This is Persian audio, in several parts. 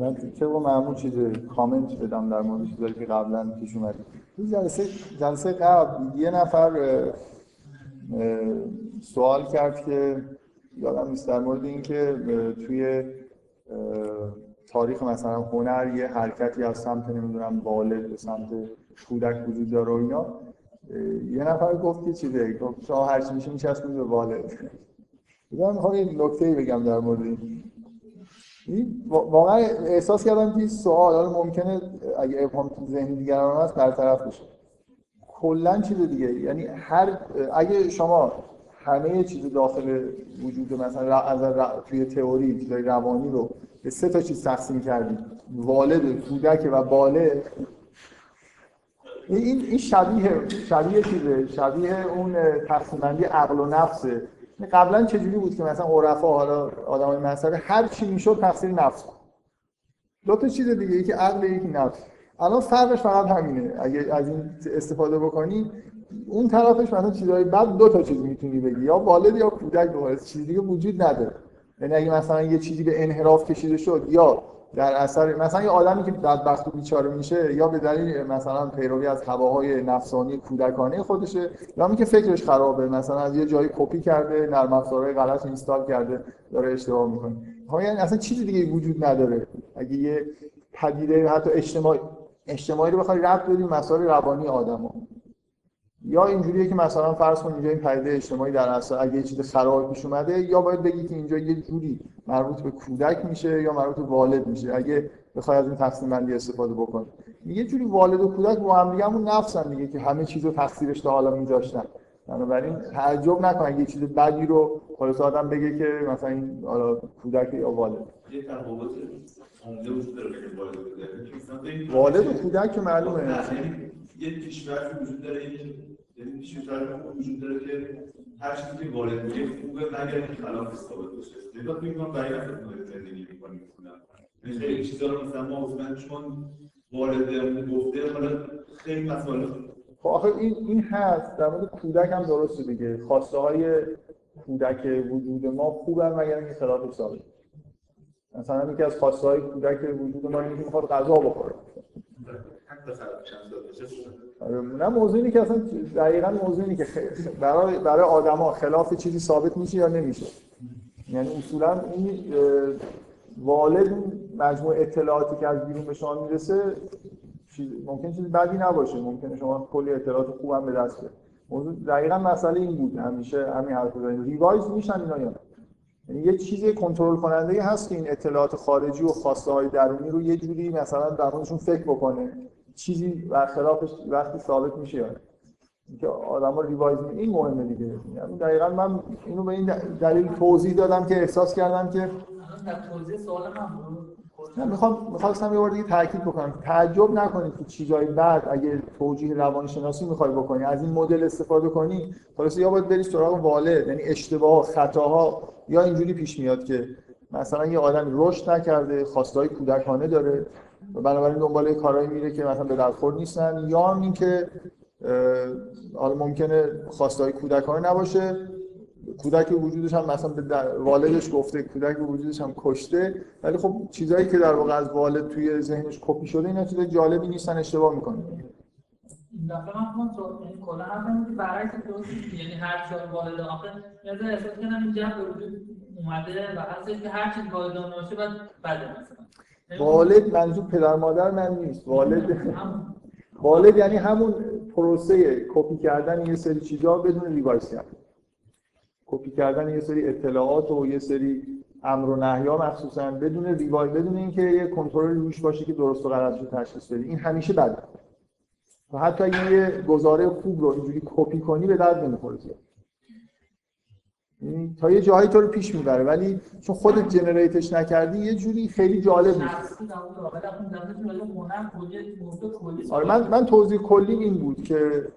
من که با معمول چیز کامنت بدم در مورد چیزایی که قبلا پیش اومد. جلسه جلسه قبل یه نفر سوال کرد که یادم نیست در مورد اینکه توی تاریخ مثلا هنر یه حرکتی از سمت نمی‌دونم والد به سمت کودک وجود داره و اینا یه نفر گفت که چیزه گفت شما هر چی میشه میچسبید به والد. من می‌خوام یه نکته بگم در مورد این. واقعا احساس کردم که این سوال حالا ممکنه اگه ابهام تو ذهن دیگران هست برطرف بشه. کلا چیز دیگه. یعنی هر اگه شما همه چیز داخل وجود مثلا از توی تئوری چیزای روانی رو به سه تا چیز تقسیم کردیم والد کودک و بالغ این این شبیه شبیه چیزه؟ شبیه اون تقسیم بندی عقل و نفسه. قبلا چجوری بود که مثلا عرفا حالا آدمای مذهبی هر چی می‌شد تفسیر نفس دو تا چیز دیگه یکی عقل یکی نفس. الان فرقش فقط همینه. اگه از این استفاده بکنی اون طرفش مثلا چیزای بعد دو تا چیز می‌تونی بگی. یا والد یا کودک به چیزی دیگه وجود نداره. یعنی اگه مثلا یه چیزی به انحراف کشیده شد یا در اثر مثلا یه آدمی که بدبخت و بیچاره میشه یا به دلیل مثلا پیروی از هواهای نفسانی کودکانه خودشه یا اینکه فکرش خرابه مثلا از یه جایی کپی کرده نرم افزارهای غلط اینستال کرده داره اشتباه می‌کنه. ها یعنی اصلا چیزی دیگه وجود نداره. اگه یه پدیده حتی اجتماعی اجتماعی رو بخوای ربط بدیم مسائل روانی آدمو یا اینجوریه که مثلا فرض کن اینجا این پدیده اجتماعی در اصل اگه یه چیز خراب پیش اومده یا باید بگی که اینجا یه جوری مربوط به کودک میشه یا مربوط به والد میشه اگه بخوای از این تقسیم بندی استفاده بکنی. یه جوری والد و کودک با هم دیگه همون نفسن دیگه که همه چیزو تقصیرش تا حالا میذاشتن. بنابراین تعجب نکن اگه یه چیز بدی رو خلاص آدم بگه که مثلا این حالا کودک یا والد. والد و کودک. که معلومه. یه پیشورفی وجود داره یعنی پیشورفی وجود داره که هر چیزی که وارد میگه خوبه مگر اینکه خلاف ثابت بشه نگاه فکر کنم برای نفر زندگی می‌کنیم. یعنی خیلی چیزا رو مثلا ما عضوان چون وارد گفته حالا خیلی مسائل خب آخه این این هست. در مورد کودک هم درسته دیگه. خواسته های کودک وجود ما خوبن مگر اینکه خلاف ثابت مثلا یکی از خواسته های کودک وجود ما اینه که می‌خواد غذا بخوره. نه موضوع اینه که اصلا دقیقا موضوع اینه که برای برای آدما خلاف چیزی ثابت میشه یا نمیشه. یعنی اصولا این والد مجموع اطلاعاتی که از بیرون به شما می‌رسه ممکن چیزی بدی نباشه. ممکنه شما کلی اطلاعات خوبم به دست بیارید. موضوع دقیقا مسئله این بود. همیشه همین حرف رو revise میشن اینا یا یعنی یه چیزی کنترل کننده هست که این اطلاعات خارجی و خواسته های درونی رو یه جوری مثلا در فکر بکنه. چیزی برخلافش وقتی ثابت میشه یا که آدم ها revise می این مهمه دیگه. یعنی دقیقا من اینو به این دلیل توضیح دادم که احساس کردم که توضیح سوال من می‌خوام می‌خواستم یه بار تاکید بکنم. تعجب نکنید که چیزای بعد اگه توجیه روانشناسی می‌خوای بکنی از این مدل استفاده کنی خلاص یا باید بری سراغ والد یعنی اشتباه خطاها یا اینجوری پیش میاد که مثلا یه آدم رشد نکرده خواستای کودکانه داره. بنابراین دنبال کارهایی میره که مثلا به درخور نیستن یا هم این که حالا ممکنه خواستای کودکانه نباشه. کودک وجودش هم مثلا به والدش گفته کودک وجودش هم کشته. ولی خب چیزایی که در واقع از والد توی ذهنش کپی شده اینا چیزای جالبی نیستن اشتباه می‌کنه این دفعه من کلا هم برعکس یعنی هر چی والد آخه یاد احساس کنم این جمع به وجود اومده و هستش که هر چیز والدان باشه بعد بده مثلا. والد منظور پدر مادر من نیست. والد والد یعنی همون پروسه کپی کردن یه سری چیزا بدون revise کردن کپی کردن یه سری اطلاعات و یه سری امر و نهیا مخصوصا بدون revi- بدون اینکه یه کنترل روش باشه که درست و غلط رو تشخیص بده. این همیشه بده. و حتی یه گزاره خوب رو اینجوری کپی کنی به درد نمی‌خوره تا یه جایی تو رو پیش می‌بره. ولی چون خودت generate ش نکردی یه جوری خیلی جالب نیست آره من من توضیح کلی این بود که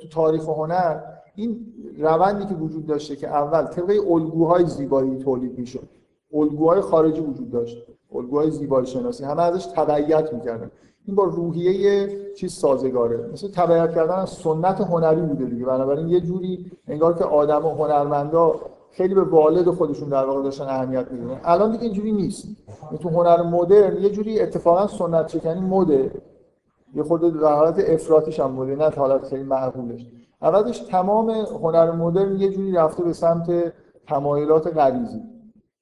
تو تاریخ هنر این روندی که وجود داشته که اول طبق الگوهای زیبایی تولید می‌شد. الگوهای خارجی وجود داشت. الگوهای زیبایی شناسی همه ازش تبعیت می‌کردن. این با روحیه چیز سازگاره. مثل تبعیت کردن از سنت هنری بوده دیگه. بنابراین یه جوری انگار که آدم و هنرمندا خیلی به والد خودشون در واقع داشتن اهمیت می‌دونن الان دیگه اینجوری نیست. یعنی تو هنر مدرن یه جوری اتفاقا سنت شکنی مده. یه خورده در حالت افراطیش هم مده نه حالت خیلی معقولش. اولش تمام هنر مدرن یه جوری رفته به سمت تمایلات غریزی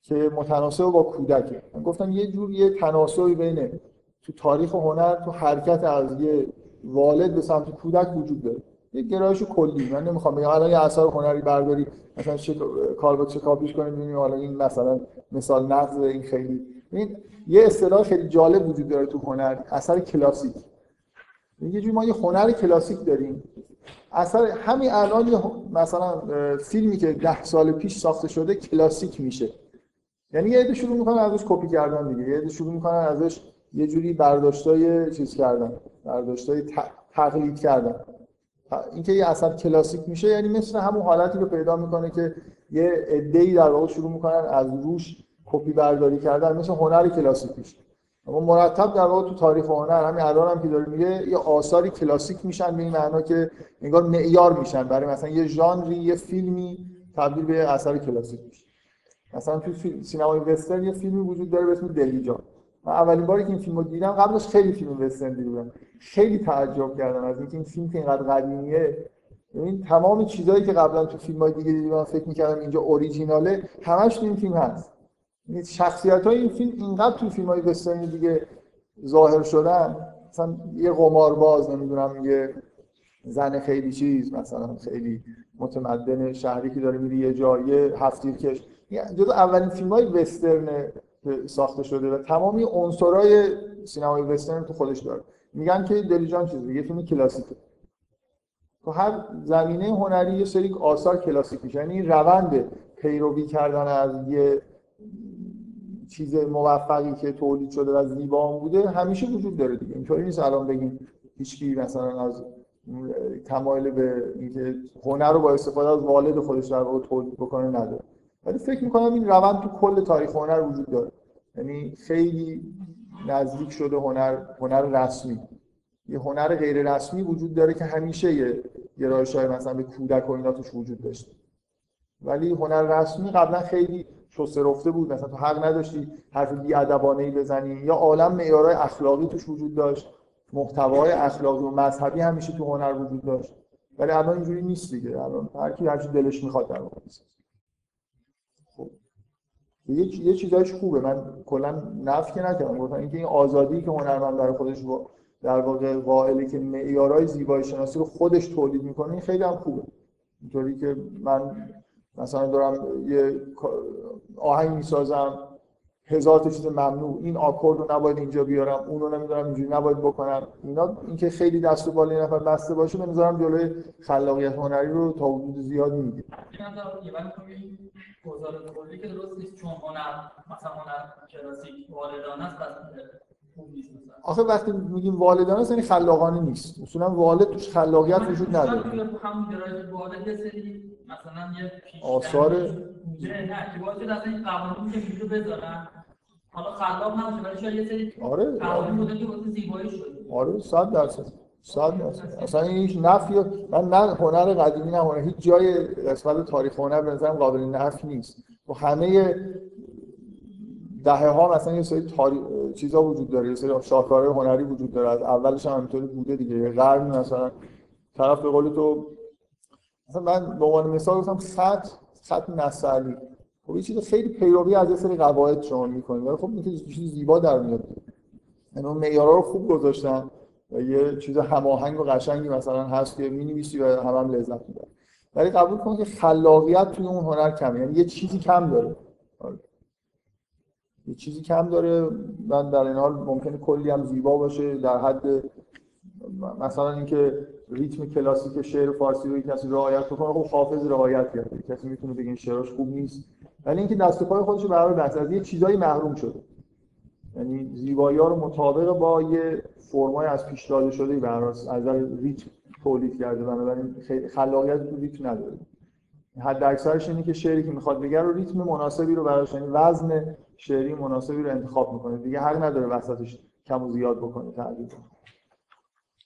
که متناسب با کودکه. گفتم یه جور یه تناسبی بین تو تاریخ هنر تو حرکت از یه والد به سمت کودک وجود داره. یه گرایش کلی. من نمی‌خوام بگم الان یه اثر هنری برداری مثلا چه کار با چه کاپیش کنیم ببینیم حالا این مثلا مثال نقض این خیلی. این یه اصطلاح خیلی جالب وجود داره تو هنر اثر کلاسیک. یه جوری ما یه هنر کلاسیک داریم. اثر همین الان مثلا فیلمی که ده سال پیش ساخته شده کلاسیک میشه. یعنی یه عده شروع می‌کنن ازش کپی کردن دیگه. یه عده شروع می‌کنن ازش یه جوری برداشتای چیز کردن برداشتای تقلید کردن اینکه یه اثر کلاسیک میشه یعنی مثل همون حالتی رو پیدا می‌کنه که یه عده‌ای در واقع شروع می‌کنن از روش کپی برداری کردن مثل هنر کلاسیک اما مرتب در واقع تو تاریخ هنر همین الان هم که داره میگه یه آثاری کلاسیک میشن به این معنا که انگار معیار میشن برای مثلا یه ژانری یه فیلمی تبدیل به اثر کلاسیک میشه. مثلا تو سینمای وسترن یه فیلمی وجود داره به اسم دلیجان من اولین باری که این فیلمو دیدم قبلش خیلی فیلم وسترن دیدم خیلی تعجب کردم از اینکه این فیلم که اینقدر قدیمیه. این تمام چیزهایی که قبلا تو فیلم های دیگه دیدم فکر می‌کردم اینجا اوریجیناله همش این فیلم هست. یعنی شخصیت های این فیلم اینقدر تو فیلم های وسترن دیگه ظاهر شدن. مثلا یه قمارباز نمی‌دونم یه زن خیلی چیز مثلا خیلی متمدن شهری که داره میره یه جایی هفتیرکش جزو اولین فیلم های وسترن ساخته شده و تمامی عنصرهای سینمای وسترن تو خودش داره. میگن که دلیجان چیزه یه فیلم کلاسیکه. تو هر زمینه هنری یه سری آثار کلاسیک میشه یعنی روند پیروی کردن از یه چیز موفقی که تولید شده و زیبا بوده همیشه وجود داره دیگه. اینطوری نیست الان بگیم هیچکی مثلا از تمایل به اینکه هنر رو با استفاده از والد خودش در تولید بکنه نداره. ولی فکر می‌کنم این روند تو کل تاریخ هنر وجود داره. یعنی خیلی نزدیک شده هنر هنر رسمی. یه هنر غیر رسمی وجود داره که همیشه یه گرایش های مثلا به کودک و اینا توش وجود داشته. ولی هنر رسمی قبلا خیلی شسته رفته بود. مثلا تو حق نداشتی حرف بی ای بزنی یا عالم معیارهای اخلاقی توش وجود داشت. محتوای اخلاقی و مذهبی همیشه تو هنر وجود داشت. ولی الان اینجوری نیست دیگه. الان هر کی هر دلش می‌خواد در واقع. یه یه چیزایش خوبه. من کلا نفی که نکردم. گفتم اینکه این آزادی که هنرمند برای خودش در واقع قائله که معیارهای زیبایی شناسی رو خودش تولید می‌کنه این خیلی هم خوبه. اینطوری که من مثلا دارم یه آهنگ می‌سازم هزار تا چیز ممنوع. این آکورد رو نباید اینجا بیارم اون رو نمی‌دونم اینجوری نباید بکنم. اینا اینکه خیلی دست و بالای نفر بسته باشه به نظرم جلوی خلاقیت هنری رو تا حدود زیادی می‌گیره. گزار کلی که درست نیست چون هنر مثلا هنر کلاسیک والدانه است آخه وقتی میگیم والدانه است یعنی خلاقانه نیست. اصولا والد توش خلاقیت وجود نداره. همون درایت والد یه سری مثلا یه آثار نه که باید از این قوانین که بذارن. حالا خلاق هم ولی شاید یه سری آره. قوانین بوده که واسه زیبایی شده. آره 100 درصد 100 درصد. اصلا این هیچ نفی من نه هنر قدیمی نه هنر هیچ جای قسمت تاریخ هنر به نظرم قابل نفی نیست. و همه دهه ها مثلا یه سری تاری... چیزا وجود داره یه سری شاهکارهای هنری وجود داره. از اولش هم همینطوری بوده دیگه. قرن مثلا. طرف به قول تو مثلا من به عنوان مثال گفتم خط خط نسلی. خب یه چیز خیلی پیروی از یه سری قواعد شما می‌کنید. ولی خب اینکه چیز زیبا در میاد. یعنی اون معیارا رو خوب گذاشتن و یه چیز هماهنگ و قشنگی مثلا هست که می‌نویسی و هم, هم لذت می‌بری ولی قبول کن که خلاقیت توی اون هنر کمه. یعنی یه چیزی کم داره. آره. یه چیزی کم داره. من در این حال ممکنه کلی هم زیبا باشه. در حد مثلا اینکه ریتم کلاسیک شعر فارسی رو کسی رعایت بکنه. خب حافظ رعایت کرده. کسی می‌تونه بگه این شعرش خوب نیست. ولی اینکه دست پای خودش رو برای بحث از یه چیزایی محروم شده. یعنی زیبایی ها رو مطابق با یه فرمای از پیش داده شده به از نظر ریتم تولید کرده. بنابراین خلاقیت تو ریتم نداره. حد اکثرش اینه که شعری که می‌خواد بگه رو ریتم مناسبی رو براش یعنی وزن شعری مناسبی رو انتخاب می‌کنه. دیگه حق نداره وسطش کم و زیاد بکنه تعبیر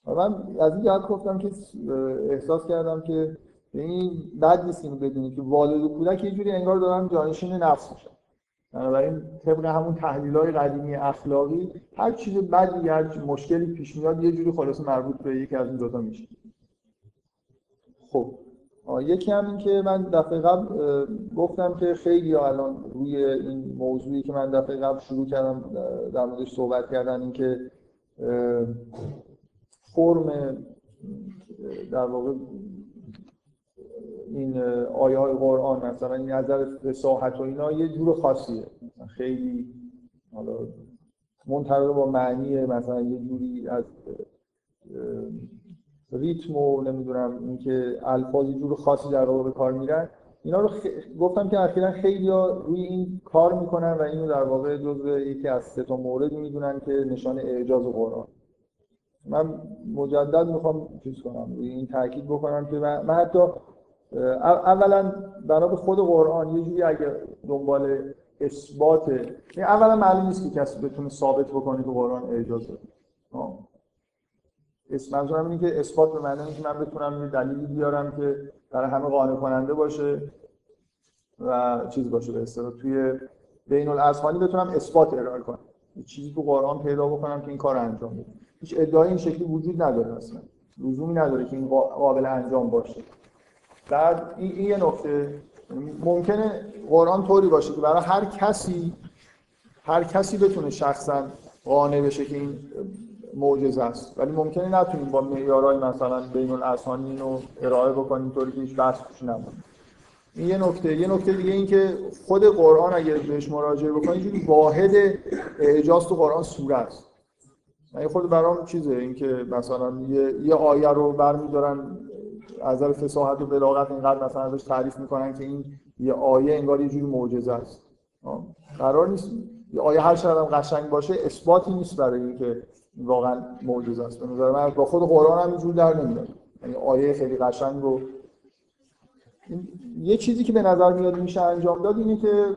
من از این جهت گفتم که احساس کردم که یعنی بد نیست اینو بدونید که والد و کودک یه جوری انگار دارن جانشین نفس میشن. بنابراین طبق همون تحلیل های قدیمی اخلاقی هر چیز بدی هر مشکلی پیش میاد یه جوری خلاص مربوط به یکی از این دوتا میشه. خب. یکی هم این که من دفعه قبل گفتم که خیلی الان روی این موضوعی که من دفعه قبل شروع کردم در موردش صحبت کردن این که فرم در واقع این آیه های قرآن مثلا این نظر فساحت و اینا یه جور خاصیه. خیلی حالا منطبق با معنی مثلا یه جوری از ریتم و نمی‌دونم اینکه الفاظ جور خاصی در واقع به کار میرن. اینا رو خ... گفتم که اخیرا خیلی روی این کار می‌کنن و اینو در واقع جزء یکی از سه تا مورد می‌دونن که نشان اعجاز قرآن. من مجدد می‌خوام چیز کنم روی این تاکید بکنم که من, حتی اولا بنا به خود قرآن یه جوری اگه دنبال اثبات اولا معلوم نیست که کسی بتونه ثابت بکنه که قرآن اعجاز داره منظورم اینه که اثبات به معنی که من بتونم یه دلیلی بیارم که برای همه قانع کننده باشه و چیز باشه به اصطلاح توی بین الاذهانی بتونم اثبات ارائه کنم. چیزی تو قرآن پیدا بکنم که این کار انجام بده. هیچ ادعای این شکلی وجود نداره اصلا. لزومی نداره که این قابل انجام باشه. بعد این, این یه نکته. ممکنه قرآن طوری باشه که برای هر کسی هر کسی بتونه شخصا قانع بشه که این معجزه است. ولی ممکنه نتونیم با معیارهای مثلا بین الاسانی رو ارائه بکنیم طوری که هیچ بحث توش این یه نکته. یه نکته دیگه این که خود قرآن اگر بهش مراجعه بکنید واحد اعجاز تو قرآن سوره است. این خود برام چیزه اینکه مثلا یه, یه آیه رو برمیدارن از نظر فصاحت و بلاغت اینقدر مثلا ازش تعریف می‌کنن که این یه آیه انگار یه جوری معجزه است. قرار نیست یه آیه هر چقدر قشنگ باشه اثباتی نیست برای اینکه واقعا معجزه است. به نظر من با خود قرآن هم اینجور در نمیاد. یعنی آیه خیلی قشنگ رو یه چیزی که به نظر میاد میشه انجام داد اینه که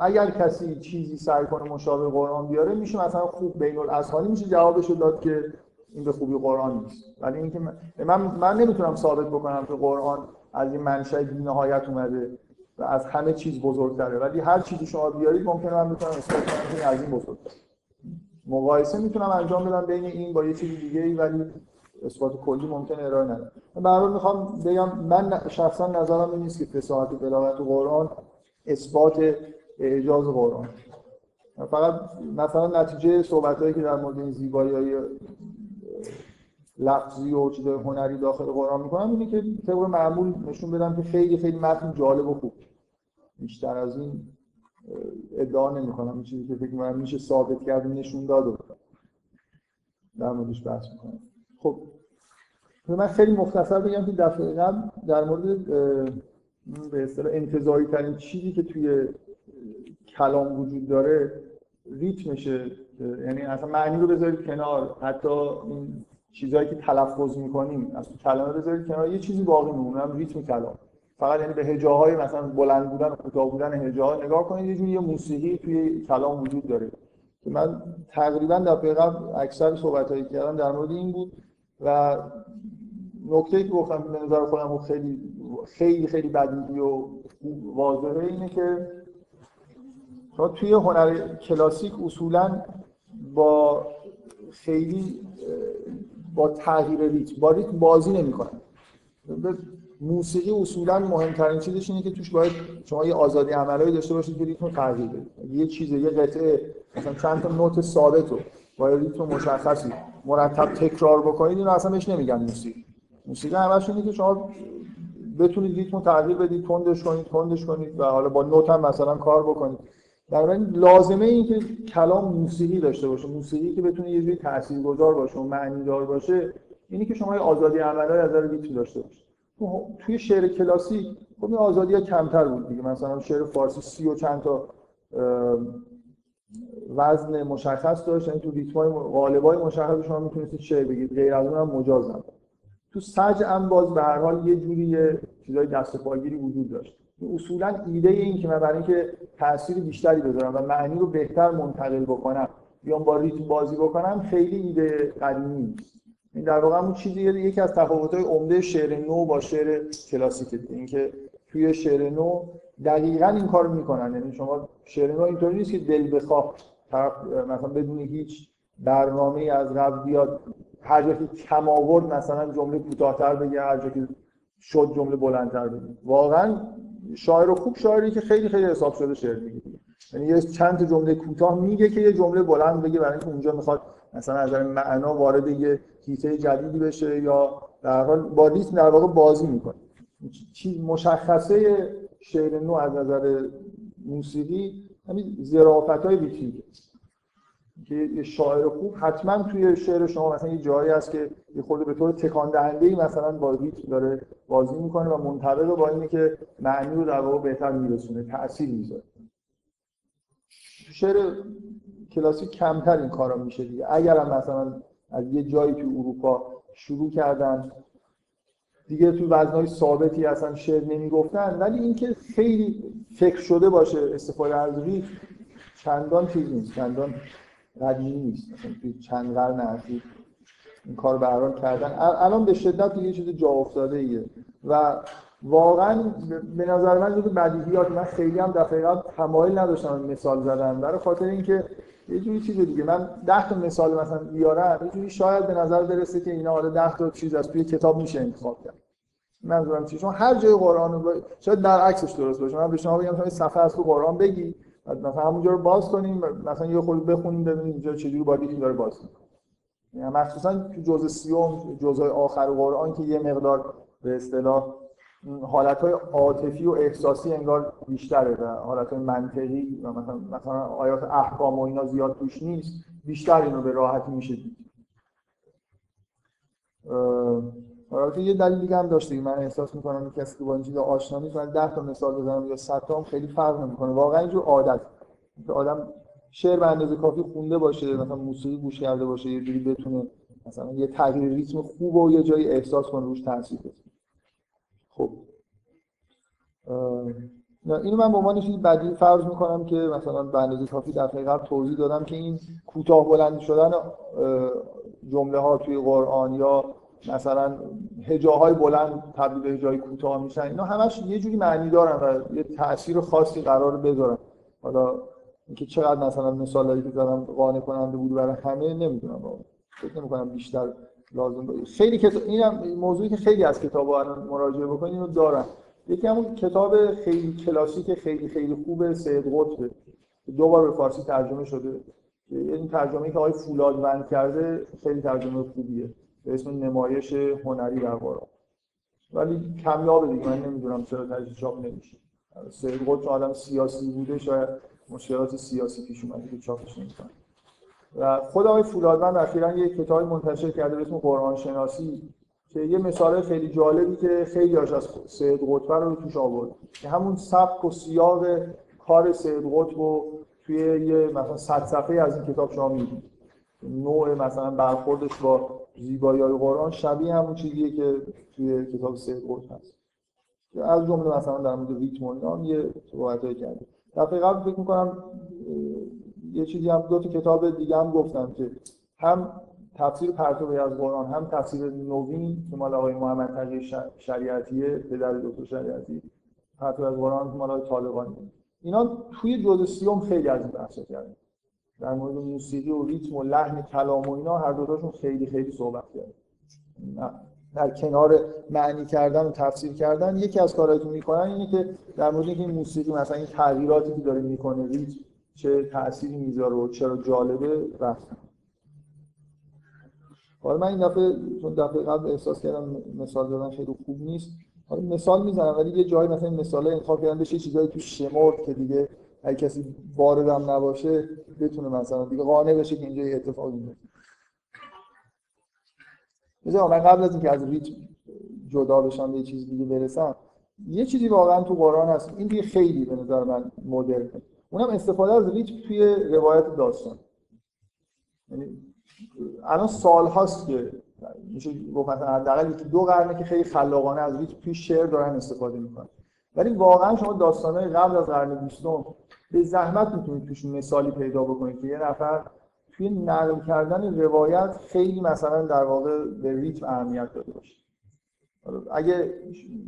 اگر کسی چیزی سعی کنه مشابه قرآن بیاره میشه مثلا خوب بین الاذهانی میشه جوابشو داد که این به خوبی قرآن نیست. ولی اینکه من من, نمی‌تونم ثابت بکنم که قرآن از این منشأ بی‌نهایت اومده و از همه چیز بزرگتره. ولی هر چیزی شما بیارید ممکنه من بتونم اثبات کنم که از این بزرگتره مقایسه می‌تونم انجام بدم بین این با یه چیز دیگه ای ولی اثبات کلی ممکنه ارائه ندم من می‌خوام بگم من شخصا نظرم این نیست که فصاحت و بلاغت قرآن اثبات اعجاز قرآن. فقط مثلا نتیجه صحبت که در مورد این زیبایی های لفظی و چیز هنری داخل قرآن می‌کنم اینه که طبق معمول نشون بدم که خیلی خیلی متن جالب و خوب. بیشتر از این ادعا نمی کنم این چیزی که فکر کنم میشه ثابت کرد نشون داد و در موردش بحث می‌کنم. خب من خیلی مختصر بگم که دفعه قبل در مورد به اصطلاح انتظاری ترین چیزی که توی کلام وجود داره ریتمشه. یعنی اصلا معنی رو بذارید کنار. حتی این چیزهایی که تلفظ می‌کنیم از تو کلام بذارید کنار یه چیزی باقی میمونه هم ریتم کلام. فقط یعنی به هجاهای مثلا بلند بودن و کوتاه بودن هجاها نگاه کنید یه جوری موسیقی توی کلام وجود داره. که من تقریبا در قبل اکثر صحبتایی کردم در مورد این بود و نکته که گفتم به نظر خودم خیلی خیلی خیلی بدیهی و واضحه اینه که شما توی هنر کلاسیک اصولا با خیلی با تغییر ریتم با ریتم بازی نمی‌کنن موسیقی اصولا مهمترین چیزش اینه که توش باید شما یه آزادی عملایی داشته باشید که ریتم تغییر بدید. یه چیز یه قطعه مثلا چند تا نوت ثابت رو با ریتم مشخصی مرتب تکرار بکنید اینو اصلا بهش نمیگن موسیقی. موسیقی همش اینه که شما بتونید ریتم تغییر بدید تندش کنید تندش کنید و حالا با نوت هم مثلا کار بکنید. بنابراین لازمه این که کلام موسیقی داشته باشه. موسیقی که بتونه یه جوری تاثیرگذار باشه و معنی دار باشه اینی که شما آزادی عملایی از ریتم داشته باشید توی شعر کلاسیک خب این آزادی ها کمتر بود دیگه. مثلا شعر فارسی سی و چند تا وزن مشخص داشت. یعنی تو ریتمای غالبای مشخص شما می‌تونستید شعر بگید غیر از اون هم مجاز نبود. تو سج هم باز به هر حال یه جوری چیزای دست پاگیری وجود داشت. اصولا ایده این که من برای اینکه تاثیر بیشتری بذارم و معنی رو بهتر منتقل بکنم بیام با ریتم بازی بکنم خیلی ایده قدیمی نیست. این در واقع همون چیزی یکی از تفاوت‌های عمده شعر نو با شعر کلاسیک اینکه توی شعر نو دقیقا این کار می‌کنن. یعنی شما شعر نو اینطوری نیست که دل بخواه. طرف مثلا بدون هیچ برنامه از قبل بیاد هر جا که کم آورد مثلا جمله کوتاه‌تر بگه هر جا که شد جمله بلندتر بگه. واقعا شاعر خوب شاعری که خیلی خیلی حساب شده شعر میگه. یعنی یه چند جمله کوتاه میگه که یه جمله بلند بگه برای اینکه اونجا می‌خواد مثلا از معنا وارد یه هیته جدیدی بشه یا در حال با ریتم در واقع بازی می‌کنه. چیز مشخصه شعر نو از نظر موسیقی؟ همین ظرافت های ریتمیکه که یه شاعر خوب حتما توی شعر شما مثلا یه جایی هست که یه خورده به طور تکان دهنده ای مثلا با داره بازی می‌کنه و منطبق با اینه که معنی رو در واقع بهتر میرسونه تاثیر می‌ذاره. شعر کلاسیک کمتر این کارا میشه دیگه. اگر هم مثلا از یه جایی تو اروپا شروع کردن دیگه تو وزنهای ثابتی اصلا شعر نمی‌گفتن ولی اینکه خیلی فکر شده باشه استفاده از ریتم چندان چیز نیست چندان قدیمی نیست. مثلا توی چند قرن اخیر این کار به کردن. الان به شدت یه چیز جا افتاده ایه و واقعا به نظر من جز بدیهیات من خیلی هم دفعه تمایل نداشتم مثال زدن. برای خاطر اینکه یه جوری چیز دیگه من 10 تا مثال مثلا بیارم یه جوری شاید به نظر برسه که اینا حالا 10 تا چیز از توی کتاب میشه انتخاب کرد. منظورم چیه؟ چون هر جای قرآن رو شاید برعکسش درست باشه. من به شما بگم شما صفحه از تو قرآن بگی مثلا همونجا رو باز کنیم مثلا یه خود بخونیم ببینیم اینجا چجوری باید داره باز کنیم یعنی مخصوصا تو جزء سیوم جزء آخر قرآن که یه مقدار به اصطلاح حالت های عاطفی و احساسی انگار بیشتره و حالت های منطقی و مثلا, مثلا آیات احکام و اینا زیاد توش نیست بیشتر اینو به راحتی میشه دید. البته یه دلیل دیگه هم داشته من احساس می‌کنم که کسی که با چیزا آشنا نیست من 10 تا مثال بزنم یا 100 تا هم خیلی فرق نمی‌کنه. واقعا اینجور عادت. آدم شعر به اندازه کافی خونده باشه مثلا موسیقی گوش کرده باشه یه جوری بتونه مثلا یه تغییر ریتم خوب و یه جایی احساس کنه روش تاثیر بذاره. خب. اینو من به عنوان بدی فرض می‌کنم که مثلا به کافی دفعه قبل توضیح دادم که این کوتاه بلند شدن جمله ها توی قرآن یا مثلا هجاهای بلند تبدیل به هجای کوتاه میشن. اینا همش یه جوری معنی دارن و یه تاثیر خاصی قرار بذارن. حالا اینکه چقدر مثلا مثالایی که زدم قانع کننده بود برای همه نمی‌دونم فکر نمی‌کنم بیشتر لازم باشه. خیلی کتاب اینم موضوعی که خیلی از کتابا الان مراجعه بکنید اینو دارن. یکی همون کتاب خیلی کلاسیک خیلی خیلی خوب سید قطبه. دو بار به فارسی ترجمه شده. این ترجمه که آقای فولادوند کرده خیلی ترجمه خوبیه. به اسم نمایش هنری در قرآن ولی کمیابه دیگه من نمی‌دونم چرا تجدید چاپ نمیشه. سید قطب آدم سیاسی بوده شاید مشکلات سیاسی پیش اومده که چاپش نمی‌کنه. و خود آقای فولادوند اخیرا یک کتابی منتشر کرده به اسم قرآن شناسی که یه مثال خیلی جالبی که خیلی هاش از سید قطب رو توش آورد. که همون سبک و سیاق کار سید قطب رو توی یه مثلا صد صفحه از این کتاب شما می‌دید نوع مثلا برخوردش با زیبایی های قرآن شبیه همون چیزیه که توی کتاب سید قطب هست. از جمله مثلا در مورد ریتم اینا یه صحبتایی کرده دفعه قبل فکر می‌کنم یه چیزی هم دو تا کتاب دیگه هم گفتم که هم تفسیر پرتوی از قرآن هم تفسیر نوین که مال آقای محمد تقی شریعتیه پدر دکتر شریعتی پرتوی از قرآن که مال آقای طالقانی. اینا توی جزء سیوم خیلی از این بحثا کردن. در مورد موسیقی و ریتم و لحن کلام و اینا هر دوتاشون خیلی خیلی صحبت کردن. در کنار معنی کردن و تفسیر کردن یکی از کارهایی که می‌کنن اینه که در مورد اینکه این موسیقی مثلا این تغییراتی که داره می‌کنه ریتم چه تأثیری می‌ذاره و چرا جالبه رفتن. حالا من این دفعه چون دفعه قبل احساس کردم مثال دادن خیلی خوب نیست حالا مثال می‌زنم ولی یه جایی مثلا مثال انتخاب کردن بشه چیزایی تو شمرد که دیگه اگه کسی واردم نباشه بتونه مثلا دیگه قانع بشه که اینجا اتفاقی میفته. مثلا من قبل از اینکه از ریتم جدا بشم یه چیز دیگه برسم یه چیزی واقعا تو قرآن هست. این دیگه خیلی به نظر من مدرن. اونم استفاده از ریتم توی روایت داستان. یعنی الان سال هاست که میشه گفت مثلا حداقل دو قرنه که خیلی خلاقانه از ریتم توی شعر دارن استفاده می‌کنن. ولی واقعا شما داستانهای قبل از قرن بیستم به زحمت می‌تونید توش مثالی پیدا بکنید که یه نفر توی نقل کردن روایت خیلی مثلا در واقع به ریتم اهمیت داده باشه. اگه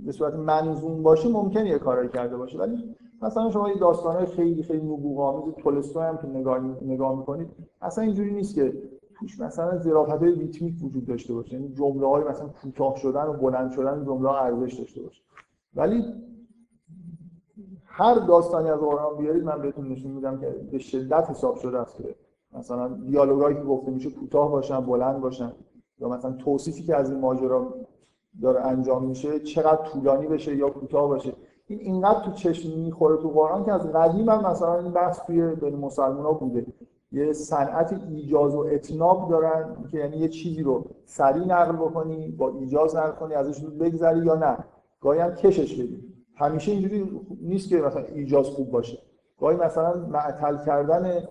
به صورت منظوم باشه ممکنه یه کاری کرده باشه ولی مثلا شما یه داستانهای خیلی خیلی نبوغ‌آمیز تولستوی هم که نگاه نگاه می‌کنید اصلا اینجوری نیست که توش مثلا ظرافت‌های ریتمیک وجود داشته باشه. یعنی جمله‌های مثلا کوتاه شدن و بلند شدن جمله‌ها ارزش داشته باشه. ولی هر داستانی از قرآن بیارید من بهتون نشون میدم که به شدت حساب شده است که مثلا دیالوگایی که گفته میشه کوتاه باشن بلند باشن یا مثلا توصیفی که از این ماجرا داره انجام میشه چقدر طولانی بشه یا کوتاه باشه این اینقدر تو چشم می‌خوره تو قرآن که از قدیم هم مثلا این بحث توی بین مسلمان ها بوده. یه صنعت ایجاز و اتناب دارن که یعنی یه چیزی رو سریع نقل بکنی با ایجاز نقل کنی ازش بگذری یا نه. گاهی هم کشش بدی. همیشه اینجوری نیست که مثلا ایجاز خوب باشه. گاهی مثلا معطل کردن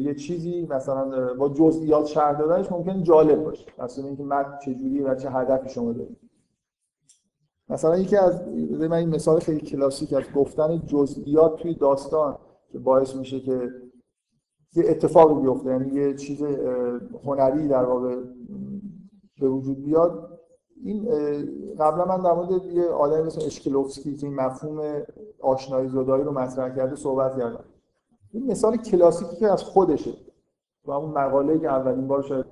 یه چیزی مثلا با جزئیات شرح دادنش ممکن جالب باشه. مثلا اینکه متن چجوری و چه هدفی شما دارید مثلا یکی از من این مثال خیلی کلاسیک از گفتن جزئیات توی داستان که باعث میشه که یه اتفاقی بیفته. یعنی یه چیز هنری در واقع به وجود بیاد. این قبلا من در مورد یه آدمی مثل اشکلوفسکی که این مفهوم آشنایی زدایی رو مطرح کرده صحبت کردم. این مثال کلاسیکی که از خودشه و اون مقاله که اولین بار شاید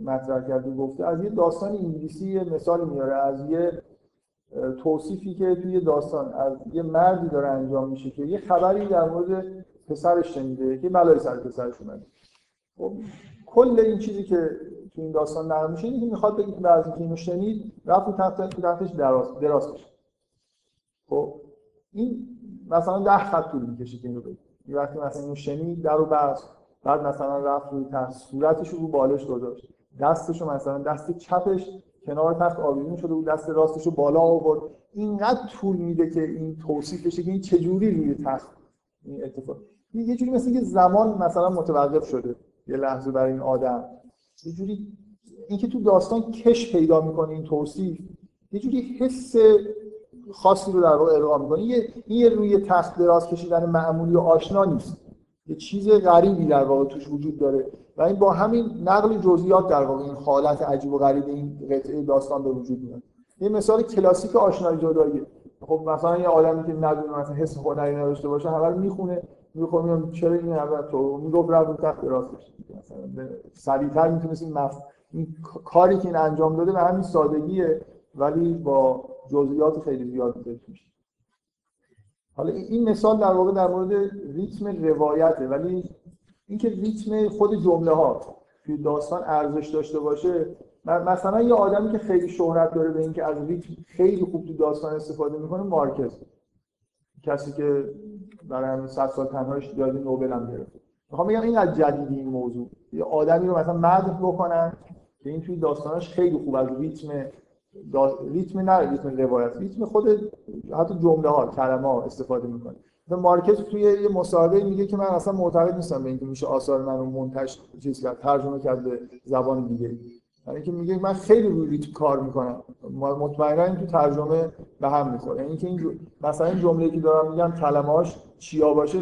مطرح کرده گفته از یه داستان انگلیسی یه مثالی میاره از یه توصیفی که توی داستان از یه مردی داره انجام میشه که یه خبری در مورد پسرش شنیده که بلای سر پسرش اومده. خب کل این چیزی که تو این داستان نقل میشه اینه که می‌خواد بگه که بعد اینو شنید رفت تحت تحتش دراز دراز کشید. خب این مثلا ده خط طول می‌کشه که اینو بگه. یه وقتی مثلا اینو شنید در رو بست. بعد مثلا رفت روی تخت صورتش رو بالش گذاشت. دستش مثلا دست چپش کنار تخت آویزون شده بود دست راستش رو بالا آورد. اینقدر طول میده که این توصیف بشه که این چجوری روی تخت این اتفاق. یه جوری مثل که زمان مثلا متوقف شده یه لحظه برای این آدم. یه جوری اینکه تو داستان کش پیدا می‌کنه این توصیف یه جوری حس خاصی رو در واقع ارائه می‌کنه یه این روی تخت دراز کشیدن معمولی و آشنا نیست. یه چیز غریبی در واقع توش وجود داره. و این با همین نقل جزئیات در واقع این حالت عجیب و غریب این قطعه داستان به وجود میاد. یه مثال کلاسیک آشنایی جدایی. خب مثلا یه آدمی که ندونه مثلا حس هنری نداشته باشه همه می‌خونه. می‌خونه چرا این اول تو می‌گفت رفت تخت راستش. مثلا سریعتر می‌تونست این, مف... این کاری که این انجام داده به همین سادگیه ولی با جزئیات خیلی زیاد میشه. حالا این مثال در واقع در مورد ریتم روایته ولی اینکه ریتم خود جمله ها توی داستان ارزش داشته باشه مثلا یه آدمی که خیلی شهرت داره به اینکه از ریتم خیلی خوب تو داستان استفاده می‌کنه مارکز. کسی که برای همین 100 سال تنهایش جایزه نوبل هم گرفت. می‌خوام بگم این از جدیدی این موضوع. یه آدمی رو مثلا مدح بکنن که این توی داستانش خیلی خوب از ریتم ریتم نه ریتم روایت ریتم خود حتی جمله ها کلمه ها استفاده می‌کنه. مارکت توی یه مصاحبه میگه که من اصلا معتقد نیستم به اینکه میشه آثار منو منتش چیز کرد ترجمه کرد به زبان دیگه یعنی که میگه من خیلی روی ریتم کار می‌کنم. مطمئنا این تو ترجمه به هم می‌خوره. یعنی که این مثلا این جمله که دارم میگم کلمه‌اش چیا باشه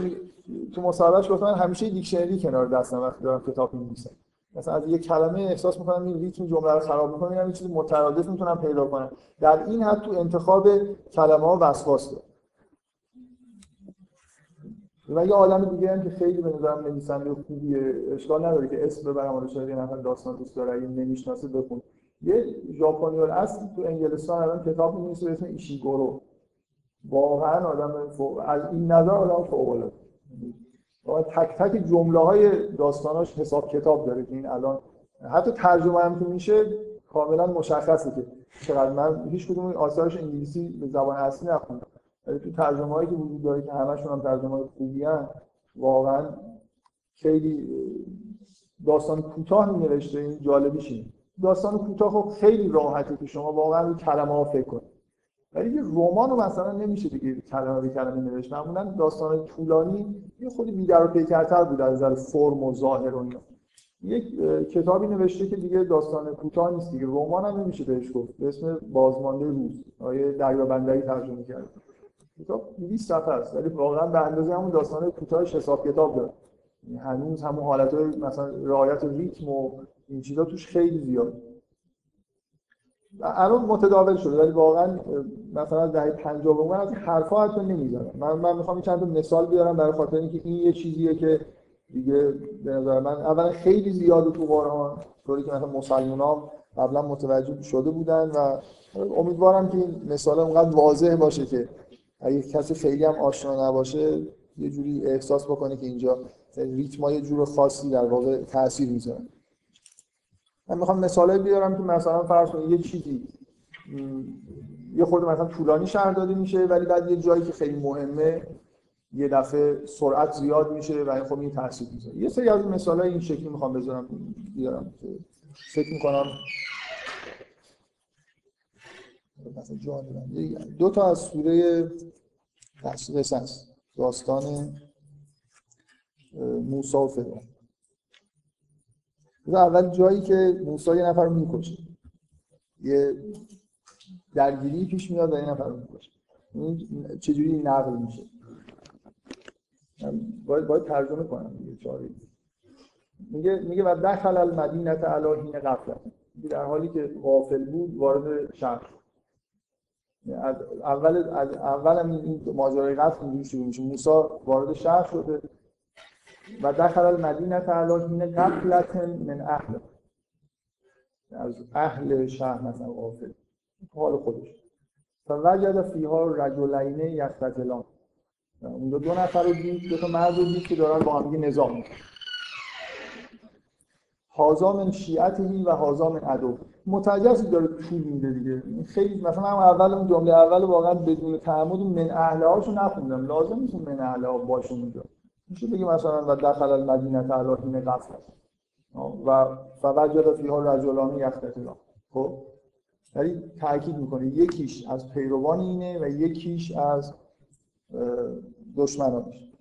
تو مصاحبهش گفتم همیشه دیکشنری کنار دستم وقتی دارم کتاب می‌نویسم. مثلا از یه کلمه احساس می‌کنم این ریتم جمله رو خراب می‌کنه میگم یه چیز مترادف می‌تونم پیدا کنم. در این حد تو انتخاب کلمه ها وسواس داره. و یه آدم دیگه هم که خیلی به نظرم نویسنده خوبیه اشکال نداره که اسم ببرم حالا شاید یه نفر داستان دوست داره اگه نمی‌شناسه بخون. یه ژاپنی اصل تو انگلستان الان کتاب می‌نویسه به اسم ایشیگورو. واقعا آدم فوق از این نظر آدم فوق العاده تک تک جمله های داستاناش حساب کتاب داره که این الان حتی ترجمه هم که میشه کاملا مشخصه که چقدر. من هیچ کدوم آثارش انگلیسی به زبان اصلی نخوندم. تو ترجمه هایی که وجود داره که همشون هم ترجمه های خوبی هن واقعا خیلی داستان کوتاه نوشته این جالبیش اینه. داستان کوتاه خب خیلی راحته که شما واقعا روی کلمه ها فکر کنید ولی یه رمان رو مثلا نمیشه دیگه کلمه به کلمه نوشت. معمولا داستان طولانی یه خودی بیدر و پیکرتر بود از نظر فرم و ظاهر و یک کتابی نوشته که دیگه داستان کوتاه نیست دیگه. رمان هم نمیشه بهش گفت. به اسم بازمانده روز. آیه دریا بندری ترجمه کرد کتاب 200 صفحه است. ولی واقعا به اندازه همون داستان کوتاهش حساب کتاب داره یعنی هنوز همون حالت های مثلا رعایت ریتم و این چیزا توش خیلی زیاد. الان متداول شده ولی واقعا مثلا دهه 50 به از حرفا حتی نمی‌زنم. من من می‌خوام چند تا مثال بیارم برای خاطر اینکه این یه چیزیه که دیگه به نظر من اولا خیلی زیاده تو قرآن طوری که مثلا مسلمان قبلا متوجه شده بودن و امیدوارم که این مثال اونقدر واضح باشه که اگه کسی خیلی هم آشنا نباشه یه جوری احساس بکنه که اینجا ریتم یه جور خاصی در واقع تاثیر می‌ذاره. من می‌خوام مثال بیارم که مثلا فرض کنید یه چیزی یه خود مثلا طولانی شهر داده میشه ولی بعد یه جایی که خیلی مهمه یه دفعه سرعت زیاد میشه و خب این تاثیر می‌ذاره. یه سری از مثال این شکلی می‌خوام بذارم بیارم فکر می‌کنم مثلا دو تا از سوره قصص داستان موسی و فرعون. اول جایی که موسی یه نفر می‌کشه. یه درگیری پیش میاد و یه نفر می‌کشه. چجوری نقل میشه؟ باید, باید ترجمه کنم دیگه چاری میگه میگه و دخل المدینه علی حین غفلت. در حالی که غافل بود وارد شهر از اول از اول هم این ماجرای قتل اینجوری شروع میشه. موسی وارد شهر شده و دخل المدینه علی حین غفلت من اهل از اهل شهر مثلا غافل حال خودش. فوجد فیها رجلین یقتتلان اونجا دو نفر رو دید دو تا مرد رو دید که دارن با هم نظام می‌کنن. هازا من شیعتهی و هازا من عدو. متجسی داره طول میده دیگه. خیلی مثلا من اول اون جمله اول واقعا بدون تعمد من اهله هاشو نخوندم. لازم نیست من اهله ها باشه اونجا میشه بگی مثلا و دخل المدینه علی حین قصد و فوجد فیها رجلان یختتلان خب؟ ولی تاکید می‌کنه یکیش از پیروان اینه و یکیش از دشمنانش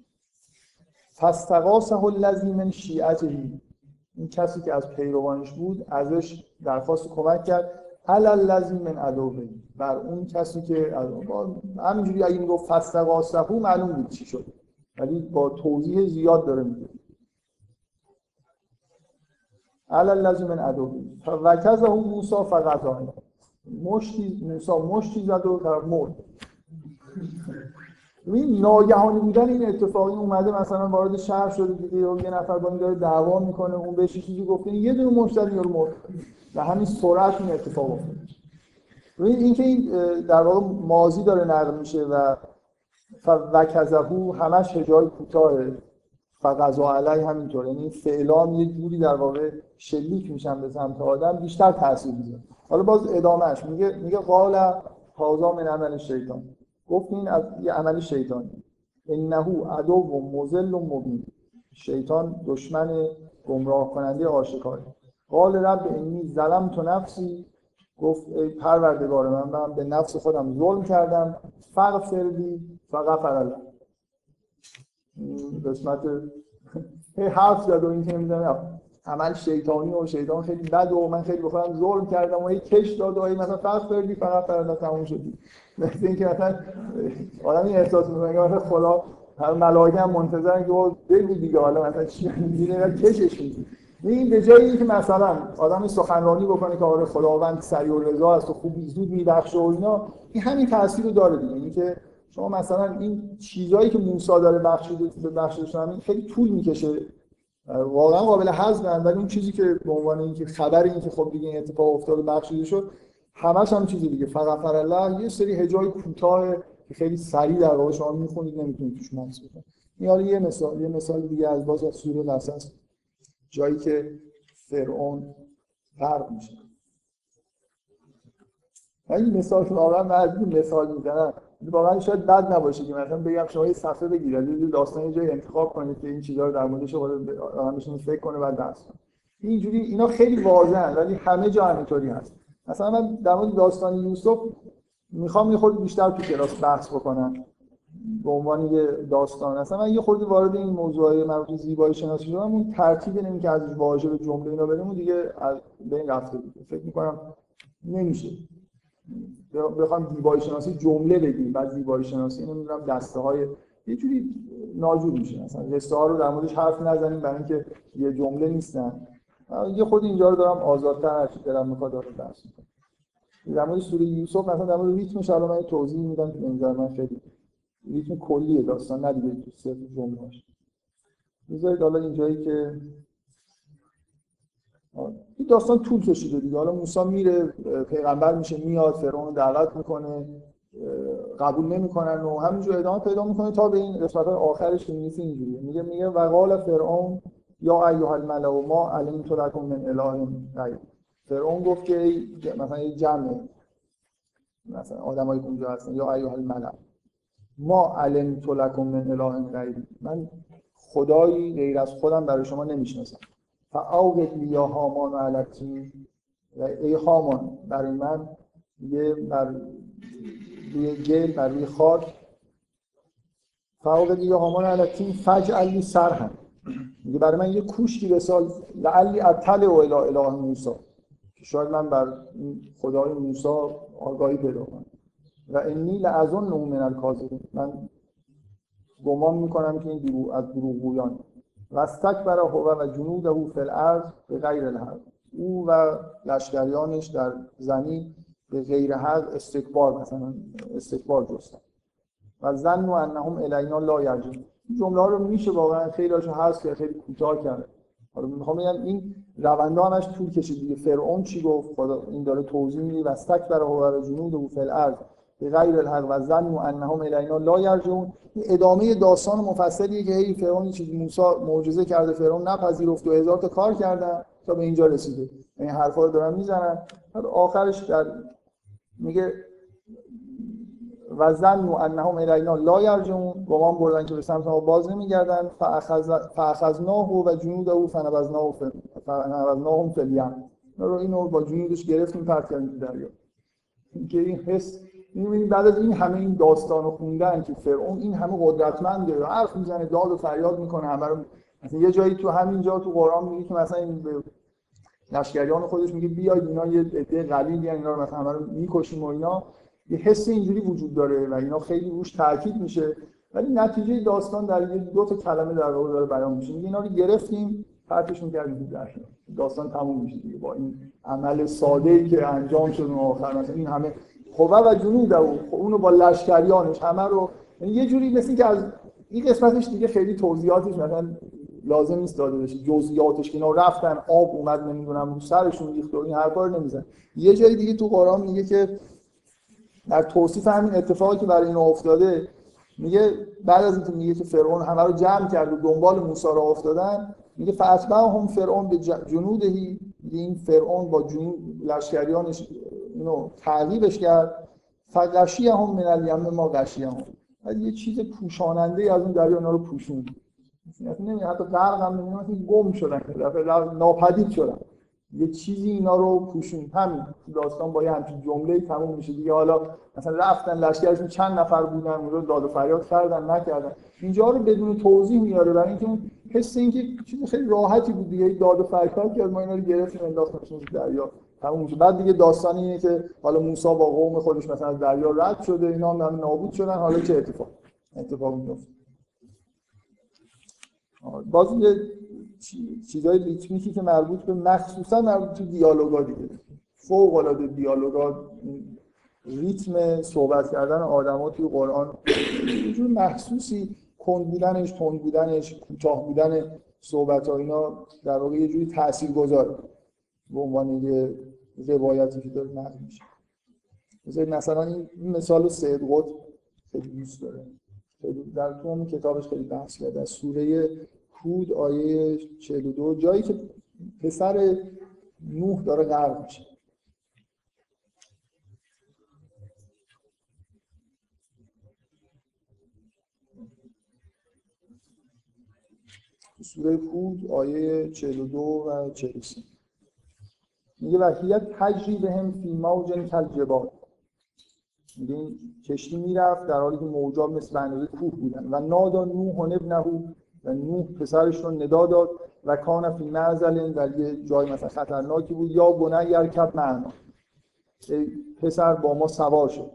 فاستغاثه الذی من شیعته. این کسی که از پیروانش بود ازش درخواست کمک کرد. علی الذی من عدوه بر اون کسی که از همینجوری اگه می‌گفت فاستغاثه معلوم بود چی شد. ولی با توضیح زیاد داره میگه. علی الذی من عدوه فوکزه موسی فقط مشتی موسی مشتی زد و مرد. این ناگهانی بودن این اتفاقی اومده مثلا وارد شهر شده دیگه یه نفر با این داره دعوا می‌کنه اون بهش چیزی گفته یه دونه مشتری رو مرد. و همین سرعت این اتفاق افتاد. ببین اینکه این در واقع ماضی داره نقل میشه و وکزهو همش هجای کوتاه فقضا علی همینطور یعنی فعلان یه جوری در واقع شلیک میشن به سمت آدم بیشتر تاثیر می‌ذاره. حالا باز ادامهش میگه میگه قال هاذا من عمل شیطان. گفت این از یه عمل شیطانی. انه عدو و مزل و مبین. شیطان دشمن گمراه کننده آشکار قال رب انی ظلم تو نفسی. گفت ای پروردگار من من به نفس خودم ظلم کردم. فغفرلی فغفر الله قسمت حرف زد و این که عمل شیطانی و شیطان خیلی بد و من خیلی بخورم ظلم کردم و یه کش داد و مثلا فرق فردی فقط فردا تموم شدی. مثل اینکه مثلا آدم این احساس می‌کنه که مثلا خدا هر ملائکه هم منتظرن که بگو دیگه حالا مثلا چی میگه کشش میدی این به جایی که مثلا آدم سخنرانی بکنه که آره خداوند سری و رضا است و خوب زود میبخشه و اینا این همین تاثیر رو داره دیگه. اینکه شما مثلا این چیزایی که موسی داره بخشیده به بخشش این خیلی طول می‌کشه واقعا قابل هضم ولی اون چیزی که به عنوان اینکه خبر این که خب دیگه این اتفاق افتاد بخشیده شد همش هم چیزی دیگه. فقط الله یه سری هجای کوتاه که خیلی سریع در واقع شما می‌خونید نمی‌تونید توش مکس بکنید این حالا یه مثال یه مثال دیگه از باز از سوره قصص جایی که فرعون غرق میشه. این مثال واقعا من مثال می‌زنم. واقعا شاید بد نباشه که مثلا بگم شما یه صفحه بگیرید داستان یه انتخاب کنید که این چیزا رو در موردش آدم فکر کنه بعد درس اینجوری اینا خیلی واضحن ولی همه جا همینطوری هست. مثلا من در مورد داستان یوسف می‌خوام یه خورده بیشتر تو کلاس بحث بکنم به عنوان یه داستان. اصلا من یه خورده وارد این موضوعای مربوط به زیبایی شناسی شدم اون ترتیب اینه که از واژه به جمله اینا بریم دیگه از بین رفته دیگه فکر می‌کنم نمیشه. بخوام زیبایی شناسی جمله بگیم بعد زیبایی شناسی نمی‌دونم دسته های یه جوری ناجور میشه. مثلا ها رو در موردش حرف نزنیم برای اینکه یه جمله نیستن. یه خود اینجا رو دارم آزادتر هر چی دارم می‌خواد دارم بحث در مورد سوره یوسف مثلا در مورد ریتمش الان من توضیح میدم که اینجا من خیلی ریتم کلیه داستان نه دیگه تو صرف جمله‌اش. بذارید حالا اینجایی که این داستان طول کشیده دیگه. حالا موسی میره پیغمبر میشه میاد فرعون دعوت می‌کنه قبول نمی‌کنن و همینجور ادامه پیدا می‌کنه تا به این قسمت آخرش که میگه اینجوریه. میگه میگه وقال فرعون یا ایها الملأ ما علمت لكم من اله غیر فرعون گفت که مثلا یه جمع مثلا آدمایی اونجا هستن یا ایها الملأ ما علمت لكم من اله غیر من خدایی غیر از خودم برای شما نمی‌شناسم. فاوقد لی یا هامان و علتی و ای هامان برای من یه بر روی گل بر روی خاک. فاوقد لی یا هامان و علتی فجعل لی سرهم میگه برای من یه کوشکی بساز لعلی اطل و اله اله موسی. که شاید من بر خدای موسی آگاهی پیدا کنم. و انی لعظن من الکاذبین من گمان می‌کنم که این دروغ از دروغگویان. و استکبر هو و جنوده فی الارض به غیر الحق. او و لشکریانش در زمین به غیر حق استکبار مثلا استکبار جستن. و زن و انهم الینا لا یرجون. جمله ها رو میشه واقعا خیلی هاشو هست که خیلی کوتاه کرده حالا می‌خوام بگم این رونده همش طول کشید دیگه. فرعون چی گفت؟ خدا این داره توضیح میده. و استکبر هو و جنوده فی الارض. به غیر الحق و زن و انهم الینا لا یرجون ادامه داستان مفصلیه که هی فرعون چیز موسی معجزه کرده فرعون نپذیرفت و هزار تا کار کردن تا به اینجا رسیده. این حرفا رو دارن می‌زنن. آخرش در میگه و زن و انهم الینا لا یرجون گمان بردن که به سمت ما باز نمیگردن. فاخذناه و جنوده فنبذناه فنبذناهم فی الیم. رو اینو با جنودش گرفتیم پرت کردیم دریا که این حس می‌بینید بعد از این همه این داستان خوندن که فرعون این همه قدرتمنده حرف می‌زنه داد و فریاد می‌کنه همه رو مثلا یه جایی تو همین جا تو قرآن میگه که مثلا این لشکریان خودش میگه بیاید اینا یه عده قلیلی اینا رو مثلا همه رو می‌کشیم و اینا. یه حس اینجوری وجود داره و اینا خیلی روش تاکید میشه. ولی نتیجه داستان در دو تا کلمه در واقع داره بیان میشه. میگه اینا رو گرفتیم پرتشون کردیم در داستان تموم میشه دیگه با این عمل ساده ای که انجام شد اون آخر. مثلا این همه قوا و جنود و اونو با لشکریانش همه رو یعنی یه جوری مثل که از این قسمتش دیگه خیلی توضیحاتش مثلا لازم نیست داده بشه. جزئیاتش که اینا رفتن آب اومد نمی‌دونم رو سرشون ریخت و این حرفا رو نمیزن. یه جای دیگه تو قرآن میگه که در توصیف همین اتفاقی که برای اینا افتاده میگه بعد از اینکه میگه که فرعون همه رو جمع کرد و دنبال موسی را افتادن میگه هم فرعون به جنودهی این فرعون با جنود لشکریانش اینو تعقیبش کرد. فقشی هم من الیم ما غشی هم یه چیز پوشاننده از اون دریا اونا رو پوشوند حتی غرق هم نمی‌دونم گم شدن ناپدید شدن. یه چیزی اینا رو پوشون. همین داستان با یه همچین جمله تموم میشه. دیگه حالا مثلا رفتن لشکرشون چند نفر بودن اونجا داد و فریاد کردن نکردن. اینجا رو بدون توضیح میاره. برای اینکه اون حس اینکه چیز خیلی راحتی بود دیگه. داد و فریاد کرد ما اینا رو گرفتیم انداختیم دریا. تموم میشه بعد دیگه داستان اینه که حالا موسی با قوم خودش مثلا از دریا رد شده اینا هم نابود شدن. حالا چه اتفاق؟ اتفاق میفته باز یه چیزای ریتمیکی که مربوط به مخصوصا مربوط به دیالوگا دیگه. فوق العاده دیالوگا ریتم صحبت کردن آدما توی قرآن یه جور محسوسی کند بودنش تند بودنش کوتاه بودن صحبت ها اینا در واقع یه جوری تاثیر گذاره به عنوان یه روایتی که داره نقل میشه. مثلا این مثال سید قطب خیلی دوست داره. در تو کتابش خیلی بحث کرده. از سوره هود آیه 42 جایی که پسر نوح داره غرق میشه. سوره هود آیه 42 و 43 میگه وحیت تجری به هم فی موجن کل جبال میگه این کشتی می‌رفت در حالی که موجا مثل اندازه کوه بودن. و نادا نوح ابنهو و نوح پسرش رو ندا داد و کان فی معزل در یه جای مثلا خطرناکی بود. یا بنه یرکب معنا. پسر با ما سوار شد.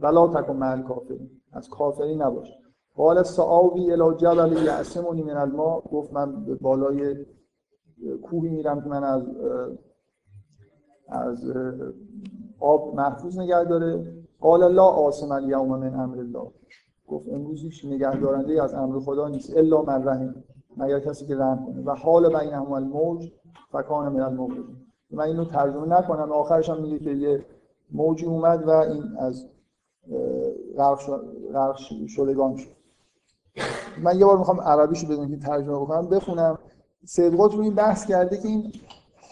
ولا تکن مل کافرین. از کافری نباش. قال سعاوی الی جبل یعصمنی من الماء. گفت من به بالای کوهی میرم که من از از آب محفوظ نگه داره. قال لا آسم الیوم من امر الله. گفت امروز هیچ نگهدارنده از امر خدا نیست الا من رحم. مگر کسی که رحم کنه. و حال بینهم الموج فکان من الموج. من اینو ترجمه نکنم آخرش هم میگه که یه موجی اومد و این از غرق شدگان شد. من یه بار می‌خوام عربیشو بدونم که ترجمه بکنم. بخونم. رو این بحث کرده که این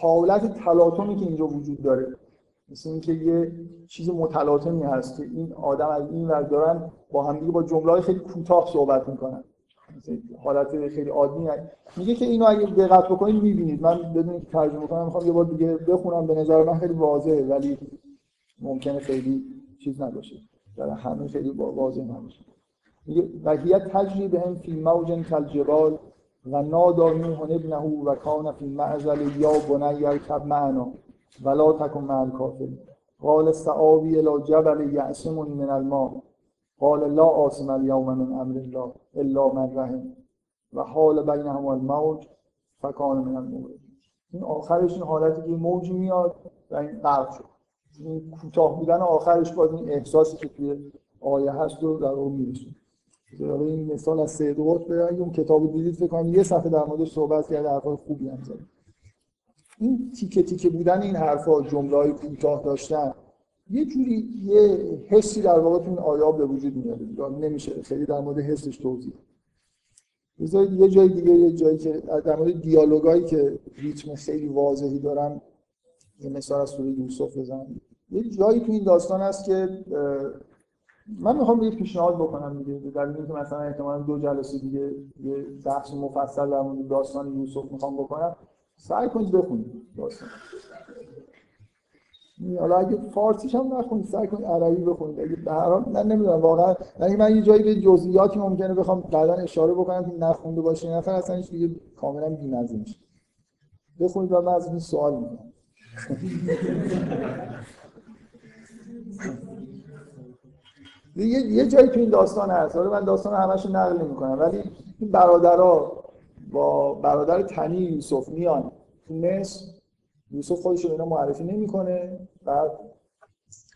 حالت تلاطمی که اینجا وجود داره مثل اینکه یه چیز متلاطمی هست که این آدم از این ور دارن با همدیگه با جمله خیلی کوتاه صحبت می‌کنن. حالت خیلی عادی. میگه که اینو اگه دقت بکنید می‌بینید. من بدون که ترجمه کنم می‌خوام یه بار دیگه بخونم. به نظر من خیلی واضحه ولی ممکنه خیلی چیز نباشه. در همه خیلی واضح نباشه. میگه و هی تجری بهم فی موج کالجبال و نادا نوح ابنه و کان فی معزل یا بنی یرکب معنا ولا تکن مع الکافرین. قال سعاوی الى جبل یعصمنی من الماء. قال لا عاصم اليوم من امر الله الا من رحم. و حال بینهم الموج فکان من الموج. این آخرش این حالتی که موجی میاد و این غرق شد. این کوتاه بودن آخرش باز این احساسی که توی آیه هست رو در اون میرسون حالا این مثال از سید قطب اگه اون کتاب دیدید فکر کنم یه صفحه در موردش صحبت کرده حرفای خوبی هم زده. این تیکه تیکه بودن این حرفا جمله کوتاه داشتن یه جوری یه حسی در واقع این آیات به وجود میاد نمیشه؟ خیلی در مورد حسش توضیح بذارید یه جای دیگه یه جایی که در مورد دیالوگایی که ریتم خیلی واضحی دارن یه مثال از سوره یوسف بزنم. یه جایی تو این داستان هست که من می‌خوام یه پیشنهاد بکنم دیگه در این که مثلا احتمال دو جلسه دیگه یه بحث مفصل در مورد داستان یوسف می‌خوام بکنم. سعی کنید بخونید داستان. حالا اگه فارسیش هم نخونید سعی کنید عربی بخونید. اگه به هر حال من نمی‌دونم واقعا یعنی من یه جایی به جزئیاتی ممکنه بخوام بعدا اشاره بکنم که نخونده باشه نفر اصلا هیچ دیگه کاملا بی‌مزه میشه بخونید و من از این سوال می‌کنم یه یه جایی تو این داستان هست. حالا من داستان همش نقل نمی‌کنم ولی این برادرها با برادر تنی یوسف میان تو مصر. یوسف خودش رو اینا معرفی نمی‌کنه بعد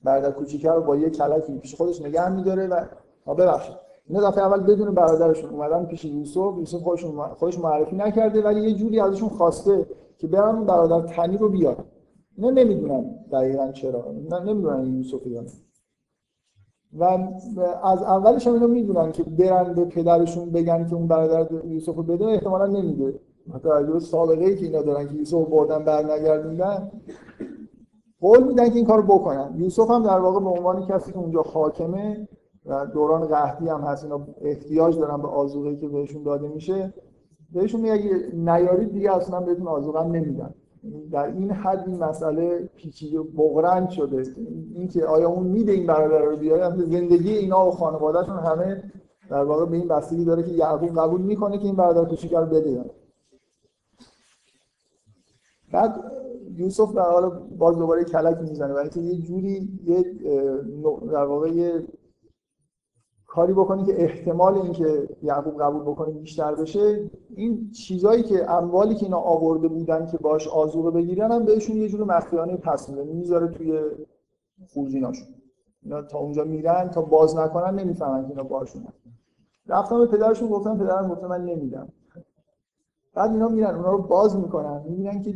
برادر کوچیکه رو با یه کلکی پیش خودش نگه میداره و ببخشید. اینا دفعه اول بدون برادرشون اومدن پیش یوسف. یوسف خودش خودش معرفی نکرده ولی یه جوری ازشون خواسته که برن برادر تنی رو بیار اینا نمی‌دونن دقیقا چرا. نمی‌دونن یوسف یعنی و از اولش هم اینا می‌دونن که برن به پدرشون بگن که اون برادر یوسف رو بده احتمالا نمیده. حتی سابقه ای که اینا دارن که یوسف بردن برنگردوندن قول میدن که این کارو بکنن. یوسف هم در واقع به عنوان کسی که اونجا حاکمه و دوران قحطی هم هست. اینا احتیاج دارن به آذوقه‌ای که بهشون داده میشه. بهشون میگه اگه نیارید دیگه اصلا بهتون آذوقه نمیدن. در این حد این مسئله پیچیده بغرند شده. اینکه آیا اون میده این برادر رو بیاره زندگی اینا و خانوادهشون همه در واقع به این بستگی داره که یعقوب قبول می‌کنه که این برادر کوچیک رو بده بعد یوسف در حال باز دوباره کلک می‌زنه برای اینکه یه جوری یه در واقع یه کاری بکنی که احتمال اینکه یعقوب قبول بکنه بیشتر بشه این چیزایی که اموالی که اینا آورده بودن که باش آزوقه بگیرن هم بهشون یه جور مخفیانه پس میده. می‌ذاره توی خورجیناشون. اینا تا اونجا میرن تا باز نکنن نمی‌فهمن که اینا باشون رفتم به پدرشون گفتم پدرم گفته من نمیدم. بعد اینا میرن اونا رو باز می‌کنن. می‌بینن که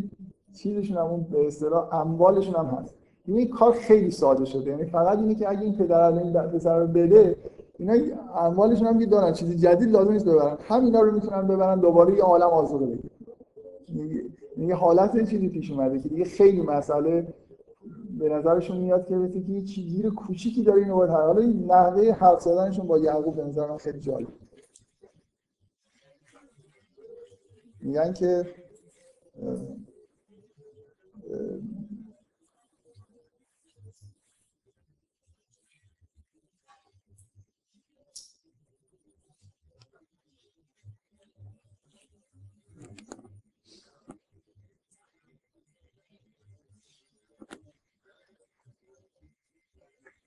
چیزشون هم اون به اصطلاح اموالشون هم هست. این کار خیلی ساده شده. یعنی فقط اینه که اگه این پدر این پسر رو بده اینا اموالشون هم دارن چیزی جدید لازم نیست ببرن. همینا رو می‌تونن ببرن دوباره یه عالم آزاده بگیرن. یه حالت چیزی پیش اومده که دیگه خیلی مسئله به نظرشون میاد که مثل که یه چیزی کوچیکی داره اینو باید حالا این نحوه حرف زدنشون با یعقوب به نظر خیلی جالب. میگن که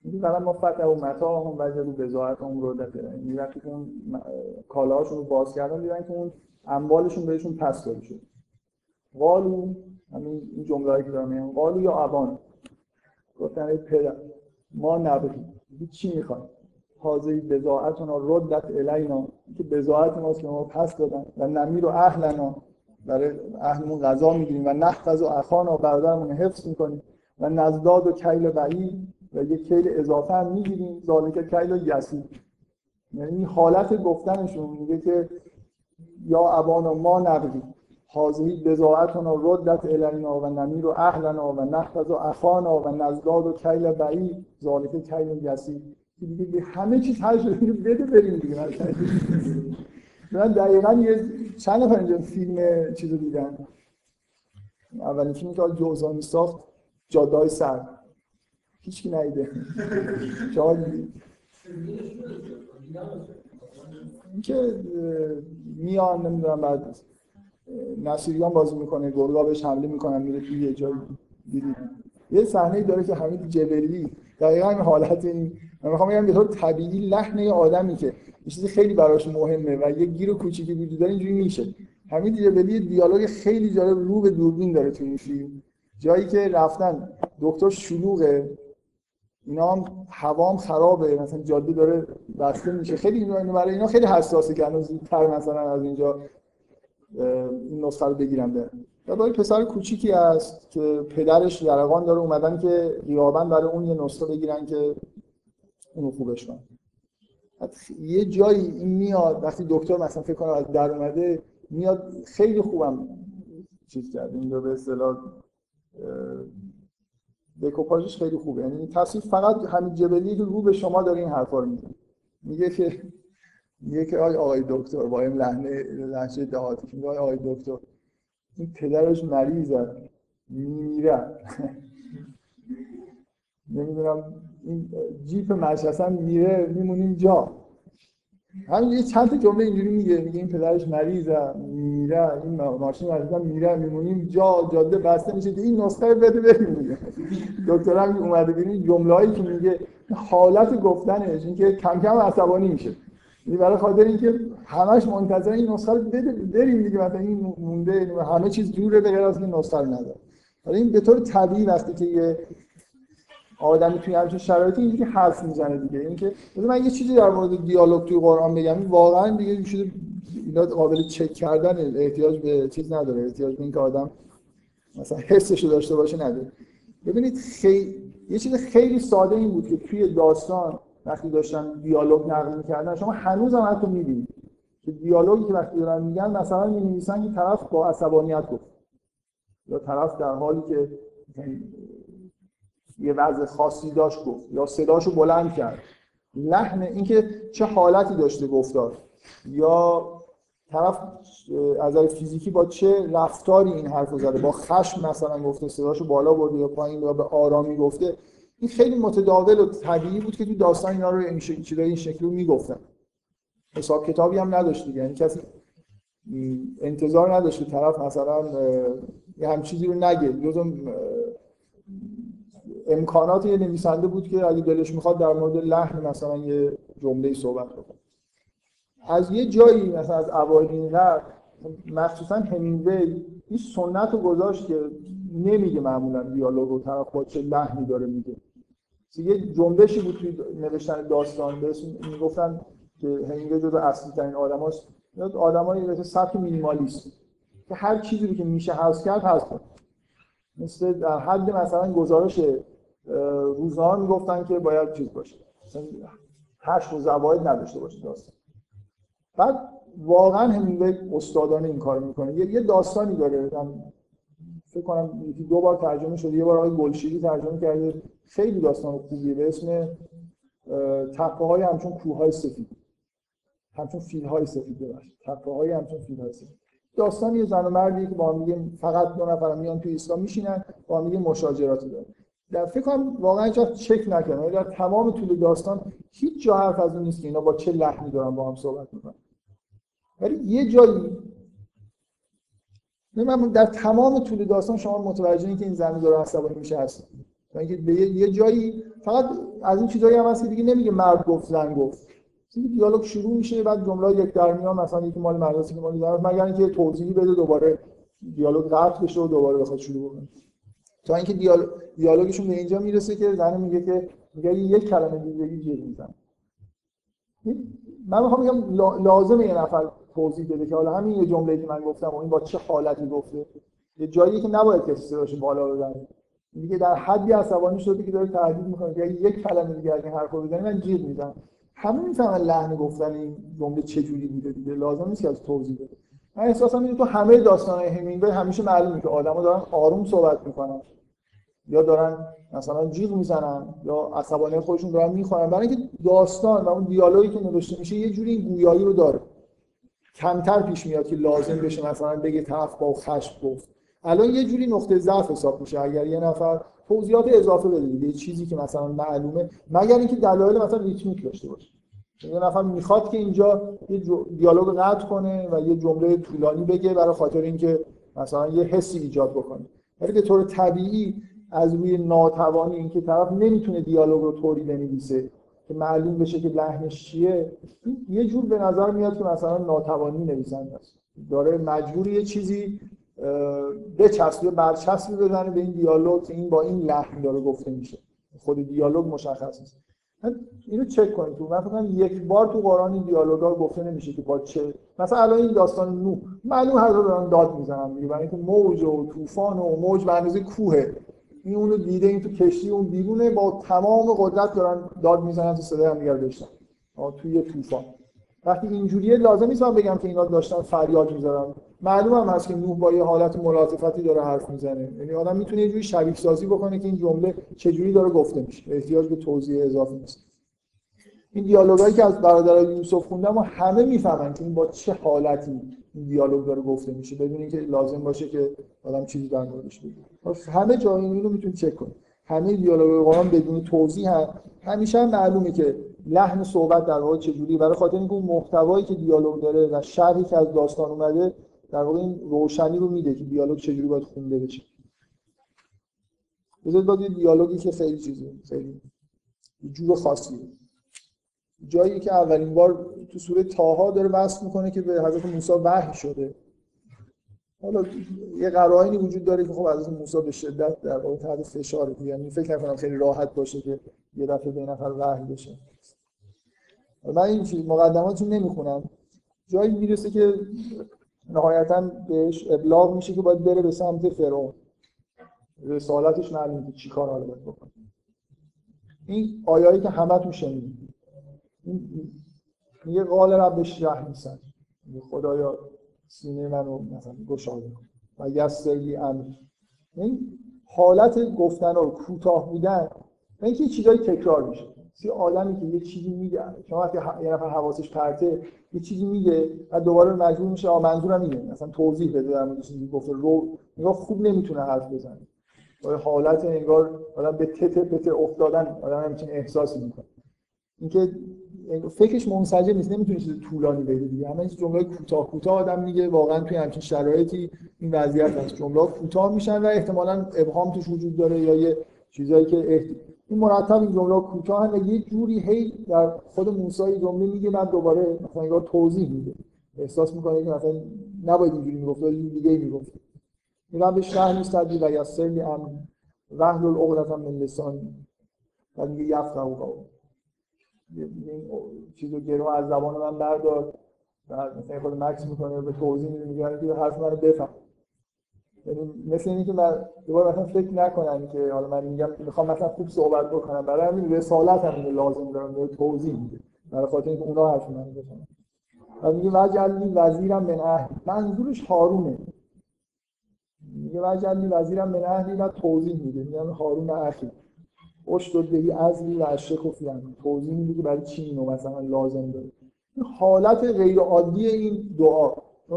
میگه فقط ما فتح و متا هم وجه رو بزاعت هم رو این یعنی وقتی که اون کالاهاشون رو باز کردن دیدن که اون اموالشون بهشون پس داده شد قالو همین این جمله که دارم میگم قالو یا ابان گفتن ای پدر ما نبریم چی می‌خوایم حاضری بزاعتون ها ردت الینا. که بزاعت ماست که ما پس دادن و نمیر و اهلنا. برای اهلمون غذا می‌گیریم و نخفز و اخانا برادرمون حفظ می‌کنیم و نزداد و کیل بعید و یه کیل اضافه هم می‌گیریم. ذالک کیل یسی یعنی حالت گفتنشون میگه که یا ابانا ما نقدی حاضری بزاعتنا ردت الینا و نمیر و اهلنا و نحفظ و اخانا و نزداد و کیل بعید. ذالک کیل یسی دیگه همه چیز شده. بده بریم دیگه. من دقیقا یه چند نفر اینجا فیلم چیز رو دیدن. اولین فیلمی که جوزانی ساخت جادای سر هیچ کی نیده. شما که میان نمی‌دونم بعد نصیریان بازی می‌کنه گرگا بهش حمله می‌کنن میره توی یه جایی. دیدید یه صحنه داره که حمید جبلی دقیقا این حالت این. من می‌خوام بگم به طور طبیعی لحن یه آدمی که یه چیزی خیلی براش مهمه و یه گیر کوچیکی وجود داره اینجوری میشه حمید جبلی دیالوگ خیلی جالب رو به دوربین داره تو این فیلم. جایی که رفتن دکتر شلوغه. اینا هم هوام خرابه مثلا جاده داره بسته میشه. خیلی اینو برای اینا خیلی حساسه که هنوز زودتر مثلا از اینجا این نسخه رو بگیرم برن و برای پسر کوچیکی هست که پدرش یرقان داره اومدن که غیابا برای اون یه نسخه بگیرن که اونو خوبش کنن. یه جایی میاد وقتی دکتر مثلا فکر کنه از در اومده میاد خیلی خوبم چیز کرد این به اصطلاح دکوپاژش خیلی خوبه. یعنی این تصویر فقط همین جبلی رو به شما داره این حرفا رو میگه میگه که میگه که آقای آقای دکتر با این لحنه لحنه دهاتی میگه آقای دکتر این پدرش مریضه. میمیره. نمی‌دونم این جیپ مشهسن میره میمونیم جا همین یه چند تا جمله اینجوری میگه میگه این پدرش مریضه میره این ماشین مریضه میره میمونیم جا جاده بسته میشه این نسخه بده بریم میگه هم اومده ببین جمله‌ای که میگه حالت گفتنش اینکه کم کم عصبانی میشه. این برای خاطر اینکه همش منتظر این نسخه رو بده بریم دیگه مثلا این مونده همه چیز دوره به غیر از این نسخه نداره. این به طور طبیعی وقتی که یه آدمی توی همچین شرایطی اینجوری حرف می‌زنه دیگه. اینکه من یه چیزی در مورد دیالوگ توی قرآن بگم واقعا دیگه شده اینا قابل چک کردن احتیاج به چیز نداره. احتیاج به اینکه آدم مثلا حسش داشته باشه نداره. ببینید خیلی یه چیز خیلی ساده این بود که توی داستان وقتی داشتن دیالوگ نقل می‌کردن شما هنوز هم حتی می‌بینید که دیالوگی که وقتی دارن میگن مثلا می‌نویسن که طرف با عصبانیت گفت. یا طرف در حالی که یه وضع خاصی داشت گفت. یا صداشو بلند کرد. لحن اینکه چه حالتی داشته گفتار یا طرف از فیزیکی با چه رفتاری این حرف زده. با خشم مثلا گفته صداشو بالا برده یا پایین یا به آرامی گفته. این خیلی متداول و طبیعی بود که تو داستان اینا رو این شکلی این شکلی می‌گفتن. حساب کتابی هم نداشت دیگه. یعنی کسی انتظار نداشت طرف مثلا یه هم چیزی رو نگه. جزو امکانات یه نویسنده بود که اگه دلش می‌خواد در مورد لحن مثلا یه جمله صحبت بکنه. از یه جایی مثلا از اوایل این مخصوصا همینگوی این سنت رو گذاشت که نمیگه معمولا دیالوگ و طرف با چه لحنی داره میگه. یه جنبشی بود توی نوشتن داستان به اسم می‌گفتن که همینگوی جزو اصلی ترین آدم هاست آدمایی مثل سبک مینیمالیست که هر چیزی رو که میشه حذف کرد حذف کنه. مثل در حد مثلا گزارش روزنامه می‌گفتن که باید چیز باشه. مثلا هشت و زواید نداشته باشه داستان. بعد واقعا همینگوی استادانه این کار می‌کنه. یه داستانی داره. فکر کنم یکی دو بار ترجمه شده. یه بار آقای گلشیری ترجمه کرده. خیلی داستان خوبیه. به اسم تپه های همچون کوه های سفید. همچون فیل های سفید ببخشید. تپه های همچون فیل های سفید. داستان یه زن و مردی که با هم فقط دو نفر میان توی اسلام میشینن با هم مشاجراتی دارن. در فکر کنم واقعا جا چک نکنم. در تمام طول داستان هیچ جا حرف از این نیست که اینا با چه لحنی دارن با هم صحبت می‌کنن. ولی یه جایی من در تمام طول داستان شما متوجه این که این زن داره عصبانی میشه هست. اینکه به یه جایی فقط از این چیزایی هم هست که دیگه نمیگه مرد گفت زن گفت. دیالوگ شروع میشه بعد جمله یک در میان مثلا یکی مال مدرسه که مال زن مگر اینکه توضیحی بده دوباره دیالوگ قطع بشه و دوباره بخواد شروع کنه تا اینکه دیالوگ دیالوگشون به اینجا می‌رسه که زن میگه که میگه یک کلمه دیگه جیغ میزن من می‌خوام بگم لازمه یه نفر توضیح بده که حالا همین یه جمله که من گفتم و این با چه حالتی گفته. یه جایی که نباید کسی صداش بالا بزنه. دیگه در حدی عصبانی شده که داره تهدید می‌کنه که یک کلمه دیگه این حرفو بزنی من جیغ می‌زنم. همه می‌فهمن لحن گفتن این جمله چه جوری بوده دیگه؟ لازم نیست که از توضیح بده. من احساسم اینه تو همه داستان‌های همینگوی همیشه معلومه که آدم‌ها دارن آروم صحبت می‌کنن. یا دارن مثلا جیغ می‌زنن یا عصبانی خودشون دارن می‌خوانن برای اینکه داستان و اون دیالوگی که نوشته میشه یه جوری گویایی رو داره. کمتر پیش میاد که لازم بشه مثلا بگه طرف با خشم گفت. الان یه جوری نقطه ضعف حساب میشه. اگر یه نفر توضیحات اضافه بده دیگه چیزی که مثلا معلومه مگر اینکه دلایل مثلا ریتمیک داشته باشه. یه نفر می‌خواد که اینجا یه دیالوگ قطع کنه و یه جمله طولانی بگه برای خاطر اینکه مثلا یه حسی ایجاد بکنه. ولی به طور طبیعی از روی ناتوانی اینکه طرف نمی‌تونه دیالوگ رو طوری بنویسه که معلوم بشه که لحنش چیه یه جور به نظر میاد که مثلا ناتوانی نویسنده است. داره مجبور یه چیزی بچسبه برچسبی بزنه به این دیالوگ که این با این لحن داره گفته میشه. خود دیالوگ مشخص نیست. اینو چک کنید تو فکر یک بار تو قرآن این دیالوگا گفته نمیشه که با چه. مثلا الان این داستان نو. معلوم هر دارن داد می‌زنن دیگه. برای اینکه موج و طوفان و موج به اندازه کوهه این اونو دیده این تو کشتی اون بیرونه با تمام قدرت دارن داد می‌زنن تو صدای هم دیگر بشنن توی طوفان. وقتی اینجوریه لازم نیست من بگم که اینا داشتن فریاد می‌زدن. معلوم هم هست که نوح با یه حالت ملاطفتی داره حرف می‌زنه. یعنی آدم می‌تونه یه جوری شبیه سازی بکنه که این جمله چجوری داره گفته میشه. احتیاج به توضیح اضافه نیست. این دیالوگایی که از برادرای یوسف خوندم و همه می‌فهمن که این با چه حالتی این دیالوگ داره گفته میشه بدون اینکه لازم باشه که آدم چیزی در موردش بگه. همه جا اینو می‌تونید چک کنید همه دیالوگ قرآن بدون توضیح هم همیشه هم معلومه که لحن صحبت در واقع چجوری برای خاطر اینکه اون محتوایی که دیالوگ داره و شرحی که از داستان اومده در واقع این روشنی رو میده که دیالوگ چجوری باید خونده بشه. بذارید یه دیالوگی که خیلی چیزه خیلی جور خاصیه. جایی که اولین بار تو سوره تاها داره وصف می‌کنه که به حضرت موسی وحی شده. حالا یه قرائنی وجود داره که خب حضرت موسی به شدت در واقع تحت فشار یعنی فکر نکنم خیلی راحت باشه که یه دفعه به نفر وحی بشه. من این مقدماتشون نمی‌خونم. جایی می‌رسه که نهایتا بهش ابلاغ میشه که باید بره به سمت فرعون. رسالتش معلومه که چیکار حالا بکنه. این آیایی که همتون شنیدید. میگه قال رب اشرح نیستن خدایا سینه منو مثلا گشاده کن. و یسری امر این حالت گفتن و کوتاه بودن اینکه چیزایی تکرار میشه. سی آدمی که یه چیزی میگه شما وقتی یه نفر حواسش پرته یه چیزی میگه و دوباره مجبور میشه آ منظورم اینه. مثلا توضیح بده در مورد چیزی گفته. رو نگاه خوب نمی‌تونه حرف بزنه. با حالت انگار آدم به تته پته افتادن آدم همچین احساسی می‌کنه. اینکه فکرش منسجم نیست نمی‌تونه چیز طولانی بگه دیگه. همه این جمله کوتاه کوتاه آدم میگه واقعا توی همچین شرایطی این وضعیت هست. جمله کوتاه میشن و احتمالاً ابهام توش وجود داره یا یه چیزایی که احت... این مرتب این جمله کوتاه و یه جوری هی در خود موسی جمله میگه بعد دوباره مثلا انگار توضیح میده. احساس می‌کنه که مثلا نباید اینجوری می‌گفت ولی دیگه می‌گفت. این به شهر تدبیر و یسر لی ام وحل العقدة من لسان بعد میگه این چیزو گرو از زبان من بردار. مثلا خود مکس می‌کنه به توضیح میده میگه که حرف منو بفهم. یعنی مثل اینکه من دوباره مثلا فکر نکنم که حالا من میگم می‌خوام مثلا خوب صحبت بکنم. برای همین رسالت هم لازم دارم به توضیح میده. برای خاطر اینکه اونا حرف منو بفهمن و میگه وجعلی وزیرم من اهل منظورش هارونه. میگه وجعلی وزیرم من اهلی و توضیح میده. میگه هارون اخی. اشتد بهی ازلی و اشک و فیان توضیح میده که برای چی اینو مثلا لازم داره؟ حالت غیر عادی این دعا.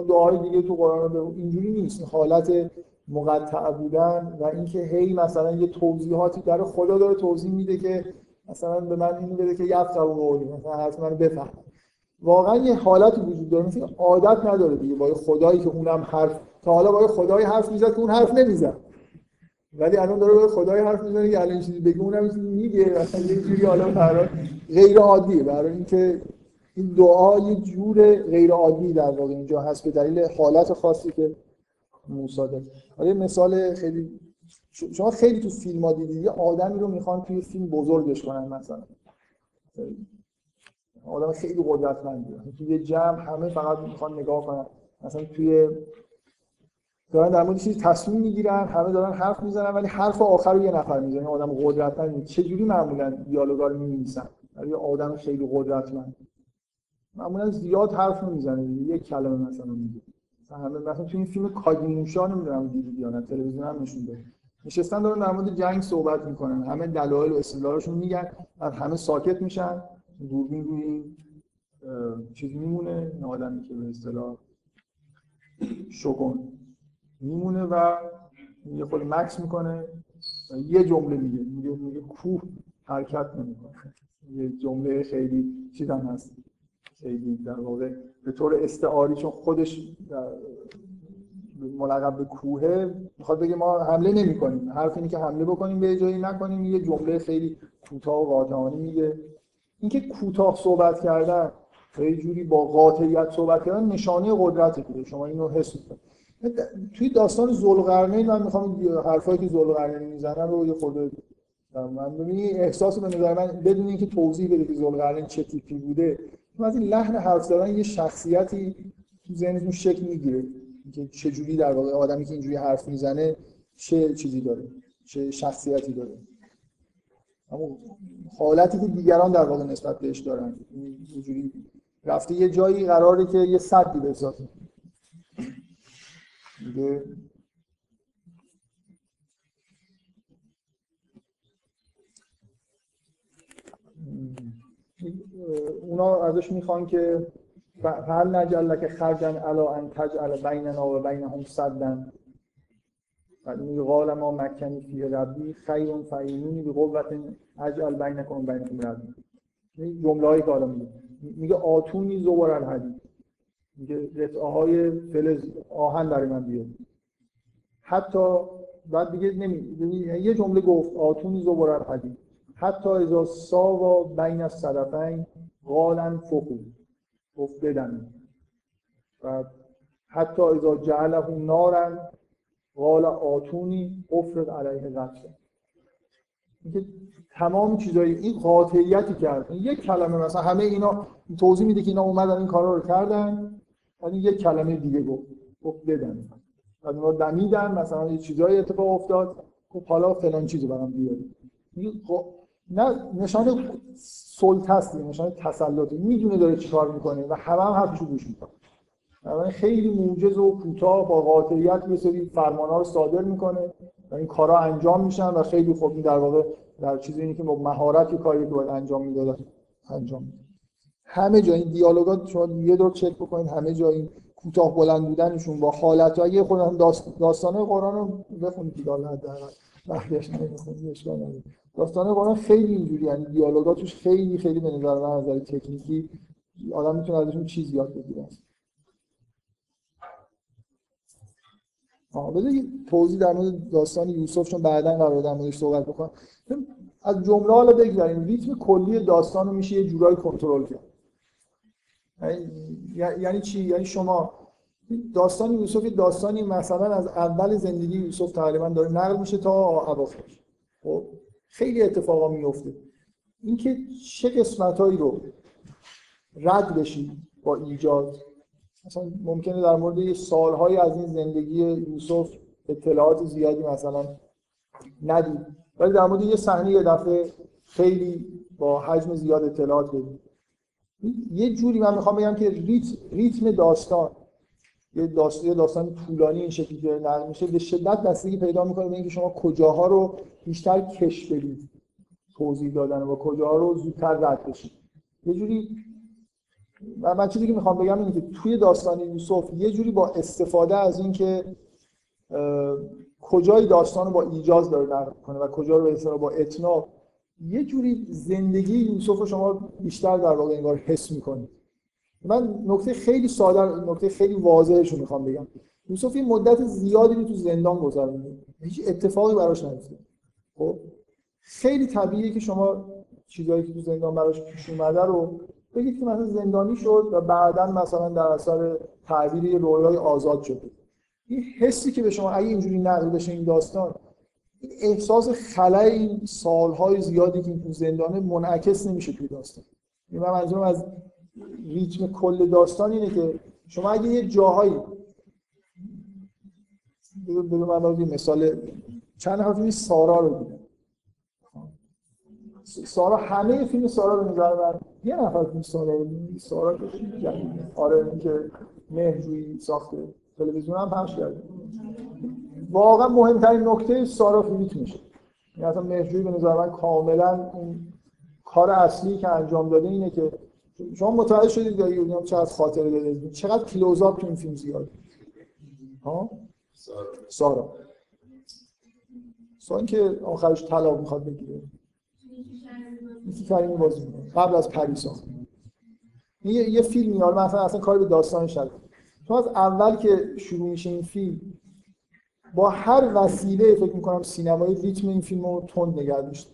دعای دیگه تو قرآن اینجوری نیست. حالت مقطع بودن و اینکه هی مثلا یه توضیحاتی در خدا داره توضیح میده که مثلا به من اینو بده که یفقه قولی مثلا حرف من بفهم. واقعا یه حالتی وجود داره. مثل عادت نداره دیگه. با خدایی که اونم حرف تا حالا با خدایی حرف می‌زد که اون حرف نمی‌زد. ولی الان داره به خدای حرف می‌زنه که الان چیزی بگه اونم میگه. مثلا یه جوری حالا برای غیر عادیه برای اینکه این دعا یه جور غیر عادی در واقع اینجا هست به دلیل حالت خاصی که موسی داره. حالا مثال خیلی شما خیلی تو فیلم ها دیدید یه آدمی رو می‌خوان توی فیلم بزرگش کنن مثلا. آدم خیلی قدرتمندیه. توی یه جمع همه فقط می‌خوان نگاه کنن. مثلا توی دارن در مورد چیزی تصمیم می‌گیرن همه دارن حرف می‌زنن ولی حرف آخر رو یه نفر می‌زنه. آدم قدرتمند. چه جوری معمولا دیالوگا رو می‌نویسن؟ آدم خیلی قدرتمند. معمولا زیاد حرف نمی‌زنه یک کلمه مثلا میگه. همه مثلا تو این فیلم کاگینوشا نمی‌دونم دیدید یا نه تلویزیون هم نشون داد نشستن دارن در مورد جنگ صحبت می‌کنن. همه دلایل و استدلالشون میگن. بعد همه ساکت میشن. دوربین روی این چیز میمونه. آدمی که به اصطلاح شکن میمونه و یه خود مکس می‌کنه یه جمله میگه میگه میگه کوه حرکت نمی‌کنه. یه جمله خیلی چیزم هست. خیلی در واقع به طور استعاری چون خودش ملقب به کوه می‌خواد بگه ما حمله نمی کنیم حرف اینه که حمله بکنیم به جایی نکنیم. یه جمله خیلی کوتاه و قاطعانه میگه. اینکه کوتاه صحبت کردن یه جوری با قاطعیت صحبت کردن نشانه قدرته که شما اینو حس می‌کنید توی داستان ذوالقرنین من می‌خوام حرفایی که ذوالقرنین می‌زنه رو یه خورده من ببینید احساس به نظر من بدون اینکه توضیح بده که ذوالقرنین چه تیپی بوده از این لحن حرف زدن یه شخصیتی تو ذهنتون شکل می‌گیره. که چه جوری در واقع آدمی که اینجوری حرف می‌زنه چه چیزی داره چه شخصیتی داره. اما حالتی که دیگران در واقع نسبت بهش دارن اینجوری رفته یه جایی قراره که یه صدی بسازه. دیگه. اونا ازش می‌خوان که هل نجل لک خرجن علا ان تجعل بیننا و بینهم صدن. بعد قال ما مکنی فی ربی خیر فعینونی به قوت اجعل بینکم و بینکم ربی. جمله هایی که میگه. میگه آتونی زبر الحدید. میگه قطعه های فلز آهن برای من بیاد حتی بعد دیگه نمی یه جمله گفت آتونی زبر الحدید حتی اذا ساوا بین الصدفین قالن فقو. گفت بدن. و حتی اذا جعله نارن قال آتونی افرد علیه قتل اینکه تمام چیزایی این قاطعیتی کرد یک کلمه مثلا همه اینا توضیح میده که اینا اومدن این کارا رو کردن. ولی یک کلمه دیگه گفت گفت بدن. اونا دمیدن مثلا یه چیزایی اتفاق افتاد. خب حالا فلان چیزو برام بیارید نه نشانه سلطه است نشانه تسلط می‌دونه داره چیکار می‌کنه و همه هم حرفشو گوش می‌کنه خیلی موجز و کوتاه با قاطعیت یه سری فرمانها رو صادر می‌کنه و این کارا انجام میشن و خیلی خوب این در واقع در چیزی اینه که با مهارت کاری که باید انجام می‌دادن انجام میده همه جا این دیالوگات شما یه دور چک بکنید همه جا این کوتاه بلند بودنشون با حالتهای خود داست داستان قرآن رو بخونید دیگه حداقل بقیه‌اش نمی‌خونید اشکال نداره. داستان قرآن خیلی اینجوری یعنی دیالوگاتش خیلی خیلی به نظر من نظر تکنیکی آدم می‌تونه ازشون چیز یاد بگیره. آها بذار توضیح در مورد داستان یوسف چون بعدا قرار در موردش صحبت بکنم. از جمله حالا بگذاریم ریتم کلی داستان رو میشه یه جورایی کنترل کرد. یعنی, چی؟ یعنی شما داستان یوسف داستانی مثلا از اول زندگی یوسف تقریبا داره نقل میشه تا اواخرش خب خیلی اتفاقا میفته اینکه چه قسمتهایی رو رد بشید با ایجاد؟ مثلا ممکنه در مورد سالهایی از این زندگی یوسف اطلاعات زیادی مثلا ندید ولی در مورد یه صحنه یه دفعه خیلی با حجم زیاد اطلاعات بدید یه جوری من می‌خوام بگم که ریتم داستان یه داستان داستان طولانی این شکلی که نقل میشه به شدت بستگی پیدا می‌کنه به اینکه شما کجاها رو بیشتر کش بدید توضیح دادن و کجاها رو زودتر رد بشید. یه جوری و من چیزی که می‌خوام بگم اینه که توی داستان یوسف یه جوری با استفاده از اینکه کجای داستان رو با ایجاز داره نقل کنه و کجا رو به با اتنا یه جوری زندگی یوسف رو شما بیشتر در واقع انگار حس می‌کنید. من نکته خیلی ساده نکته خیلی واضحش رو می‌خوام بگم. یوسف یه مدت زیادی رو تو زندان گذرونده هیچ اتفاقی براش نیفتاد. خب؟ خیلی طبیعیه که شما چیزایی که تو زندان براش پیش اومده رو بگید که مثلا زندانی شد و بعدا مثلا در اثر تعبیر رویای آزاد شده این حسی که به شما اگه اینجوری نقل بشه این داستان این احساس خلای این سالهای زیادی که این تو زندانه منعکس نمیشه توی داستان. یعنی من منظورم از ریتم کل داستان اینه که شما اگه یه جاهایی بگو من مثال چند نفر فیلم سارا رو دیدم سارا همه فیلم سارا رو نظر من یه نفر فیلم سارا رو سارا که آره این که مهجویی ساخته تلویزیون هم پخش کرده. واقعا مهمترین نکته سارا فیلیت میشه. یعنی اصلا مهجویی به نظر من کاملا اون کار اصلی که انجام داده اینه که شما متوجه شدید یا یونیام چقدر خاطره داده چقدر کلوزآپ تو این فیلم زیاد؟ ها؟ سارا. سارا. که آخرش طلاق می‌خواد بگیره. کریمی بازی می‌کنه. قبل از پری ساخت یه, یه فیلم میاد مثلا اصلا کاری به داستان شد تو از اول که شروع میشه این فیلم با هر وسیله فکر می‌کنم سینمایی ریتم این فیلم رو تند نگه داشته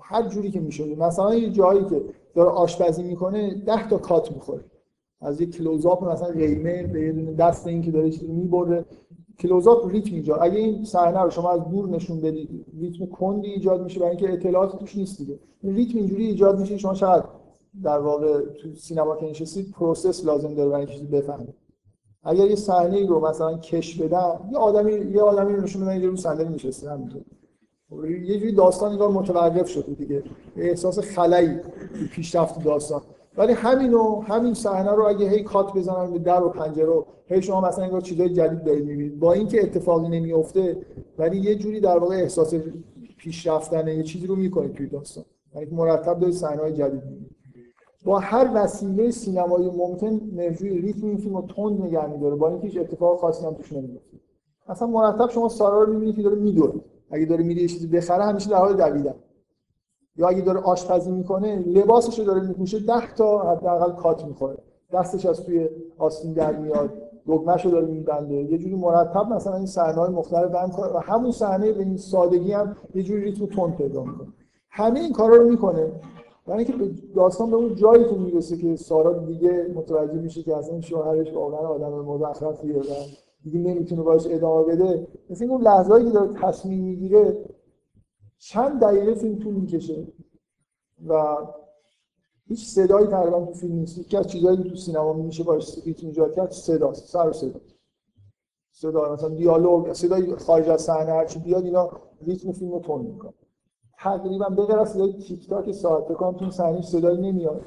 هر جوری که میشه مثلا یه جایی که داره آشپزی می‌کنه ده تا کات می‌خوره. از یه close-up مثلا قیمه به یه دست این که داره چیزی می‌بره. close-up ریتم ایجاد. اگه این صحنه رو شما از دور نشون بدید ریتم کندی ایجاد میشه برای اینکه اطلاعات توش نیست دیگه. ریتم اینجوری ایجاد میشه شما شاید در واقع تو سینما که نشستید process لازم داره برای چیزی بفهمید. اگر یه صحنه رو مثلا کش بدن یه آدمی یه آدمی نشون بدن اینجوری رو صندلی نشسته همینطور. یه جوری داستان انگار متوقف شده دیگه. احساس خلایی پیشرفت داستان. ولی همینو همین صحنه رو اگه هی کات بزنن به در و پنجره رو هی شما مثلا انگار چیزای جدید دارید می‌بینید. با اینکه اتفاقی نمیفته ولی یه جوری در واقع احساس پیشرفتن یه چیزی رو می‌کنید توی داستان. یعنی مرتب دارید صحنه‌های جدید می‌بینید. با هر وسیله سینمایی ممکن مرجوی ریتم این فیلم رو تند نگه میداره. با اینکه هیچ اتفاق خاصی هم توش نمیفته اصلا مرتب شما سارا رو می‌بینید که داره میدوره. اگه داره میره یه چیزی بخره همیشه در حال دویدن یا اگه داره آشپزی می‌کنه لباسش رو داره میپوشه 10 تا حداقل کات می‌خوره. دستش از توی آستین در میاد دگمش رو داره میبنده. یه جوری مرتب مثلا این صحنه های مختلف بند و همون صحنه به این سادگی هم یه جوری ریتم تند پیدا می‌کنه. همه این کارا رو می‌کنه. یعنی که داستان به اون جایی که می‌رسه که سارا دیگه متوجه میشه که اصلا شوهرش واقعا آدم مزخرفیه و دیگه نمی‌تونه باش ادامه بده مثل اون لحظه‌ای که داره تصمیم می‌گیره چند دقیقه فیلم طول می‌کشه و هیچ صدایی تقریبا تو فیلم نیست. یکی از چیزایی تو سینما میشه باش ریتم ایجاد کرد صداست سر و صدا. صدا مثلا دیالوگ صدای خارج از صحنه هرچی بیاد اینا ریتم فیلم رو تون می‌کنه. تقریبا به صدای تیک تاک ساعت بکنم تو صحنه صدایی نمیاد.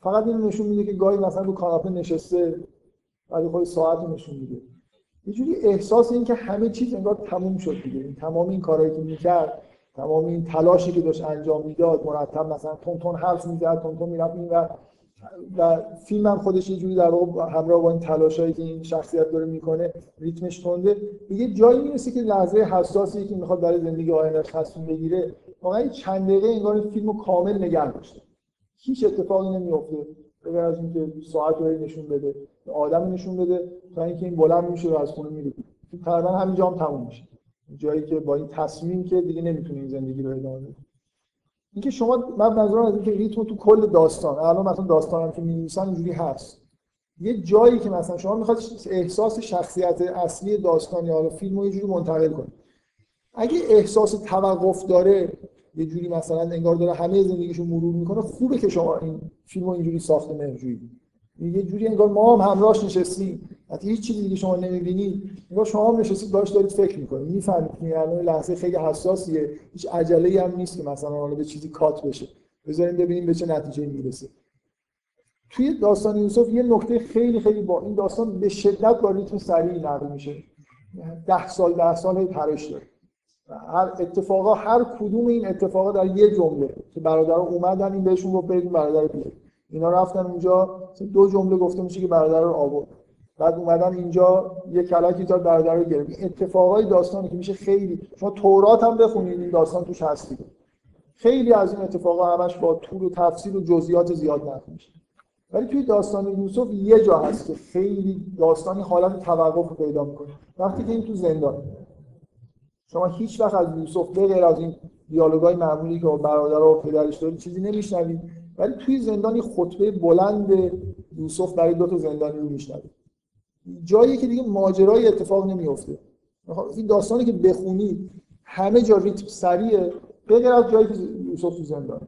فقط اینو نشون میده که گاهی مثلا رو کاناپه نشسته بعد خود ساعت نشون میده. یه جوری احساس این که همه چیز انگار تموم شد دیگه. تمام این کارهایی که می‌کرد تمام این تلاشی که داشت انجام می‌داد مرتب مثلا تون تون حرف می‌زد تون تون می‌رفت این و و فیلم هم خودش یه جوری در واقع همراه با این تلاشایی که این شخصیت داره می‌کنه ریتمش تنده. یه جایی می‌رسه که لحظه حساسی که می‌خواد برای زندگی آیندهش تصمیم بگیره واقعا چند دقیقه انگار فیلمو کامل نگه داشته. هیچ اتفاقی نمیفته به از اینکه ساعت رو نشون بده آدم نشون بده تا اینکه این بلند میشه و از خونه میره تقریبا همینجا هم تموم میشه. جایی که با این تصمیم که دیگه نمی‌تونه این زندگی رو ادامه بده. اینکه شما من منظورم از اینکه ریتم تو کل داستان الان مثلا داستانم که می‌نویسن اینجوری هست. یه جایی که مثلا شما می‌خواد احساس شخصیت اصلی داستان یا فیلم رو یه جوری منتقل کنید اگه احساس توقف داره یه جوری مثلا انگار داره همه زندگیشو مرور می‌کنه خوبه که شما این فیلم رو اینجوری ساخته مرجویی یه جوری انگار ما هم همراهش نشستیم. حتی هیچ چیزی دیگه شما نمی‌بینید انگار شما نشستید باش دارید فکر می‌کنید می‌فهمید که الان لحظه خیلی حساسیه هیچ عجله هم نیست که مثلا حالا به چیزی کات بشه. بذاریم ببینیم به چه نتیجه می‌رسه. توی داستان یوسف یه نکته خیلی خیلی با این داستان به شدت با ریتم سریع نقل میشه. ده سال ده سال پرش داره. هر اتفاقا هر کدوم این اتفاقا در یه جمله که برادر اومدن این بهشون گفت برید برادر اینا رفتن اونجا دو جمله گفته میشه که برادر رو آورد. بعد اومدن اینجا یه کلکی تا برادر گرفت اتفاقای داستانی که میشه خیلی شما تورات هم بخونید این داستان توش هستید خیلی از این اتفاقا همش با طول و تفصیل و جزئیات زیاد نقل میشه. ولی توی داستان یوسف یه جا هست که خیلی داستانی حالت توقف پیدا می‌کنه. وقتی که این تو زندان شما هیچ وقت از یوسف به غیر از این دیالوگای معمولی که با برادر و پدرش داری چیزی نمیشنوید. ولی توی زندانی خطبه بلند یوسف برای دو تا زندانی رو میشنوید. جایی که دیگه ماجرای اتفاق نمیفته این داستانی که بخونید همه جا ریتم سریعه. به غیر از جایی که یوسف تو زندان.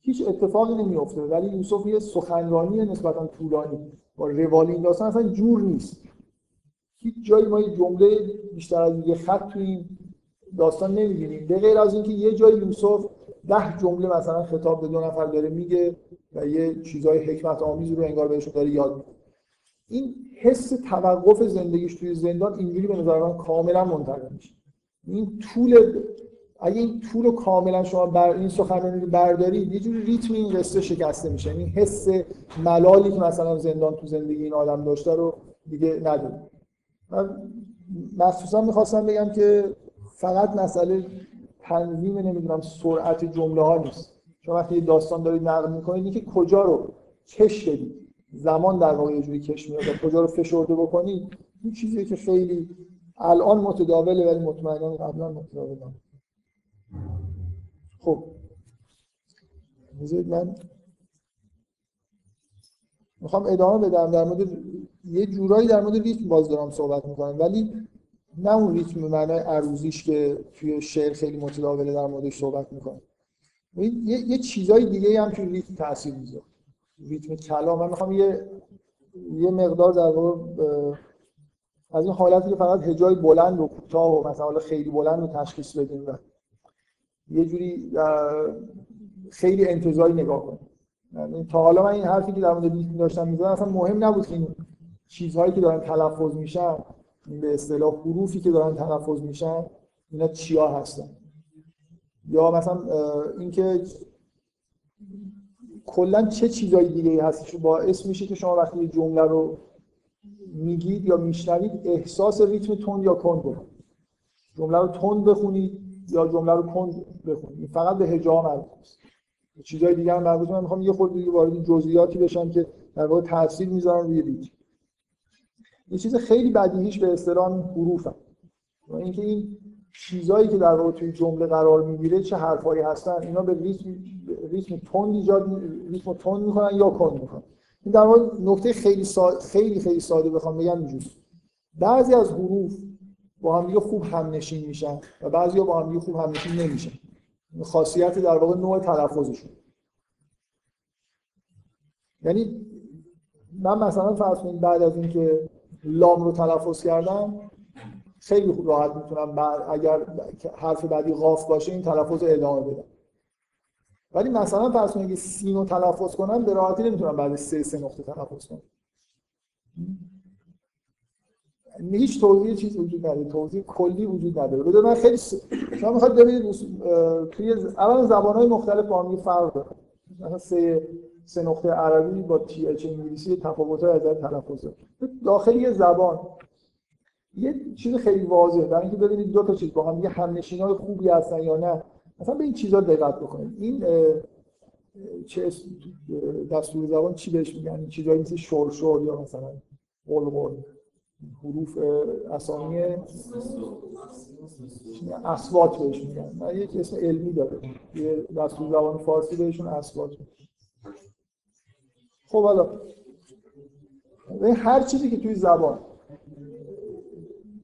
هیچ اتفاقی نمیفته ولی یوسف یه سخنرانی نسبتا طولانی. با روال این داستان اصلا جور نیست. هیچ جایی ما یه جمله بیشتر از یه خط تو این داستان نمی‌بینیم. به غیر از اینکه یه جای یوسف ده جمله مثلا خطاب به دو نفر داره میگه و یه چیزای حکمت آمیز رو انگار بهشون داره یاد میده. این حس توقف زندگیش توی زندان اینجوری به نظر من کاملا منتقل میشه. این طول اگه این طول رو کاملا شما بر این سخنرانی رو بردارید یه جوری ریتم این قصه شکسته میشه. این حس ملالی که مثلا زندان تو زندگی این آدم داشته رو دیگه نداره. من مخصوصا می‌خواستم بگم که فقط مسئله تنظیم نمی‌دونم سرعت جمله ها نیست. شما وقتی داستان دارید نقل می‌کنید که کجا رو کش بدید. زمان در واقع یه جوری کش میاد کجا رو فشرده بکنید این چیزی که خیلی الان متداوله ولی مطمئنا قبلا متداول خب. من می‌خوام ادامه بدم. در مورد یه جورایی در مورد ریتم باز دارم صحبت می‌کنم. ولی نه اون ریتم معنای عروضیش که توی شعر خیلی متداوله در موردش صحبت می‌کنم. یه, یه چیزای دیگه هم توی ریتم تاثیر می‌ذاره. ریتم کلام. من می‌خوام یه یه مقدار در از این حالتی که فقط هجای بلند و کوتاه و مثلا خیلی بلند رو تشخیص بدیم و یه جوری خیلی انتظاری نگاه کنیم. یعنی تا حالا من این حرفی که در مورد ریتم داشتم می‌زنم اصلا مهم نبود که این چیزهایی که دارن تلفظ میشن به اصطلاح حروفی که دارن تلفظ میشن اینا چیا هستن؟ یا مثلا اینکه کلا چه چیزایی دیگه ای هست که باعث میشه که شما وقتی یه جمله رو میگید یا میشنوید احساس ریتم تند یا کند بکنید. جمله رو تند بخونید یا جمله رو کند بخونید. فقط به هجا مربوط چیزای دیگه هم مربوط من می‌خوام یه خورده وارد جزئیاتی بشم که در واقع تاثیر می‌ذارن روی ریتم. یه چیز خیلی بدیهیش به اصطلاح حروف هم. اینکه این چیزایی که در واقع توی جمله قرار می‌گیره چه حرفایی هستن اینا به ریتم ریتم تند ایجاد ریتم تند می‌کنن یا کند می‌کنن. این در واقع نکته خیلی ساده خیلی خیلی ساده بخوام بگم اینجوری بعضی از حروف با هم دیگه خوب هم نشین میشن و بعضی با هم دیگه خوب هم نشین نمیشن. خاصیت در واقع نوع تلفظشون. یعنی من مثلا فرض کنید بعد از اینکه لام رو تلفظ کردم خیلی خوب راحت می‌تونم بعد اگر حرف بعدی قاف باشه این تلفظ رو ادامه بدم. ولی مثلا فرض کنید اگه سین رو تلفظ کنم به راحتی نمی‌تونم بعد سه سه نقطه تلفظ کنم. هیچ توضیح چیز وجود نداره. توضیح کلی وجود نداره. بده من خیلی س... شما می‌خواد ببینید توی اولا زبان‌های مختلف با هم فرق داره. مثلا سه سه نقطه عربی با تی اچ انگلیسی تفاوت‌های از تلفظ داخل یه زبان یه چیز خیلی واضحه. برای اینکه ببینید دو تا چیز با هم یه همنشینای خوبی هستن یا نه. مثلا به این چیزا دقت بکنید. این چه دستور زبان چی بهش میگن؟ این چیزایی مثل شور یا مثلا قول حروف اسامی اسوات بهش میگن. من یک اسم علمی داره. یه دستور زبان فارسی بهشون اسوات خب حالا هر چیزی که توی زبان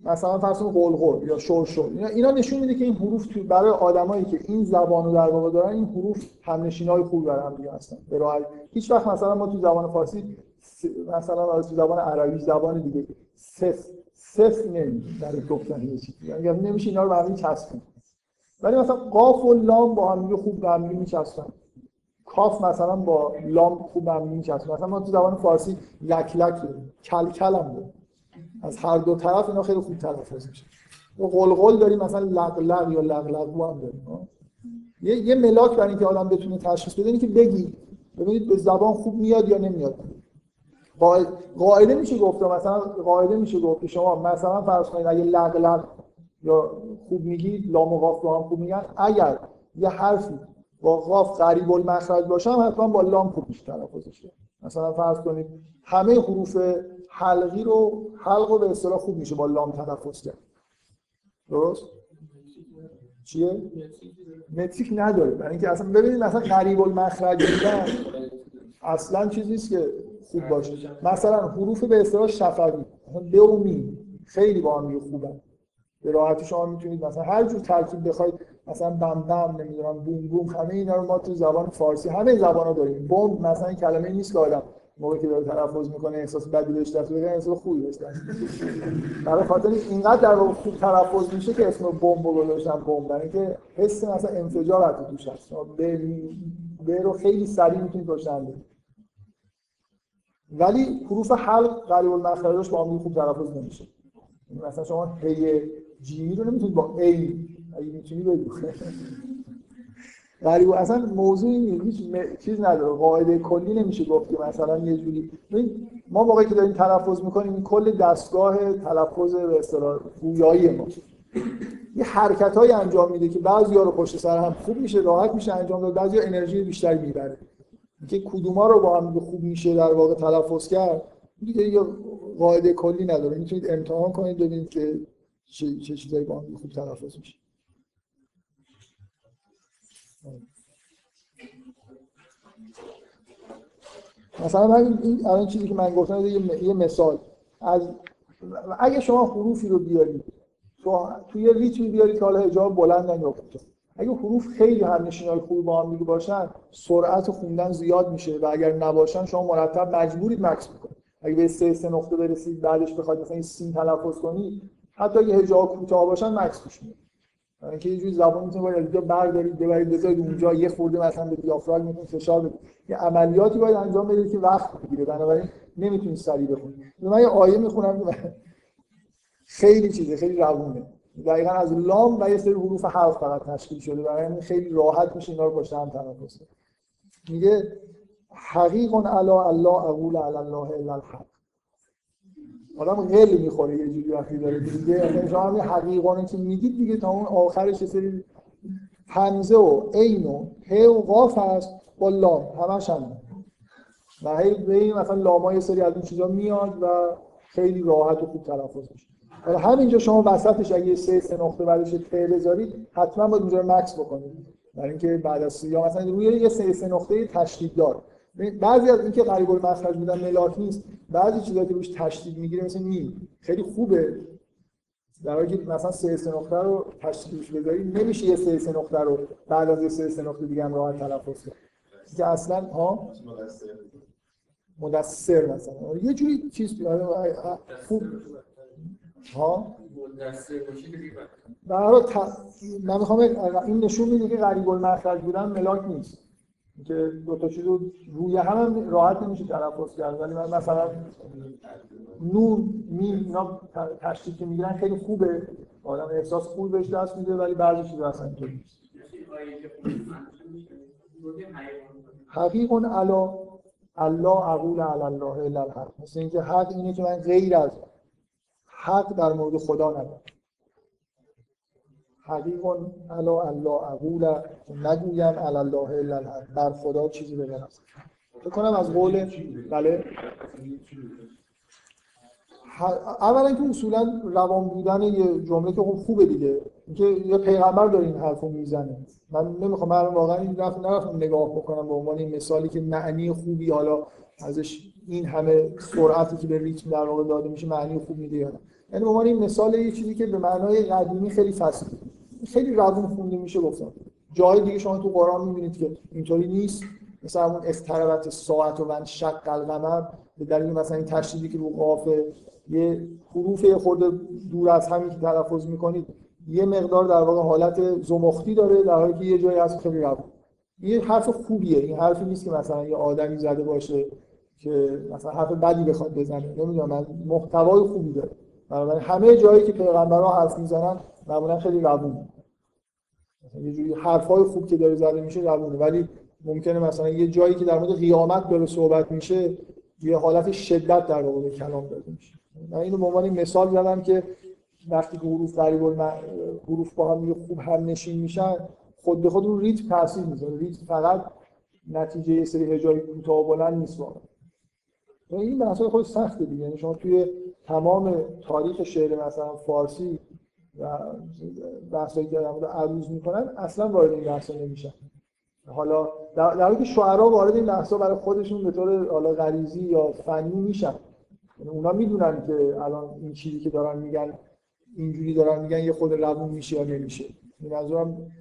مثلا فرض کنید قلقل یا شرشر اینا اینا نشون میده که این حروف تو برای آدمایی که این زبان رو در واقع دارن این حروف همنشینای خوب برای هم دیگه هستن به راحت هیچ وقت مثلا ما تو زبان فارسی مثلا تو زبان عربی زبان دیگه صف صف نمیگیم برای گفتن یه چیزی. یعنی نمیشه اینا رو به هم چسبون ولی مثلا قاف و لام با هم خوب به هم میچسبن. کاف مثلا با لام خوب به هم میچسبن. مثلا ما تو زبان فارسی لک لک کل از هر دو طرف اینا خیلی خوب تلفظ میشه. و قلقل داریم مثلا لق لق یا لق لق هم داریم یه یه ملاک برای اینکه آدم بتونه تشخیص بده که بگی ببینید به زبان خوب میاد یا نمیاد. قاعده میشه گفت مثلا قاعده میشه گفت شما مثلا فرض کنید اگه لق لق یا خوب میگید لام و قاف با هم خوب میگن اگر یه حرفی با قاف قریب المخرج باشه حتما با لام خوب میشه تلفظش. مثلا فرض کنید همه حروف حلقی رو حلق رو به اصطلاح خوب میشه با لام تلفظ کرد. درست؟ چیه؟ متریک نداره. برای اینکه اصلا ببینید مثلا قریب المخرج بودن اصلا چیزی نیست که خوب باشه. مثلا حروف به اصطلاح شفوی می خیلی با هم خوبن. به راحتی شما می‌تونید مثلا هر جور ترکیب بخواید مثلا بم بم نمی‌دونم بوم بوم همه اینا رو ما تو زبان فارسی همه زبان ها داریم. بمب مثلا کلمه نیست که آدم موقعی که داره تلفظ می‌کنه احساس بدی بهش دست بده احساس خوبی بهش برای خاطر اینقدر در واقع خوب تلفظ میشه که اسم بمب بمب. برای اینکه حس مثلا انفجار حتی توش هست. به رو خیلی سریع می‌تونید روشن ولی حروف حلق قریب المخرجش با هم خوب تلفظ نمیشه. مثلا شما هی جی رو نمی‌تونید با ای اگه می‌تونی بگو غریب اصلا موضوعی هیچ چیز نداره. قاعده کلی نمیشه گفت که مثلا یه جوری ما موقعی که داریم تلفظ می‌کنیم کل دستگاه تلفظ به اصطلاح گویایی ما. یه حرکت های انجام میده که بعضی ها رو پشت سر هم خوب میشه راحت میشه انجام داد بعضی ها انرژی بیشتری می‌بره. که کدوما رو با هم خوب میشه در واقع تلفظ کرد دیگه یه قاعده کلی نداره. می‌تونید امتحان کنید ببینید که چه چیزایی با هم خوب تلفظ میشه. مثلا این الان چیزی که من گفتم یه مثال. از اگه شما حروفی رو بیارید تو توی ریتمی بیارید که حالا حجاب بلندن یا کوتاه اگه حروف خیلی هم های خوبی با هم باشن سرعت خوندن زیاد میشه و اگر نباشن شما مرتب مجبورید مکس بکنید. اگه به سه سه نقطه برسید بعدش بخواید مثلا این سین تلفظ کنید حتی اگه هجا کوتاه باشن مکس میشه اینکه یه جوری زبان می‌تونه باید اینجا بردارید ببرید بذارید اونجا یه خورده مثلا به دیافراگم می‌تونید فشار بدید. یه عملیاتی باید انجام بدید که وقت بگیره. بنابراین نمی‌تونید سریع بخونید من یه آیه می‌خونم خیلی چیزه خیلی روونه. دقیقا از لام و یه سری حروف حرف فقط تشکیل شده. برای خیلی راحت میشه اینا رو پشت هم تنفس میگه حقیق علا الله اقول علی الله الا الحق. آدم قل می‌خوره یه جوری وقتی داره دیگه شما همین حقیقانه که میگید دیگه تا اون آخرش سری همزه و عین و ه و قاف هست. با لام همش هم و هی مثلا لاما یه سری از این چیزا میاد و خیلی راحت و خوب تلفظ میشه. حالا همینجا شما وسطش اگه سه سه نقطه بعدش ت بذارید حتما باید اونجا مکس بکنید. برای اینکه بعد از یا مثلا روی یه سه سه نقطه تشدید دار بعضی از اینکه قریب المخرج بودن ملاک نیست بعضی چیزا که روش تشدید می‌گیره مثل میم خیلی خوبه. در حالی که مثلا سه سه نقطه رو تشدیدش بذاری نمیشه یه سه سه نقطه رو بعد از یه سه سه نقطه دیگه هم راحت تلفظ کنی. که اصلا ها؟ مدثر مثلا. یه جوری چیز خوب. ها؟ در من می‌خوام این نشون میده که غریب المخرج بودن ملاک نیست. که دو تا چیز روی هم, هم راحت نمیشه تلفظ کرد. ولی من مثلا نون می اینا تشکیل که می‌گیرن خیلی خوبه. آدم احساس خوب بهش دست میده ولی بعضی چیزا اصلا اینطوری نیست. حقیق علا الله اقول علی الله الا الحق. مثل اینکه حق اینه که من غیر از حق در مورد خدا ندارم. حقیق علا الله اقول نگویم علی الله الا بر خدا چیزی بگم. فکر کنم از قول بله. اولا که اصولا روان بودن یه جمله که خوبه دیگه. اینکه یه پیغمبر داره این حرفو می‌زنه. من نمی‌خوام من واقعا این رفت نرفتم نگاه بکنم به عنوان این مثالی که معنی خوبی حالا ازش این همه سرعتی که به ریتم در واقع داده میشه معنی خوب میده یا یعنی به عنوان این مثال یه چیزی که به معنای قدیمی خیلی فصل خیلی روون خونده میشه گفتم جای دیگه شما تو قرآن می‌بینید که اینطوری نیست. مثلا اون اختربت ساعت و من شق القمر به دلیل مثلا این تشدیدی که رو قاف یه حروف یه خورده دور از همین که تلفظ می‌کنید یه مقدار در واقع حالت زمختی داره در حالی که یه جایی از خیلی روون. این حرف خوبیه. این حرفی نیست که مثلا یه آدمی زده باشه که مثلا حرف بدی بخواد بزنه. نمی‌دونم محتوای خوبی داره بنابراین همه جایی که پیغمبرها حرف می‌زنن معمولا خیلی روونه. یه جوری حرفای خوب که داره زده میشه روونه. ولی ممکنه مثلا یه جایی که در مورد قیامت داره صحبت میشه یه حالت شدت در واقع کلام داده میشه. من اینو به عنوان مثال زدم که وقتی که حروف قریب حروف با هم خوب هم نشین میشن خود به خود رو ریتم تاثیر می‌ذاره. ریتم فقط نتیجه یه سری هجای کوتاه و بلند نیست واقعا. این مسئله خود سخته دیگه. یعنی شما توی تمام تاریخ شعر مثلا فارسی و بحثایی که در مورد عروض می‌کنن اصلا وارد این بحثا نمیشن. حالا در حالی که شعرا وارد این بحثا برای خودشون به طور حالا غریزی یا فنی میشن. یعنی اونا می‌دونن که الان این چیزی که دارن میگن اینجوری دارن میگن یه خود روون میشه یا نمیشه. این منظورم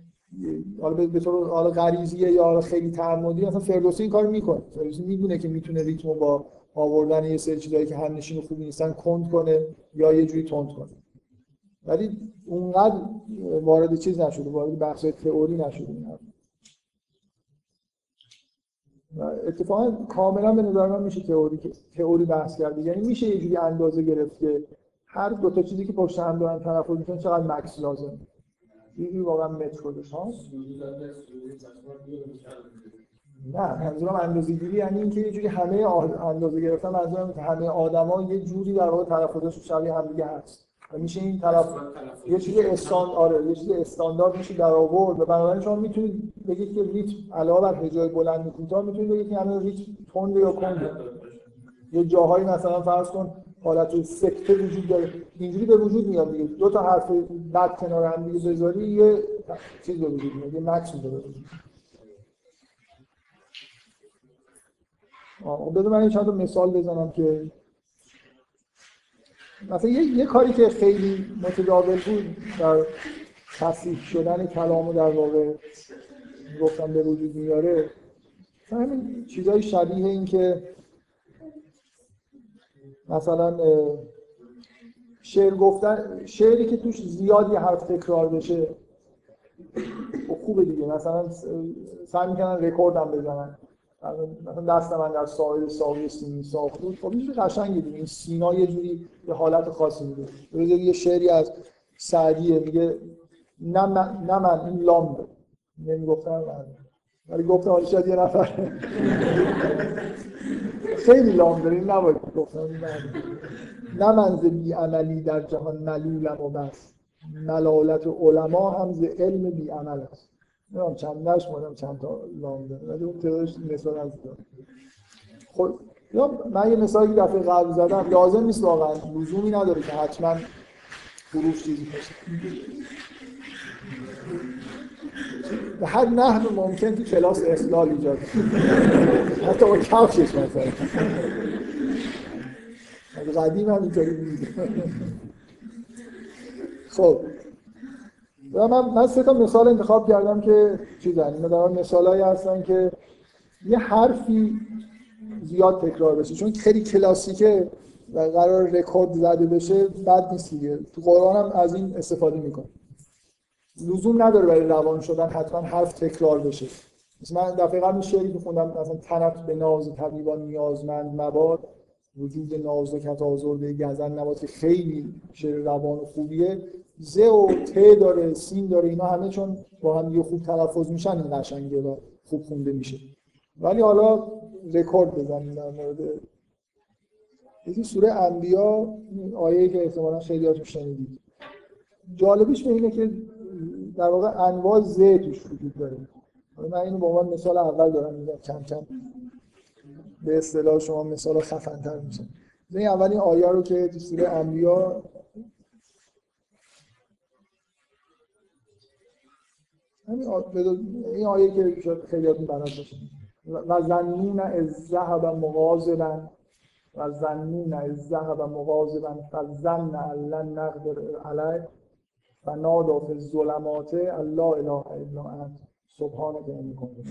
حالا به طور حالا غریزیه یا خیلی تعمدی مثلا فردوسی این کار می‌کنه. فردوسی می‌دونه که می‌تونه ریتمو با آوردن یه سری چیزایی که هم نشین خوبی نیستن کند کنه یا یه جوری تند کنه. ولی اونقدر وارد چیز نشده وارد بحث تئوری نشده و اتفاقا کاملا به نظر من میشه تئوری تئوری بحث کرد. یعنی میشه یه جوری اندازه گرفت که هر دو تا چیزی که پشت هم دارن تلفظ می‌کنن چقدر مکس لازم این واقعا متر خودش ها نه منظورم اندازه گیری یعنی اینکه یه جوری همه اندازه گرفتن منظورم که همه آدما یه جوری در واقع تلفظش شبیه هم دیگه هست. و میشه این طرف یه چیزی استان آره یه چیزی استاندارد میشه در آورد و بنابراین شما می‌تونید بگید که ریتم علاوه بر هجای بلند و کوتاه می‌تونید بگید که همین ریتم تند یا کنده یه جاهایی مثلا فرض کن حالت سکته وجود داره اینجوری به وجود میاد دیگه. دو تا حرف بعد کنار هم دیگه بذاری یه چیز به وجود میاد یه میاد. آه بذار من چند تا مثال بزنم که مثلا یه،, یه کاری که خیلی متداول بود در تصیح شدن کلام و در واقع گفتم به وجود میاره همین چیزای شبیه این که مثلا شعر گفتن شعری که توش زیادی حرف تکرار بشه خب خوبه دیگه مثلا سعی می‌کنن رکورد هم بزنن. مثلا دست من در ساحل ساقی سینی ساخت بود خب این قشنگه دیگه این سینا یه جوری به حالت خاصی میده یه شعری از سعدیه. میگه نه من, این لام ده نمی‌گفتم من. ولی گفتم حالا شاید یه نفر. خیلی لام داره این نباید گفتم. نه من ز بی عملی در جهان ملولم و بس. ملالت علما هم ز علم بی عمل است. نمی‌دونم چند نش مادم چند تا لام داره ولی اون تعدادش مثال از خب یا من یه مثالی که دفعه قبل زدم لازم نیست واقعا لزومی نداره که حتما حروف چیزی باشه. به هر نحو ممکن تو کلاس اخلال ایجاد حتی با کفشش مثلا. قدیم هم اینطوری خب و من, من سه تا مثال انتخاب کردم که چیزن این در مثالایی هستن که یه حرفی زیاد تکرار بشه. چون خیلی کلاسیکه و قرار رکورد زده بشه بد نیست دیگه. تو قرآن هم از این استفاده می‌کنه لزوم نداره برای روان شدن حتما حرف تکرار بشه. مثلا من دفعه قبل شعری که خوندم مثلا تنت به ناز طبیبان نیازمند مباد وجود نازکت آزرده گزن نباد که خیلی شعر روان و خوبیه. ز و ت داره سین داره اینا همه چون با هم یه خوب تلفظ میشن این قشنگه و خوب خونده میشه. ولی حالا رکورد بزنیم در مورد یکی سوره انبیا آیه که احتمالا خیلیاتون شنیدید. جالبش به اینه که در واقع انواع ز توش وجود داره. من اینو به عنوان مثال اول دارم میگم کم کم به اصطلاح شما مثال خفن‌تر میشه. این اولین آیه رو که تو سوره انبیا این آیه که شاید خیلیاتون بلد باشه. و زنون از ذهب مغازبا و زنون از ذهب مغازبا و زن علن نقدر علیه و نادا فی الله اله الا انت. سبحانه که نمی کنید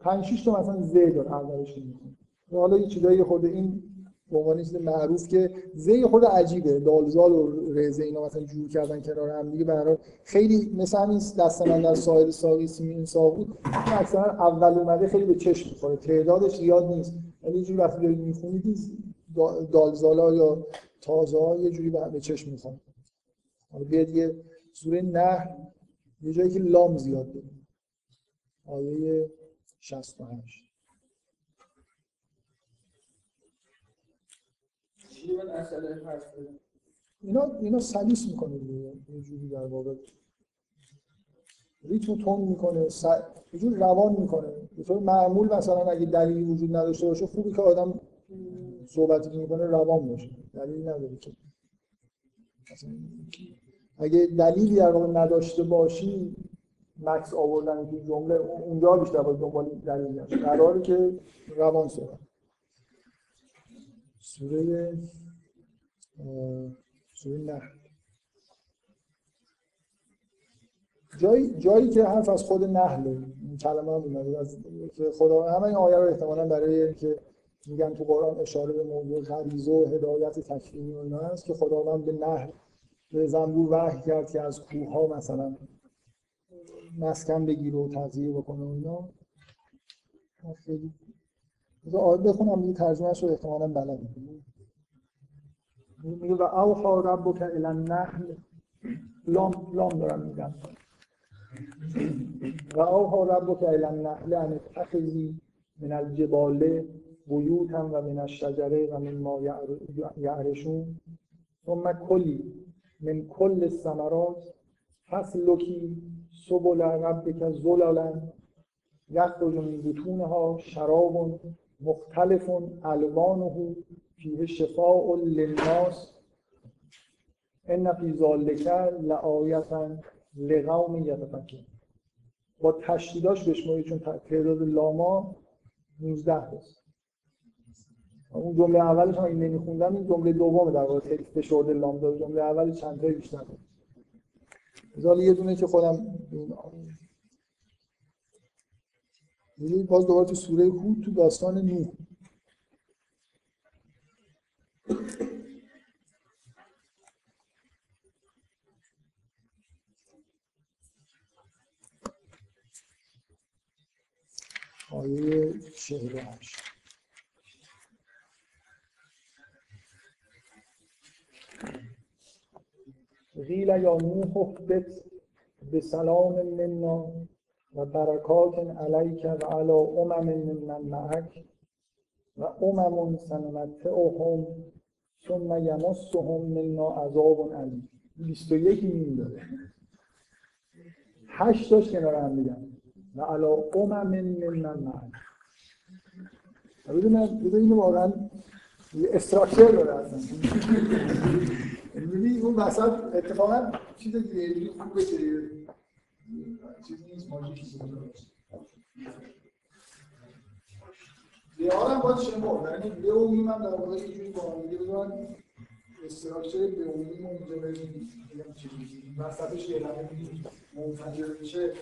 پنج شیش تا مثلا ز داره اولش حالا یه چیزایی خود این به عنوان چیز معروف که زی خود عجیبه. دالزال و رزه اینا مثلا جور کردن کنار هم دیگه. برای خیلی مثل همین دست من در سایر ساقی سیمین ساقود اکثرا اول اومده خیلی به چشم می‌خوره. تعدادش زیاد نیست. ولی جوری وقتی دارید می‌خونید دالزالا یا تازه ها یه جوری به چشم می‌خوره. حالا بیاد یه سوره نه یه جایی که لام زیاد بده آیه 68 اینا اینا سلیس می‌کنه یه جوری در واقع ریتم تون می‌کنه س... یه جوری روان می‌کنه. به طور معمول مثلا اگه دلیلی وجود نداشته باشه خوبی که آدم صحبتی می‌کنه روان باشه. دلیلی نداره که. اگه دلیلی در واقع نداشته باشی مکس آوردن تو جمله اونجا بیشتر باید دنبال دلیل قراره که روان صحبت. سوره سوره نه جایی, جایی که حرف از خود نحل این کلمه هم اومده از خدا همه این آیه رو احتمالا برای اینکه میگن تو قرآن اشاره به موضوع غریزه و هدایت تکوینی و هست که خداوند به نحل به زنبور وحی کرد که از کوه ها مثلا مسکن بگیره و تغذیه بکنه و اینا. بخونم یه ترجمهش رو احتمالا بلد میگه و اوحا ربک الی النحل. لام لام دارم میگم و اوحا ربک الی النحل ان اتخذی من الجبال بیوتا و من الشجره و من ما یعرشون. ثم کلی من کل الثمرات. فسلکی سبل ربک زلالا یخرج من بطونها شراب مختلف الوانه فیه شفاء للناس. ان فی ذلک لآیتا لقوم یتفکرون. با تشدیداش بشمارید چون تعداد لاما 19 هست. اون جمله اولش هم نمیخوندم این جمله دومه در واقع. خیلی فشرده لام داره. جمله اول چند تا بیشتر. مثال یه دونه که خودم باز دوباره تو سوره هود تو داستان نوح. آیه 48 قیل یا نوح اهبط به سلام منا. و برکات علیک و علی امم من معک و امم سنمتعهم ثم یمسهم منا عذاب علیم. 21 میم داره. هشت تاش کنار هم میگن. و علا امم من معک. ببین اینو واقعا استراکچر داره اصلا. یعنی اون وسط اتفاقا چیز دیگه خوبه که چیزی نیست ماژیکی دیار هم باید شمار. یعنی اونیم هم در واقع یه جوری با هم دیگه بذارن استراکچر اونیم اونجا بریم بگم چیزی وسطش یه لمه منفجر میشه.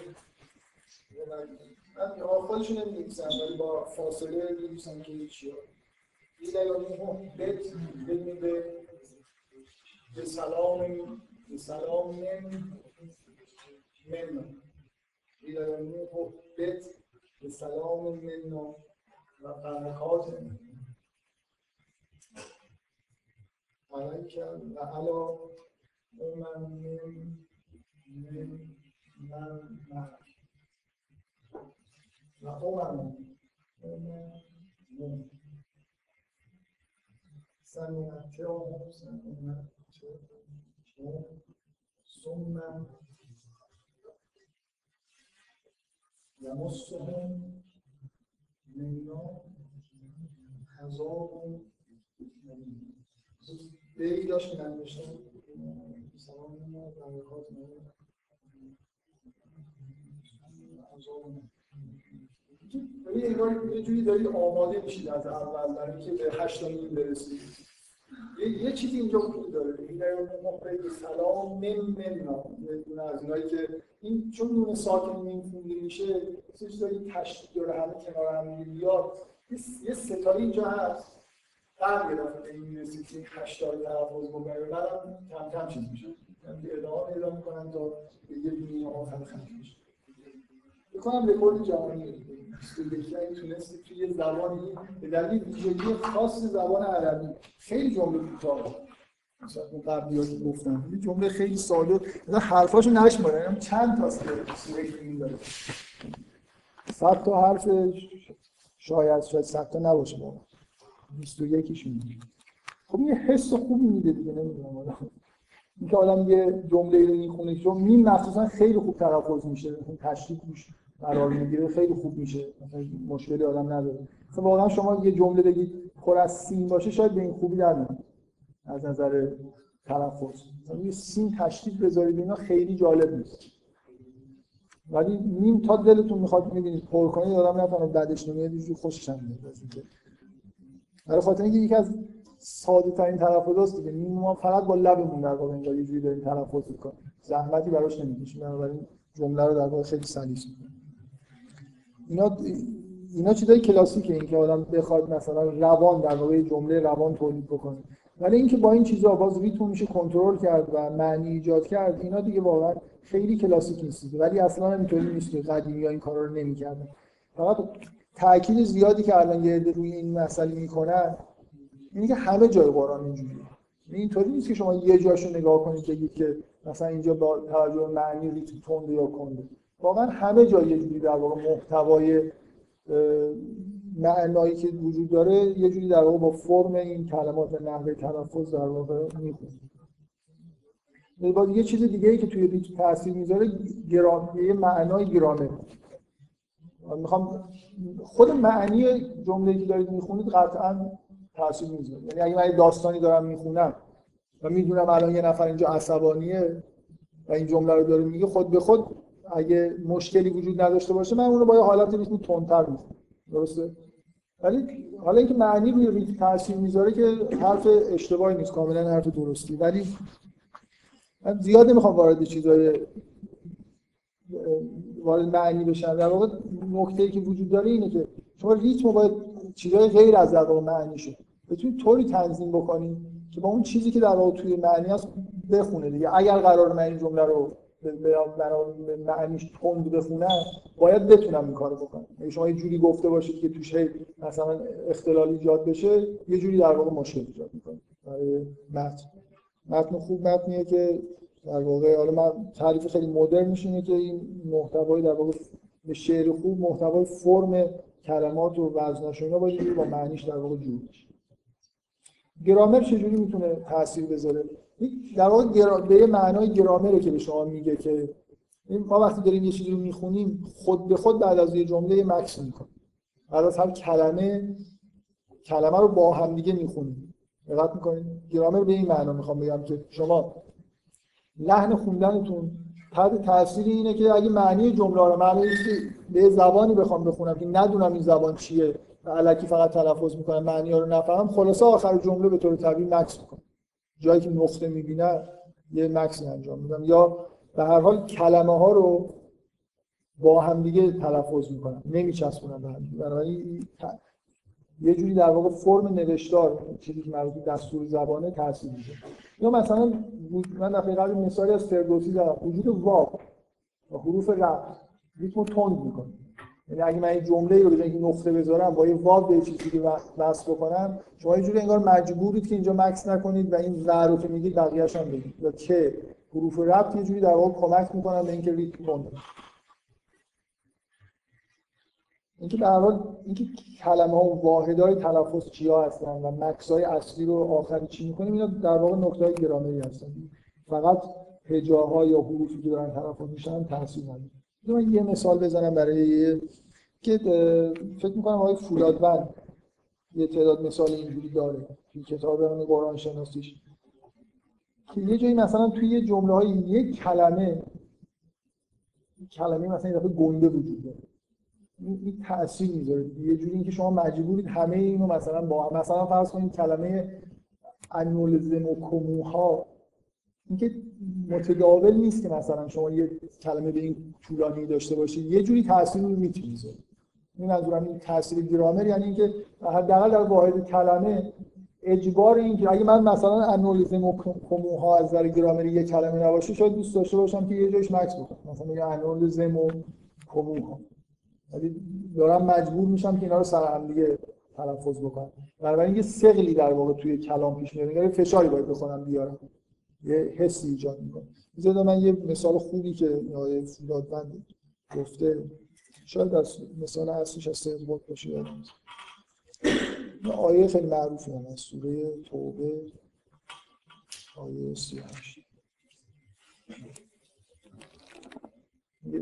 من خودشون نمی‌نویسن ولی با فاصله می‌نویسن که چی ایلا یا بت بدون به به سلام به سلام من من ایلا یا بت به سلام من و برکات علیک و علا امم من من من من و امم من سنمتعهم سنمتعهم ثم یمسهم منا عذاب بیایی داشت که ننوشتم سلام و برکات ببین انگار یه جوری دارید آماده میشید از اول برای اینکه به هشت برسید. یه, یه چیزی اینجا وجود داره. این به سلام من منا یه از اینایی که این چون نون ساکن نمیخونده میشه یه چیزایی تشکیل داره همه کنار هم بیاد یه ستاره اینجا هست. قبل یه دفعه این می‌رسید که این هشتاری تلفظ بکنه بعدم کم کم چیز میشه. ادامه پیدا می‌کنن تا به یه دونه آخر ختم میشه. بکنم رکورد جهانی تونستی توی زبانی به دلیل ویژگی خاص زبان عربی خیلی جمله کوتاه. مثلا قبلی گفتم یه جمله خیلی ساده مثلا حرفاشو نشماره هم چند تاست که سوره داره. صد تا حرف شاید شاید صد تا نباشه بابا 21 میگه خب یه حس خوبی میده دیگه نمی‌دونم. اینکه آدم یه جمله رو می‌خونه چون میم مخصوصا خیلی خوب تلفظ میشه اون تشریح میشه قرار می‌گیره خیلی خوب میشه مشکلی آدم نداره. مثلا واقعا شما یه جمله بگید پر از سین باشه شاید به این خوبی در از نظر تلفظ. یه سین تشدید بذارید اینا خیلی جالب نیست. ولی نیم تا دلتون می‌خواد می‌بینید پر کنید آدم نتونه بعدش نمیاد خوشش هم میاد. برای خاطر اینکه یکی از ساده ترین تلفظ دیگه. نیم ما فقط با لبمون در واقع انگار یه جوری داریم تلفظ می‌کنیم. زحمتی براش نمی‌کشیم. بنابراین جمله رو در واقع خیلی سلیس می‌کنیم. اینا اینا چیزای کلاسیکه. این که آدم بخواد مثلا روان در واقع جمله روان تولید بکنه. ولی اینکه با این چیزا باز ریتم میشه کنترل کرد و معنی ایجاد کرد اینا دیگه واقعا خیلی کلاسیک نیست ولی اصلا اینطوری نیست که قدیمی این کارا رو نمی‌کردن. فقط تاکید زیادی که الان یه روی این مسئله می‌کنن که همه جای قرآن اینجوریه. یعنی اینطوری نیست که شما یه جاشو نگاه کنید بگید که مثلا اینجا با توجه معنی ریتم تنده یا کنده. واقعا همه جای یه جوری در واقع محتوای معنایی که وجود داره یه جوری در واقع با فرم این کلمات نحوه تلفظ در واقع می‌خونه. یه چیز دیگه ای که توی ریتم تاثیر می‌ذاره گرام یه معنای گرامر می‌خوام خود معنی جمله‌ای که دارید می‌خونید قطعا تاثیر می‌ذاره یعنی اگه من داستانی دارم می‌خونم و می‌دونم الان یه نفر اینجا عصبانیه و این جمله رو داره میگه خود به خود اگه مشکلی وجود نداشته باشه من اون رو با یه حالت ریتم تندتر می‌خونم. درسته؟ ولی حالا اینکه معنی روی ریتم تاثیر می‌ذاره که حرف اشتباهی نیست کاملا حرف درستی. ولی من زیاد نمی‌خوام وارد چیزای وارد معنی بشن در واقع نکته که وجود داره اینه که شما ریتم باید چیزای غیر از در معنی شد. بتونید طوری تنظیم بکنید که با اون چیزی که در واقع توی معنی هست بخونه دیگه. اگر قرار من این جمله رو به معنیش تند بخونم باید بتونم این کارو بکنم. اگه شما یه جوری گفته باشید که توش مثلا اختلال ایجاد بشه یه جوری در واقع مشکل ایجاد می‌کنه. برای متن. متن خوب متنیه که در واقع حالا من تعریف خیلی مدرن اینه که این محتوای در واقع به شعر خوب محتوای فرم کلمات و وزناش اینا باید با معنیش در واقع جور گرامر چجوری می‌تونه تاثیر بذاره؟ در واقع به یه معنای گرامره که به شما میگه که ما وقتی داریم یه چیزی رو می‌خونیم خود به خود بعد از یه جمله مکس می‌کنیم. بعد از هر کلمه کلمه رو با هم دیگه می‌خونیم. دقت می‌کنید؟ گرامر به این معنا می‌خوام بگم که شما لحن خوندنتون تحت تاثیر اینه که اگه معنی جمله رو معنی به زبانی بخوام بخونم که ندونم این زبان چیه و علکی فقط تلفظ می‌کنم معنی ها رو نفهم خلاصه آخر جمله به طور طبیعی مکس می‌کنم. جایی که نقطه می‌بینه یه مکسی انجام میدم. یا به هر حال کلمه ها رو با هم دیگه تلفظ می‌کنم. نمیچسبونم به هم بنابراین یه جوری در واقع فرم نوشتار چیزی که مربوط دستور زبانه تاثیر میده یا مثلا من دفعه قبل مثالی از فردوسی زدم. وجود واو و حروف رفع ریتم تند می‌کنه. یعنی اگه من این جمله رو به نقطه بذارم با یه واو به چیزی که وصل بکنم شما یه جوری انگار مجبورید که اینجا مکس نکنید و این ور رو که میگید بقیه‌اش هم بگید یا که حروف ربط یه جوری در واقع کمک می‌کنن به اینکه ریتم تند اینکه در حال اینکه کلمه ها و واحدهای تلفظ چیا هستن و مکس های اصلی رو آخری چی می‌کنیم اینا در واقع نقطه های گرامری هستن. فقط هجاها یا حروفی که دارن تلفظ میشن تاثیر نداره. من یه مثال بزنم برای که فکر می‌کنم آقای فولادوند یه تعداد مثال اینجوری داره توی کتاب همین قرآن شناسیش. که یه جایی مثلا توی یه جمله های یک کلمه کلمه مثلا یه گنده وجود داره. این تاثیر می‌ذاره. یه جوری اینکه شما مجبورید همه اینو مثلا با مثلا فرض کنید کلمه انولزم و کموها اینکه متداول نیست که مثلا شما یه کلمه به این طولانی داشته باشید. یه جوری تاثیر رو می‌تونید. این منظورم این تاثیر گرامر یعنی اینکه حداقل در واحد کلمه اجبار این که اگه من مثلا انولیزم و کموها از نظر گرامری یه کلمه نباشه شاید دوست داشته باشم که یه جایش مکس بکنم. مثلا میگه انولیزم و کموها ولی دارم مجبور میشم که اینا رو سر هم دیگه تلفظ بکنم. بنابراین یه ثقلی در واقع توی کلام پیش میاد. یعنی فشاری باید بخونم بیارم. یه حسی ایجاد می‌کنه. بذارید من یه مثال خوبی که آقای فولادوند گفته. شاید از مثال اصلیش از سربات باشه. یادم آیه خیلی معروفی هم از سوره توبه آیه 38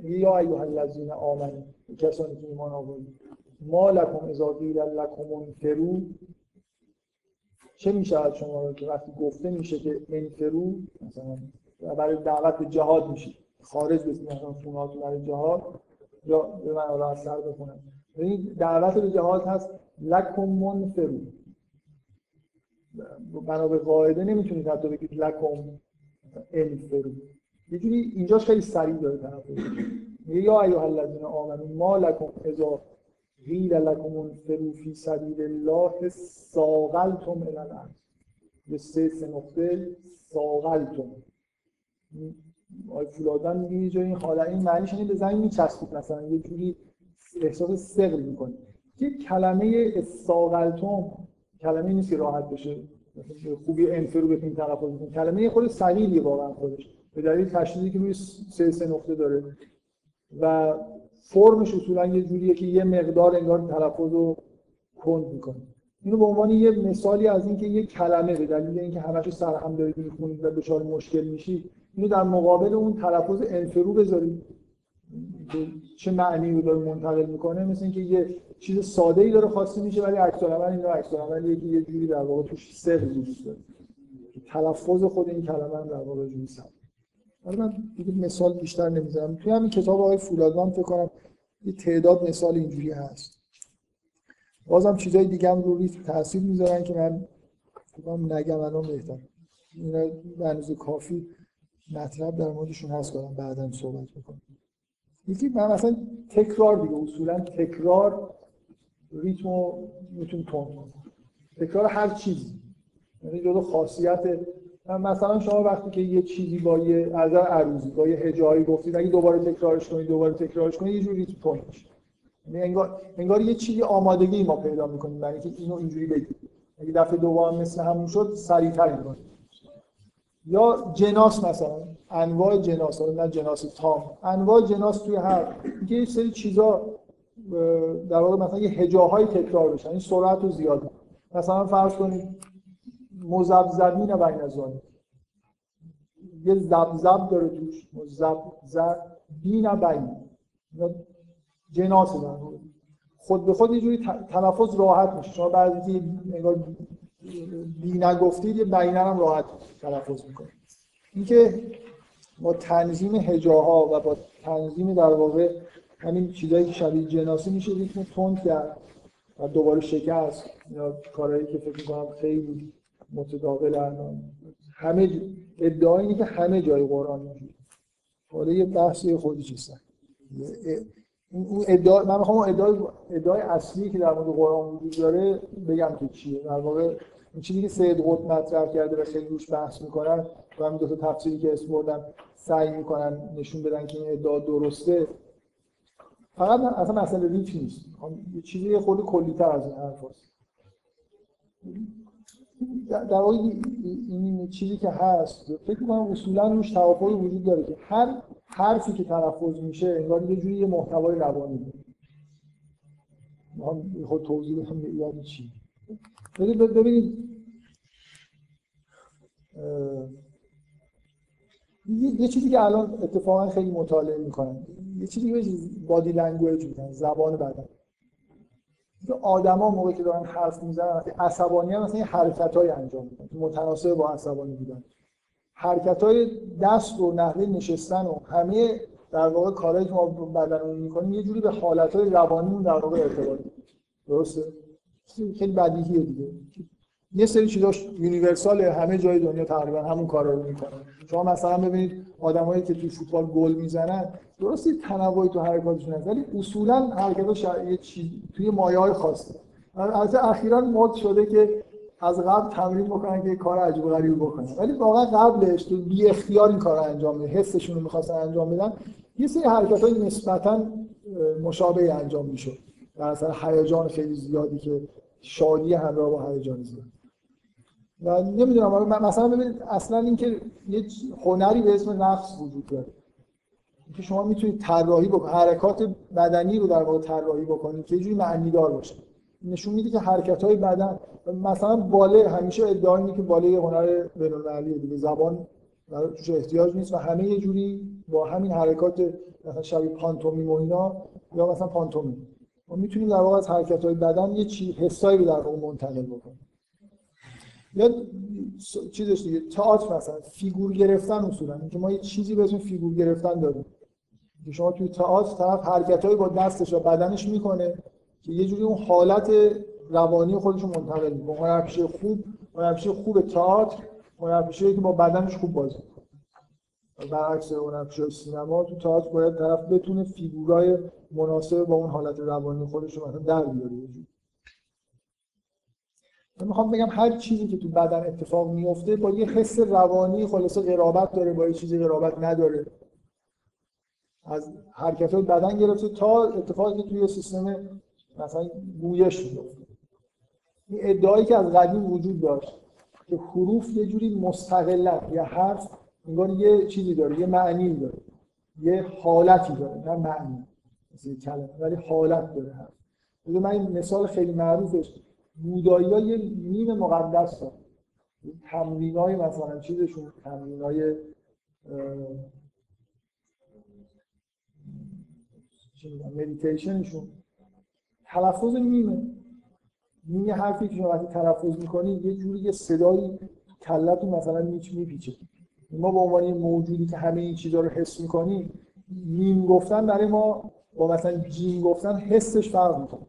یا ایها الذین آمنوا کسانی که ایمان آوردید. ما لکم اذا قیل لکم انفروا. چه میشه شما رو که وقتی گفته میشه که انفرو مثلا برای دعوت به جهاد میشید خارج بسید مثلا خونهاتون برای جهاد. یا به من را سر بکنم این دعوت به جهاد هست لکم منفرو بنا به قاعده نمی‌تونید حتی بگید لکم انفرو یه جوری اینجاش خیلی سریع داره طرف یا ایها الذین آمنوا ما لکم اذا قیل لکم انفروا فی سبیل الله ساقلتم الی یه سه سه نقطه ساقلتم آی فولادن میگه یه این حالا این معنیش اینه به زمین میچسبید. مثلا یه جوری احساس ثقل می‌کنه یه کلمه استاقلتم کلمه نیست که راحت بشه. خوبی انفرو بتونیم تلفظ کنیم کلمه خود ثقیلیه واقعا خودش. به دلیل تشدیدی که روی سه سه نقطه داره. و فرمش اصولا یه جوریه که یه مقدار انگار تلفظ رو کند می‌کنه. اینو به عنوان یه مثالی از اینکه یه کلمه به دلیل اینکه همش سر هم دارید می‌خونید و دچار مشکل میشید اینو در مقابل اون تلفظ انفرو بذارید چه معنی رو داره منتقل می‌کنه. مثل اینکه یه چیز ساده ای داره خواسته میشه ولی عکس العمل اینا عکس یه جوری در واقع توش سر وجود داره. تلفظ خود این کلمه در واقع جوری حالا من دیگه مثال بیشتر نمی‌زنم. توی همین کتاب آقای فولادوان فکر کنم یه تعداد مثال اینجوری هست. بازم چیزای دیگه هم روی تاثیر می‌ذارن که من فکرم نگم الان بهتر. اینا به کافی مطلب در موردشون هست کنم بعدا صحبت بکنم یکی من مثلا تکرار دیگه اصولا تکرار ریتمو می‌تونه تون تکرار هر چیزی. یعنی جزو خاصیت مثلا شما وقتی که یه چیزی با یه از عروضی با یه هجایی گفتید اگه دوباره تکرارش کنید دوباره تکرارش کنید یه جوری میشه. یعنی انگار انگار یه چیزی آمادگی ما پیدا می‌کنیم برای اینکه اینو اینجوری بگید اگه دفعه دوم مثل همون شد سریعتر می‌کنیم. یا جناس مثلا انواع جناس نه جناس تام. انواع جناس توی هر یه سری چیزا در واقع مثلا یه هجاهای تکرار بشن این سرعت رو زیاد مثلا فرض کنید مزبزبین بین از یه زبزب داره توش مزبزب بین. جناس در خود به خود یه جوری تلفظ راحت میشه. شما بعضی انگار بی نگفتید یه بینن هم راحت تلفظ می‌کنید اینکه با تنظیم هجاها و با تنظیم در واقع همین چیزایی که شبیه جناسی میشه ریتم تند کرد و دوباره شکست. یا کارهایی که فکر می‌کنم خیلی متداول الان. همه ادعا اینه که همه جای قرآن اینجوری حالا یه بحث خودی چیستن اون ادعا من می‌خوام اون ادعای اصلی که در مورد قرآن وجود داره بگم که چیه. در واقع این چیزی که سید قطب مطرح کرده و خیلی روش بحث می‌کنن و همین دو تا تفسیری که اسم بردم سعی می‌کنن نشون بدن که این ادعا درسته. فقط من اصلا مسئله ریچ نیست. یه چیزی خود کلیتر از این حرف. در واقع این چیزی که هست فکر کنم اصولا روش توافقی وجود داره که هر حرفی که تلفظ میشه انگار یه جوری یه محتوای روانی داره من خود توضیح بدم یعنی چی. ببینید. یه چیزی که الان اتفاقا خیلی مطالعه می‌کنن. یه چیزی که بادی لنگویج میگن زبان بدن. آدما موقعی که دارن حرف می‌زنن عصبانی هم مثلا حرکت های انجام میدن متناسب با عصبانی بودن. حرکت های دست و نحوه نشستن و همه در واقع کارهایی که ما بدنمون می‌کنیم یه جوری به حالت های روانیمون در واقع ارتباط درسته؟ خیلی بدیهیه دیگه. یه سری چیزاش یونیورسال همه جای دنیا تقریبا همون کارا رو می‌کنن. شما مثلا ببینید آدمایی که تو فوتبال گل می‌زنن درسته تنوعی تو حرکاتشون هست ولی اصولا حرکتش یه چیز توی مایه های خاصه البته اخیرا مد شده که از قبل تمرین بکنن که کار عجیب و غریب بکنن. ولی واقعا قبلش تو بی اختیار این کار انجام میده حسشون رو می‌خواستن انجام بدن. یه سری حرکت های نسبتا مشابه انجام می‌شد. در اثر هیجان خیلی زیادی که شادی همراه با هیجان زیاد. و نمی‌دونم مثلا ببینید اصلا اینکه یه هنری به اسم نفس وجود داره. که شما می‌تونید طراحی بکنید حرکات بدنی رو در واقع طراحی بکنید که یه جوری معنی دار باشه. نشون میده که حرکت بدن مثلا باله همیشه ادعا اینه که باله یه هنر بین‌المللیه دیگه زبان توش احتیاج نیست و همه یه جوری با همین حرکات مثلا شبیه پانتومیم و اینا یا مثلا پانتومیم. ما می‌تونیم در واقع از حرکت های بدن یه حسایی رو در واقع منتقل بکنیم. یا چیزش دیگه تئاتر مثلا فیگور گرفتن اصولا. اینکه ما یه چیزی به اسم فیگور گرفتن داریم که شما توی تئاتر طرف حرکتایی با دستش و بدنش می‌کنه که یه جوری اون حالت روانی خودش رو منتقل می‌کنه. هنرپیشه خوب هنرپیشه خوب تئاتر هنرپیشه که با بدنش خوب بازی برعکس هنرپیشه سینما تو تئاتر باید طرف بتونه فیگورای مناسب با اون حالت روانی خودش رو مثلا در بیاره. می‌خوام بگم هر چیزی که تو بدن اتفاق میفته با یه حس روانی خلاصه قرابت داره با یه چیزی قرابت نداره. از حرکت بدن گرفته تا اتفاقی که توی سیستم مثلا گویش میفته. این ادعایی که از قدیم وجود داشت که حروف یه جوری مستقلن یا حرف انگار یه چیزی داره یه معنی داره یه حالتی داره نه معنی. مثل کلمه. ولی حالت داره حرف. من این مثال خیلی معروفش. بودایی یه نیم مقدس دارن. تمرین های مثلا چیزشون تمرین های مدیتیشنشون تلفظ نیمه. نیمه حرفی که شما وقتی تلفظ می‌کنی یه جوری یه صدایی کلتون مثلا میچ میپیچه. ما به عنوان موجودی که همه این چیزها رو حس می‌کنیم نیم گفتن برای ما با مثلا جیم گفتن حسش فرق می‌کنه.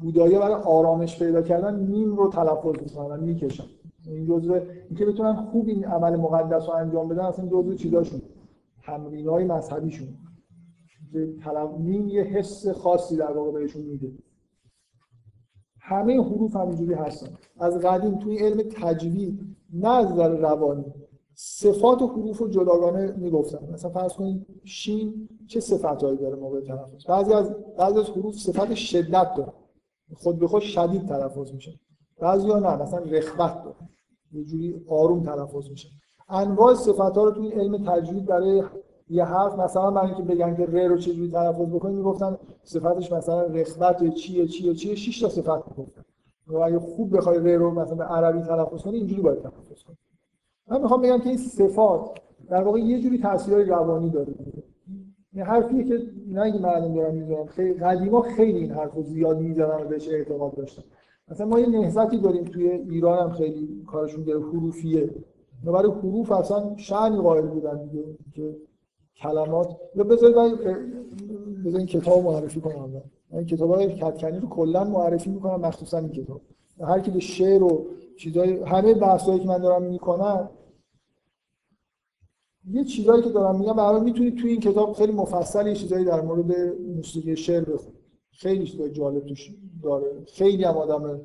بودایی برای آرامش پیدا کردن نیم رو تلفظ می‌کنن می‌کشن. این جزء اینکه بتونن خوب این عمل مقدس رو انجام بدن اصلا جزء چیزاشون تمرین های مذهبیشون نیم یه حس خاصی در واقع بهشون میده. همه حروف همینجوری هستن. از قدیم توی علم تجوید نه از نظر روانی صفات و حروف رو جداگانه می‌گفتن. مثلا فرض کنید شین چه صفتهایی داره موقع تلفظ؟ بعضی از بعضی از حروف صفت شدت داره خود به خود شدید تلفظ میشه. بعضی ها نه مثلا رخوت داره. یه جوری آروم تلفظ میشه. انواع صفت ها رو توی علم تجوید برای یه حرف مثلا برای اینکه بگن که ر رو چجوری تلفظ بکنید می‌گفتن صفتش مثلا رخوت چیه چیه چیه شش تا صفت می‌گفتن. و اگه خوب بخوای ر رو مثلا به عربی تلفظ کنی اینجوری باید تلفظ کنی. من می‌خوام بگم که این صفات در واقع یه جوری تاثیر روانی داره. این حرفیه که نه اینکه معلوم دارم می‌زنم خیلی قدیما خیلی این حرفو زیاد می‌زدن و بهش اعتقاد داشتن مثلا ما یه نهضتی داریم توی ایران هم خیلی کارشون داره حروفیه. برای حروف اصلا شعنی قائل بودن دیگه که کلمات. بذارید من این کتاب معرفی کنم من این کتاب های کتکنی رو کلا معرفی می‌کنم مخصوصا این کتاب. هر کی به شعر و چیزای همه بحثایی که من دارم می‌کنم یه چیزایی که دارم میگم برای می‌تونید توی این کتاب خیلی مفصل یه چیزایی در مورد موسیقی شعر بخونید. خیلی چیزای جالب توش داره. خیلی هم آدم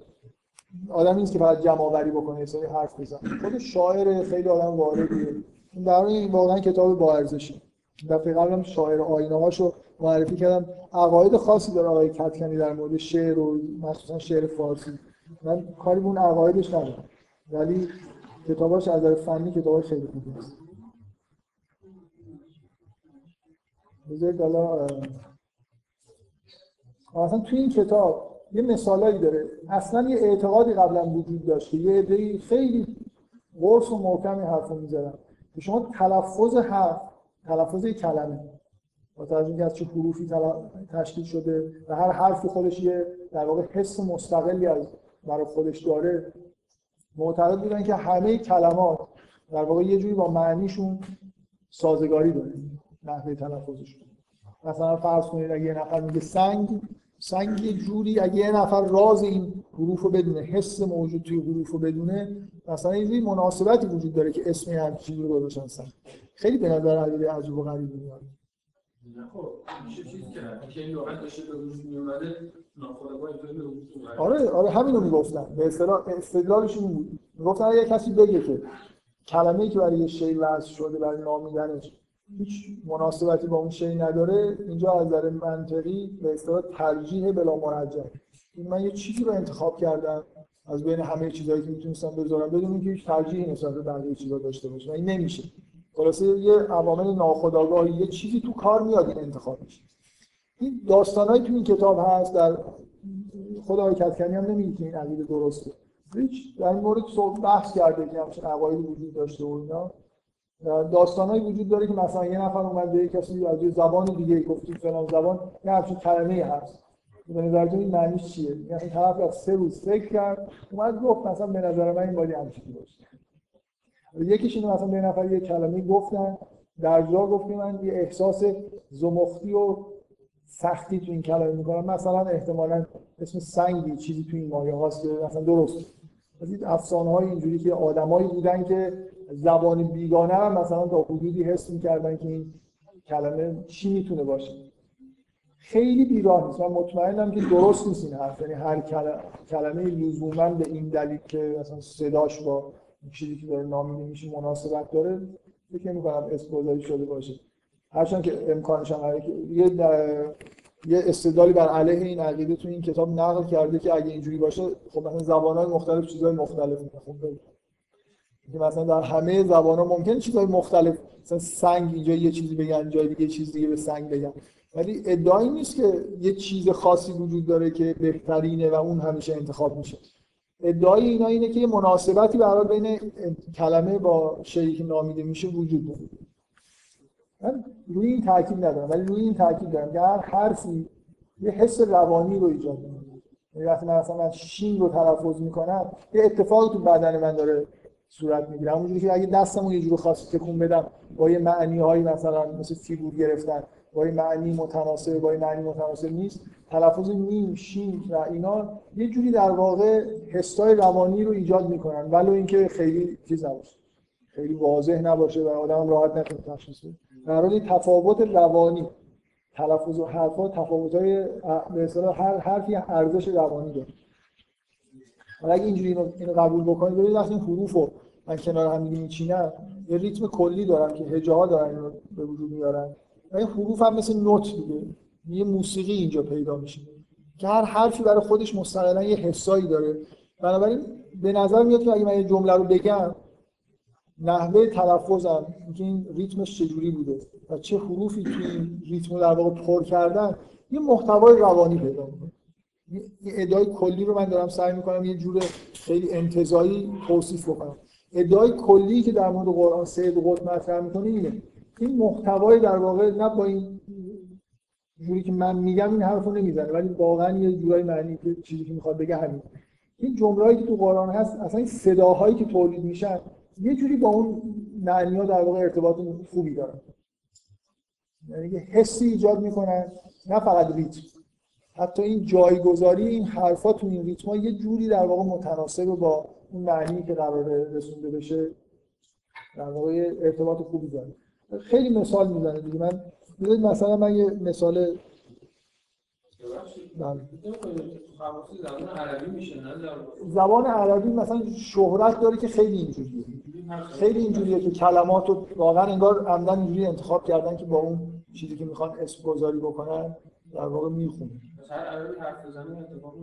آدم نیست که فقط جمع آوری بکنه سری حرف بزنه. خود شاعر خیلی آدم واردیه. برای واقعا کتاب با ارزشی. دفعه قبلم شاعر آینه هاشو معرفی کردم. عقاید خاصی داره آقای کتکنی در مورد شعر و مخصوصا شعر فارسی. من کاری به اون عقایدش ندارم. ولی کتاباش از نظر فنی کتاباش خیلی خوبی است بذارید حالا اصلا توی این کتاب یه مثالایی داره. اصلا یه اعتقادی قبلا وجود داشت که یه عده‌ای خیلی قرص و محکمی حرفو می‌زدن که شما تلفظ حرف تلفظ کلمه. با توجه از چه حروفی تشکیل شده و هر حرفی خودش یه در واقع حس مستقلی از برای خودش داره. معتقد بودن که همه کلمات در واقع یه جوری با معنیشون سازگاری داره. نحوه تلفظشون. مثلا فرض کنید اگه یه نفر میگه سنگ سنگ یه جوری اگه یه نفر راز این حروف رو بدونه حس موجود توی حروف رو بدونه مثلا یه مناسبتی وجود داره که اسم هر چیزی رو گذاشتن سنگ. خیلی به نظر عجیب عجیب و غریب میاد خب چیزی که این لغت داشته به وجود میومده آره آره همینو می‌گفتن. به اصطلاح استدلالشون این بود. می‌گفتن اگه کسی بگه که کلمه‌ای که برای یه شی وضع شده برای نامیدنش هیچ مناسبتی با اون شی نداره. اینجا از نظر منطقی به اصطلاح ترجیح بلا مرجح من یه چیزی رو انتخاب کردم از بین همه چیزهایی که می‌تونستم بذارم بدون اینکه هیچ ترجیحی نسبت به بقیه چیزا داشته باشه این نمیشه. خلاصه یه عوامل ناخودآگاهی یه چیزی تو کار میاد این انتخاب میشه. این داستانایی تو این کتاب هست در خود آقای کتکنی هم نمیگه که این عقیده درسته. هیچ در این مورد بحث کرده که همچین عقایدی وجود داشته و اینا. داستانایی وجود داره که مثلا یه نفر اومد به کسی از یه زبان دیگه گفتی فلان زبان یه همچین کلمه هست. به نظرتون این معنیش چیه؟ یعنی طرف از سه روز فکر کرد اومد گفت مثلا به نظر من این باید همچین باشه. یکیش اینو مثلا به نفر یه کلمه گفتن در جا گفت من یه احساس زمختی و سختی تو این کلمه می‌کنم. مثلا احتمالا اسم سنگی چیزی تو این مایه هاست مثلا درست. از این افسانه های اینجوری که آدمایی بودن که زبان بیگانه هم مثلا تا حدودی حس می‌کردن که این کلمه چی می‌تونه باشه. خیلی بیراه نیست من مطمئنم که درست نیست این حرف. یعنی هر کلمه لزوما به این دلیل که مثلا صداش با چیزی که داره نامیده میشه مناسبت داره فکر نمی‌کنم اسم شده باشه. هرچند که امکانش هم یه یه استدلالی بر علیه این عقیده تو این کتاب نقل کرده که اگه اینجوری باشه خب مثلا زبان‌های مختلف چیزهای مختلف می‌خونه. که مثلا در همه زبان ها ممکن چیزهای مختلف مثلا سنگ اینجا یه چیزی بگن جای دیگه چیز دیگه به سنگ بگن. ولی ادعایی نیست که یه چیز خاصی وجود داره که بهترینه و اون همیشه انتخاب میشه. ادعای اینا اینه که یه مناسبتی برای بین کلمه با شیعی که نامیده میشه وجود داره. من روی این تاکید ندارم ولی روی این تاکید دارم که هر حرفی یه حس روانی رو ایجاد می‌کنه. یعنی وقتی من مثلا شین رو تلفظ می‌کنم یه اتفاقی تو بدن من داره صورت می‌گیره. همونجوری که اگه دستمو یه جور خاصی تکون بدم با یه معنی هایی مثلا مثل فیگور گرفتن با یه معنی متناسب با یه معنی متناسب نیست. تلفظ میم شین و اینا یه جوری در واقع حسای روانی رو ایجاد می‌کنن. ولو اینکه خیلی چیز نباشه. خیلی واضح نباشه و آدم راحت نتونه تشخیص بده. در حالی تفاوت روانی. تلفظ و حرفا تفاوت‌های به هر حرفی ارزش روانی داره. حالا اگه اینجوری اینو, اینو قبول بکنید ببینید وقتی این حروف رو من کنار هم دیگه میچینم یه ریتم کلی دارم که هجاها دارن اینو به وجود میارن. و این حروف هم مثل نوت دیگه. یه موسیقی اینجا پیدا میشه. که هر حرفی برای خودش مستقلا یه حسایی داره. بنابراین به نظر میاد که اگه من یه جمله رو بگم نحوه تلفظم اینکه این ریتمش چجوری بوده و چه حروفی توی این ریتم رو در واقع پر کردن یه محتوای روانی پیدا می‌کنه. یه ادعای کلی رو من دارم سعی می‌کنم یه جور خیلی انتظایی توصیف بکنم. ادعای کلی که در مورد قرآن سید قطب مطرح می‌کنه اینه. این محتوای در واقع نه با این جوری که من میگم این حرفو نمی‌زنه ولی واقعا یه جورایی معنی چیزی که می‌خواد بگه همین. این جمله‌ای که تو قرآن هست اصلا این صداهایی که تولید میشن یه جوری با اون معنی ها در واقع ارتباط خوبی دارن. یعنی حسی ایجاد می‌کنن نه فقط ریتم. حتی این جایگذاری این حرفا تو این ریتم یه جوری در واقع متناسب با اون معنی که قراره رسونده بشه در واقع ارتباط خوبی داره. خیلی مثال می‌زنه دیگه. من مثلا من یه مثال بله. زبان عربی مثلا شهرت داره که خیلی اینجوریه. خیلی اینجوریه که کلمات رو واقعا انگار عمدن اینجوری انتخاب کردن که با اون چیزی که می‌خوان اسم گذاری بکنن در واقع می‌خونه هر عربی حرف بزنی اتفاق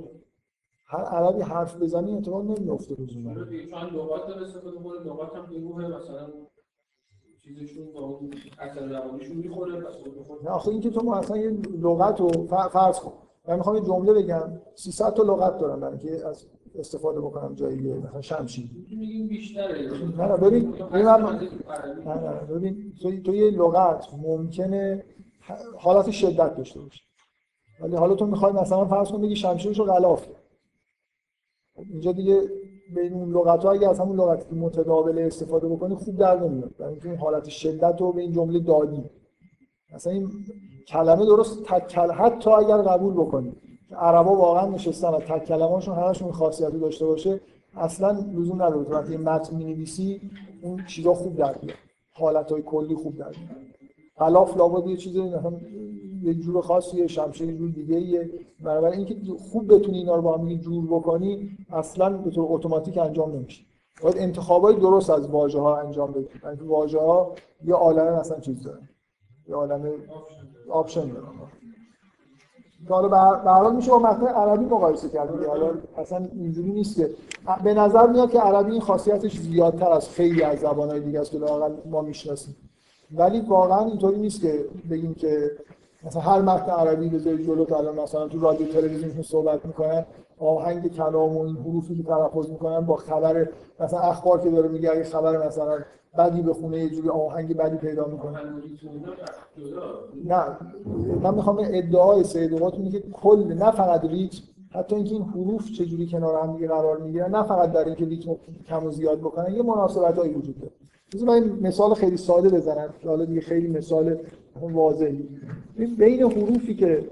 هر عربی حرف بزنی اتفاق نمیفته لزوما چون لغات داره استفاده کنه لغات هم به مثلا چیزشون با اون اثر روانیشون می‌خوره پس نه آخه اینکه تو مثلا یه لغت رو فرض کن. من می‌خوام یه جمله بگم. 300 تا لغت دارم برای اینکه از استفاده بکنم جایی دیگه مثلا شمشیر. میگیم بیشتره. نه نه ببین ببین نه نه ببین تو, تو یه لغت ممکنه حالت شدت داشته باشه. ولی حالا تو می‌خوای مثلا فرض کن بگی شمشیرش رو غلاف اینجا دیگه بین اون لغت ها اگه از همون لغتی که متداول استفاده بکنی خوب در نمیاد. برای اینکه اون حالت شدت رو به این جمله دادی. مثلا این کلمه درست تک کل... حتی اگر قبول بکنی. عربا واقعا نشستن و تک کلمه‌شون همشون خاصیتی داشته باشه اصلا لزوم نداره. تو وقتی متن می‌نویسی اون چیزا خوب در میاد. حالت‌های کلی خوب در میاد. غلاف لابد یه چیزی مثلا یه جور خاصیه شمشیر یه جور دیگه ایه بنابراین اینکه خوب بتونی اینا رو با هم جور بکنی اصلا به طور اتوماتیک انجام نمیشه. باید انتخابای درست از واژه ها انجام بدید یعنی واژه ها یه عالمه مثلا چیز داره. یه عالمه آپشن داره. حالا به حال میشه با متن عربی مقایسه کرد حالا اصلا اینجوری نیست که به نظر میاد که عربی این خاصیتش زیادتر از خیلی از زبانهای دیگه است که لاقل ما می‌شناسیم. ولی واقعا اینطوری نیست که بگیم که مثلا هر متن عربی بذاری جلو که الان مثلا تو رادیو تلویزیون صحبت می‌کنن آهنگ کلام و این حروفی که تلفظ می‌کنن با خبر مثلا اخبار که داره میگه اگه خبر مثلا بدی بخونه یه جوری آهنگ بدی پیدا می‌کنه. نه من می‌خوام ادعای سید قطب اینه که کل نه فقط ریتم حتی اینکه این حروف چجوری کنار هم دیگه قرار می‌گیرن نه فقط در اینکه ریتم کم و زیاد بکنن یه مناسبتایی وجود داره. من مثال خیلی ساده بزنم حالا دیگه خیلی مثال واضحی بین حروفی که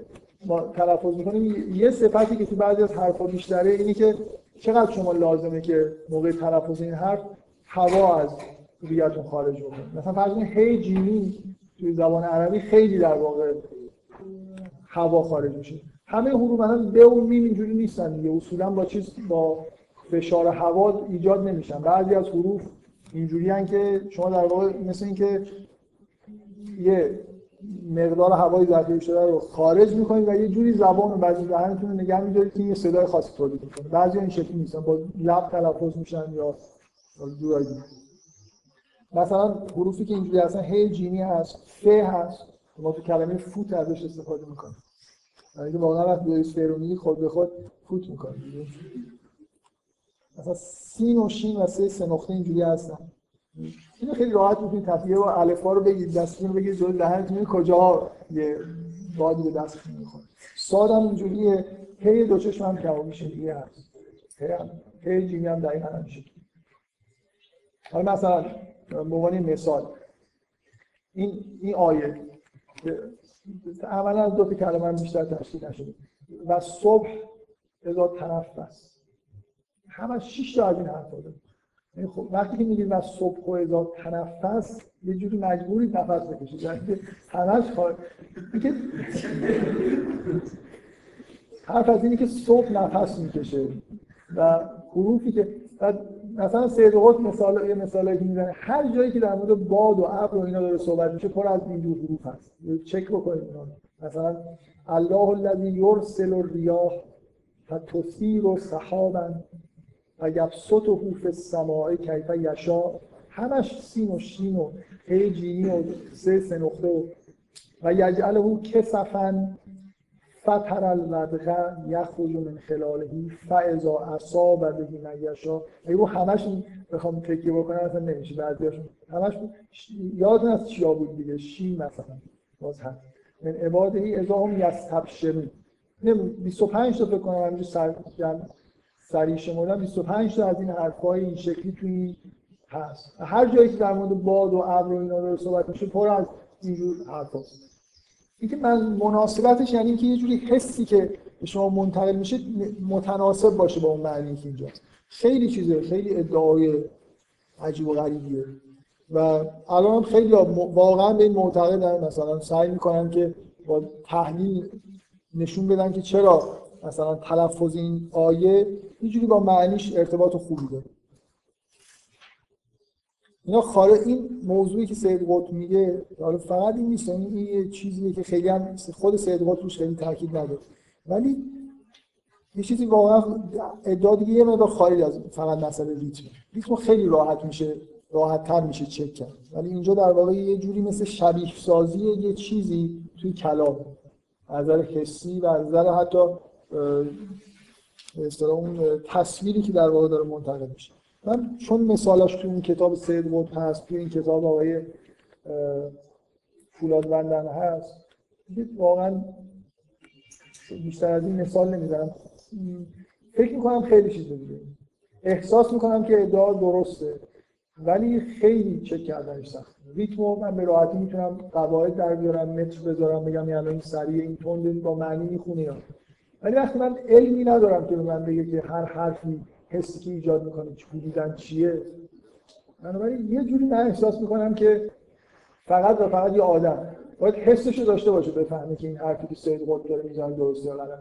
ما تلفظ می‌کنیم یه صفتی که تو بعضی از حرفا بیشتره اینی که چقدر شما لازمه که موقع تلفظ این حرف هوا از رویتون خارج بکنه. مثلا فرض کنید هی جیمی توی زبان عربی خیلی در واقع هوا خارج میشه. همه حروف مثلا به و میم اینجوری نیستن دیگه. اصولا با چیز با فشار هوا ایجاد نمیشن. بعضی از حروف اینجوری که شما در واقع مثل اینکه یه مقدار هوای ذخیره شده رو خارج می‌کنید و یه جوری زبان و بعضی دهنتون رو نگه میدارید که یه صدای خاصی تولید می‌کنه. بعضی این شکلی نیستن. با لب تلفظ میشن یا جورایی. مثلا حروفی که اینجوری هستن هی جینی هست ف هست. ما تو کلمه فوت ازش استفاده می‌کنیم. اگه واقعا وقتی داری سفر خود به خود فوت می‌کنیم مثلا سین و شین و سه سه نقطه اینجوری هستن. اینو خیلی راحت می‌تونید تفیه و الفا رو بگید دستتون بگید جلو دهنتون کجا یه بادی به دستتون می‌خوره. هم اینجوریه هی دو چشم هم کباب میشه دیگه هست هی هم هی جیمی هم دقیقا میشه. حالا مثلا عنوان مثال این این آیه اولا از دو تا کلمه هم بیشتر تشکیل نشده. و صبح اذا تنفس همه شش تا از این حرف داره. خب وقتی که میگید و صبح و اذا تنفس یه جوری مجبوری نفس بکشید. یعنی همش خواهد. حرف از اینی که صبح نفس می‌کشه و حروفی که مثلا سید قطب مثال یه مثالی که می‌زنه. هر جایی که در مورد باد و ابر و اینا داره صحبت میشه پر از این جور حروف هست. چک بکنید اینا مثلا الله الذی یرسل الریاح فتثیر سحابا و یبسط فی السماء کیف یشا همش سین و شین و هی جینی و سه سه نقطه و و یجعله کسفن فتر الودغ یخرج من خلاله فاذا اصاب به من یشا. اگه رو همش بخوام تکیه بکنم اصلا نمیشه بعضیاشون همش یادتون از چیا بود دیگه؟ شین مثلا. باز هست من عباده ای اذا هم یستبشرون. 25 تا فکر کنم همینجور سر سریع شمردن 25 تا از این حرفای این شکلی توی هست. هر جایی که در مورد باد و ابر و اینا رو صحبت میشه پر از اینجور حرفاست اینکه من مناسبتش یعنی اینکه یه جوری حسی که به شما منتقل میشه متناسب باشه با اون معنی که اینجاست. خیلی چیزه خیلی ادعای عجیب و غریبیه. و الان خیلی واقعا به این معتقدن. مثلا سعی می‌کنن که با تحلیل نشون بدن که چرا مثلا تلفظ این آیه اینجوری با معنیش ارتباط خوبی داره. اینا خارج این موضوعی که سید قطب میگه حالا فقط این نیست این یه چیزیه که خیلی هم خود سید قطب روش خیلی تاکید نداره. ولی یه چیزی واقعا ادعا دیگه یه مقدار خارج از فقط مسئله ریتم. ریتم خیلی راحت میشه راحت تر میشه چک کرد. ولی اینجا در واقع یه جوری مثل شبیه سازی یه چیزی توی کلام. از نظر حسی و از نظر حتی به اون تصویری که در واقع داره منتقل میشه. من چون مثالاش تو این کتاب سید بود هست تو این کتاب آقای فولاد بندن هست واقعا بیشتر از این مثال نمی‌زنم. فکر می‌کنم خیلی چیز دیگه. احساس می‌کنم که ادعا درسته ولی خیلی چک کردنش سخت ریتمو من به راحتی می‌تونم قواعد در بیارم متر بذارم بگم یعنی این سریع این تند با معنی می‌خونه ولی وقتی من علمی ندارم که به من بگه که هر حرفی حسی که ایجاد می‌کنه بودن چیه. بنابراین یه جوری من احساس می‌کنم که فقط و فقط یه آدم. باید حسش رو داشته باشه بفهمه که این حرفی که سید قطب داره می‌زنه درسته یا غلط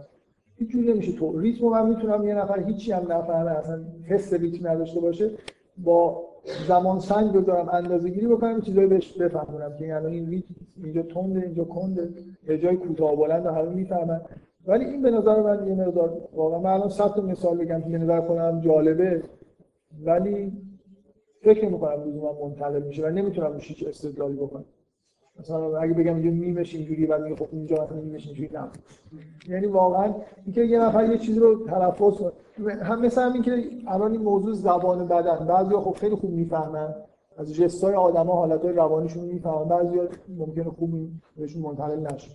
هیچ جوری نمیشه. تو ریتم من می‌تونم یه نفر هیچی هم نفهمه اصلا حس ریتم نداشته باشه با زمان سنج بذارم اندازه گیری بکنم چیزایی بهش بفهمونم که الان این ریتم اینجا تنده اینجا کنده یه جای کوتاه بلند همه می‌فهمن. ولی این به نظر من یه مقدار واقعا من الان صد مثال بگم که به نظر خودم جالبه ولی فکر نمی کنم لزوما منتقل میشه و نمی‌تونم روش هیچ استدلالی بکنم. مثلا اگه بگم اینجا میمش اینجوری بعد میگه خب اینجا مثلا میمش اینجوری نه. یعنی واقعا اینکه یه نفر یه چیزی رو تلفظ هم مثل همین که الان این موضوع زبان بدن. بعضیا خب خیلی خوب می‌فهمن. از جستای آدما حالتهای روانیشون می‌فهمن. بعضیا ممکنه خوب بهشون منتقل نشه.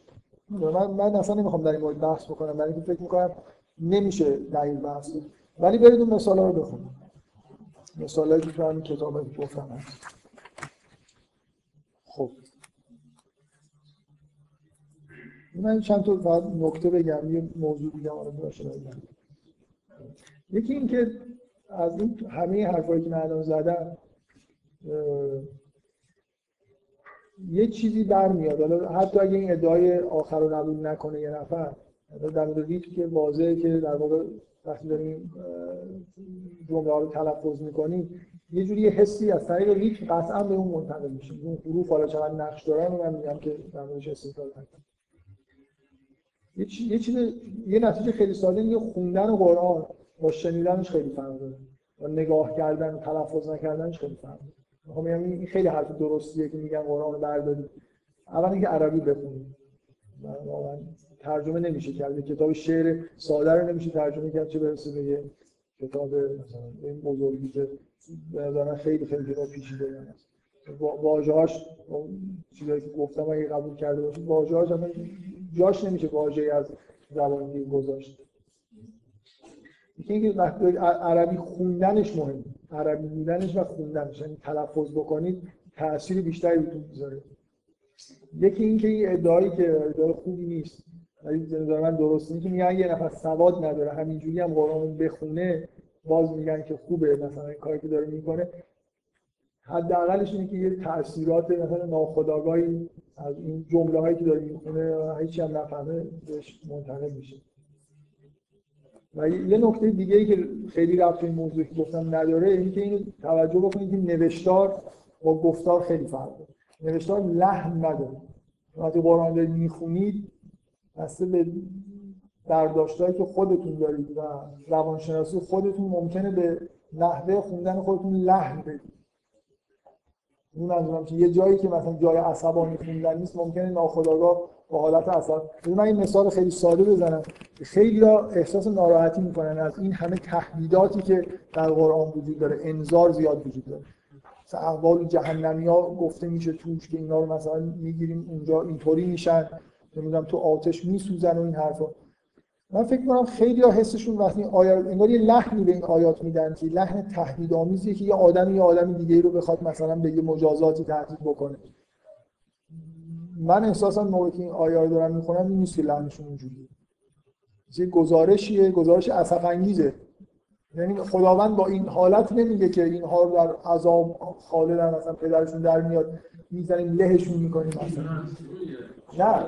من من اصلا نمی‌خوام در این مورد بحث بکنم. برای اینکه فکر می‌کنم نمیشه دقیق بحث. ولی برید اون مثالا رو بخونید مثالایی که تو همین کتاب گفتم هست. خب. من چند تا نکته بگم. یه موضوع دیگه رو باشه بگم. یکی این که از این همه حرفایی که من الان زدم یه چیزی برمیاد. حالا حتی اگه این ادعای آخر رو قبول نکنه یه نفر در مورد که واضحه که در واقع وقتی داریم جمله ها رو تلفظ می‌کنیم یه جوری یه حسی از طریق ریتم قطعا به اون منتقل میشه. اون حروف حالا چقدر نقش دارن من میگم که در موردش استدلال نکنم. یه چیز یه نتیجه خیلی ساده اینه خوندن قرآن با شنیدنش خیلی فرق داره. و نگاه کردن و تلفظ نکردنش خیلی فرق داره. می‌خوام بگم این خیلی حرف درستیه که میگن قرآن رو بردارید. اول اینکه عربی بخونید. واقعا ترجمه نمیشه کرد. کتاب شعر ساده رو نمیشه ترجمه کرد چه برسه به کتاب مثلا این بزرگی که به خیلی خیلی جدا پیچیده واژه‌هاش چیزایی که گفتم اگه قبول کرده باشید واژه‌هاش جاش نمیشه واژه‌ای از زبان دیگه گذاشت اینکه وقتی عربی خوندنش مهم عربی بودنش و خوندنش. یعنی تلفظ بکنید تأثیر بیشتری بهتون می‌ذاره. یکی اینکه این ادعایی که ادعای خوبی نیست. ولی نظر من درست که میگن یه نفر سواد نداره. همینجوری هم قرآن بخونه باز میگن که خوبه. مثلا این کاری که داره می‌کنه. حداقلش اینه که یه تاثیرات مثلا ناخودآگاهی از این جمله هایی که داره می‌خونه هیچی هم نفهمه بهش منتقل میشه. و یه نکته دیگه ای که خیلی رفت این موضوع که گفتم نداره این که اینو توجه بکنید که نوشتار با گفتار خیلی فرق داره. نوشتار لحن نداره. وقتی قرآن دارید می‌خونید بسته به برداشتهایی که خودتون دارید و روانشناسی خودتون ممکنه به نحوه خوندن خودتون لحن بدید. این منظورم که یه جایی که مثلا جای عصبانی خوندن نیست ممکنه ناخودآگاه با حالت عصب من این مثال خیلی ساده بزنم. خیلی احساس ناراحتی می‌کنن از این همه تهدیداتی که در قرآن وجود داره. انذار زیاد وجود داره. مثلا احوال جهنمی ها گفته میشه توش که اینا رو مثلا می‌گیریم اونجا اینطوری میشن. نمی‌دونم تو آتش میسوزن و این حرفا. من فکر می‌کنم خیلی ها حسشون وقتی آیات انگار یه لحنی به این آیات میدن که لحن تهدیدآمیزیه که یه آدمی یه آدمی دیگه رو بخواد مثلا به یه مجازاتی تهدید بکنه. من احساسا موقعی که این آیات رو دارم می‌خونم این نیست که لحنشون یه گزارشیه گزارش اسف انگیزه. یعنی خداوند با این حالت نمیگه که اینها رو در عذاب خالدن مثلا پدرشون در میاد می‌زنیم لهشون می‌کنیم مثلا. نه.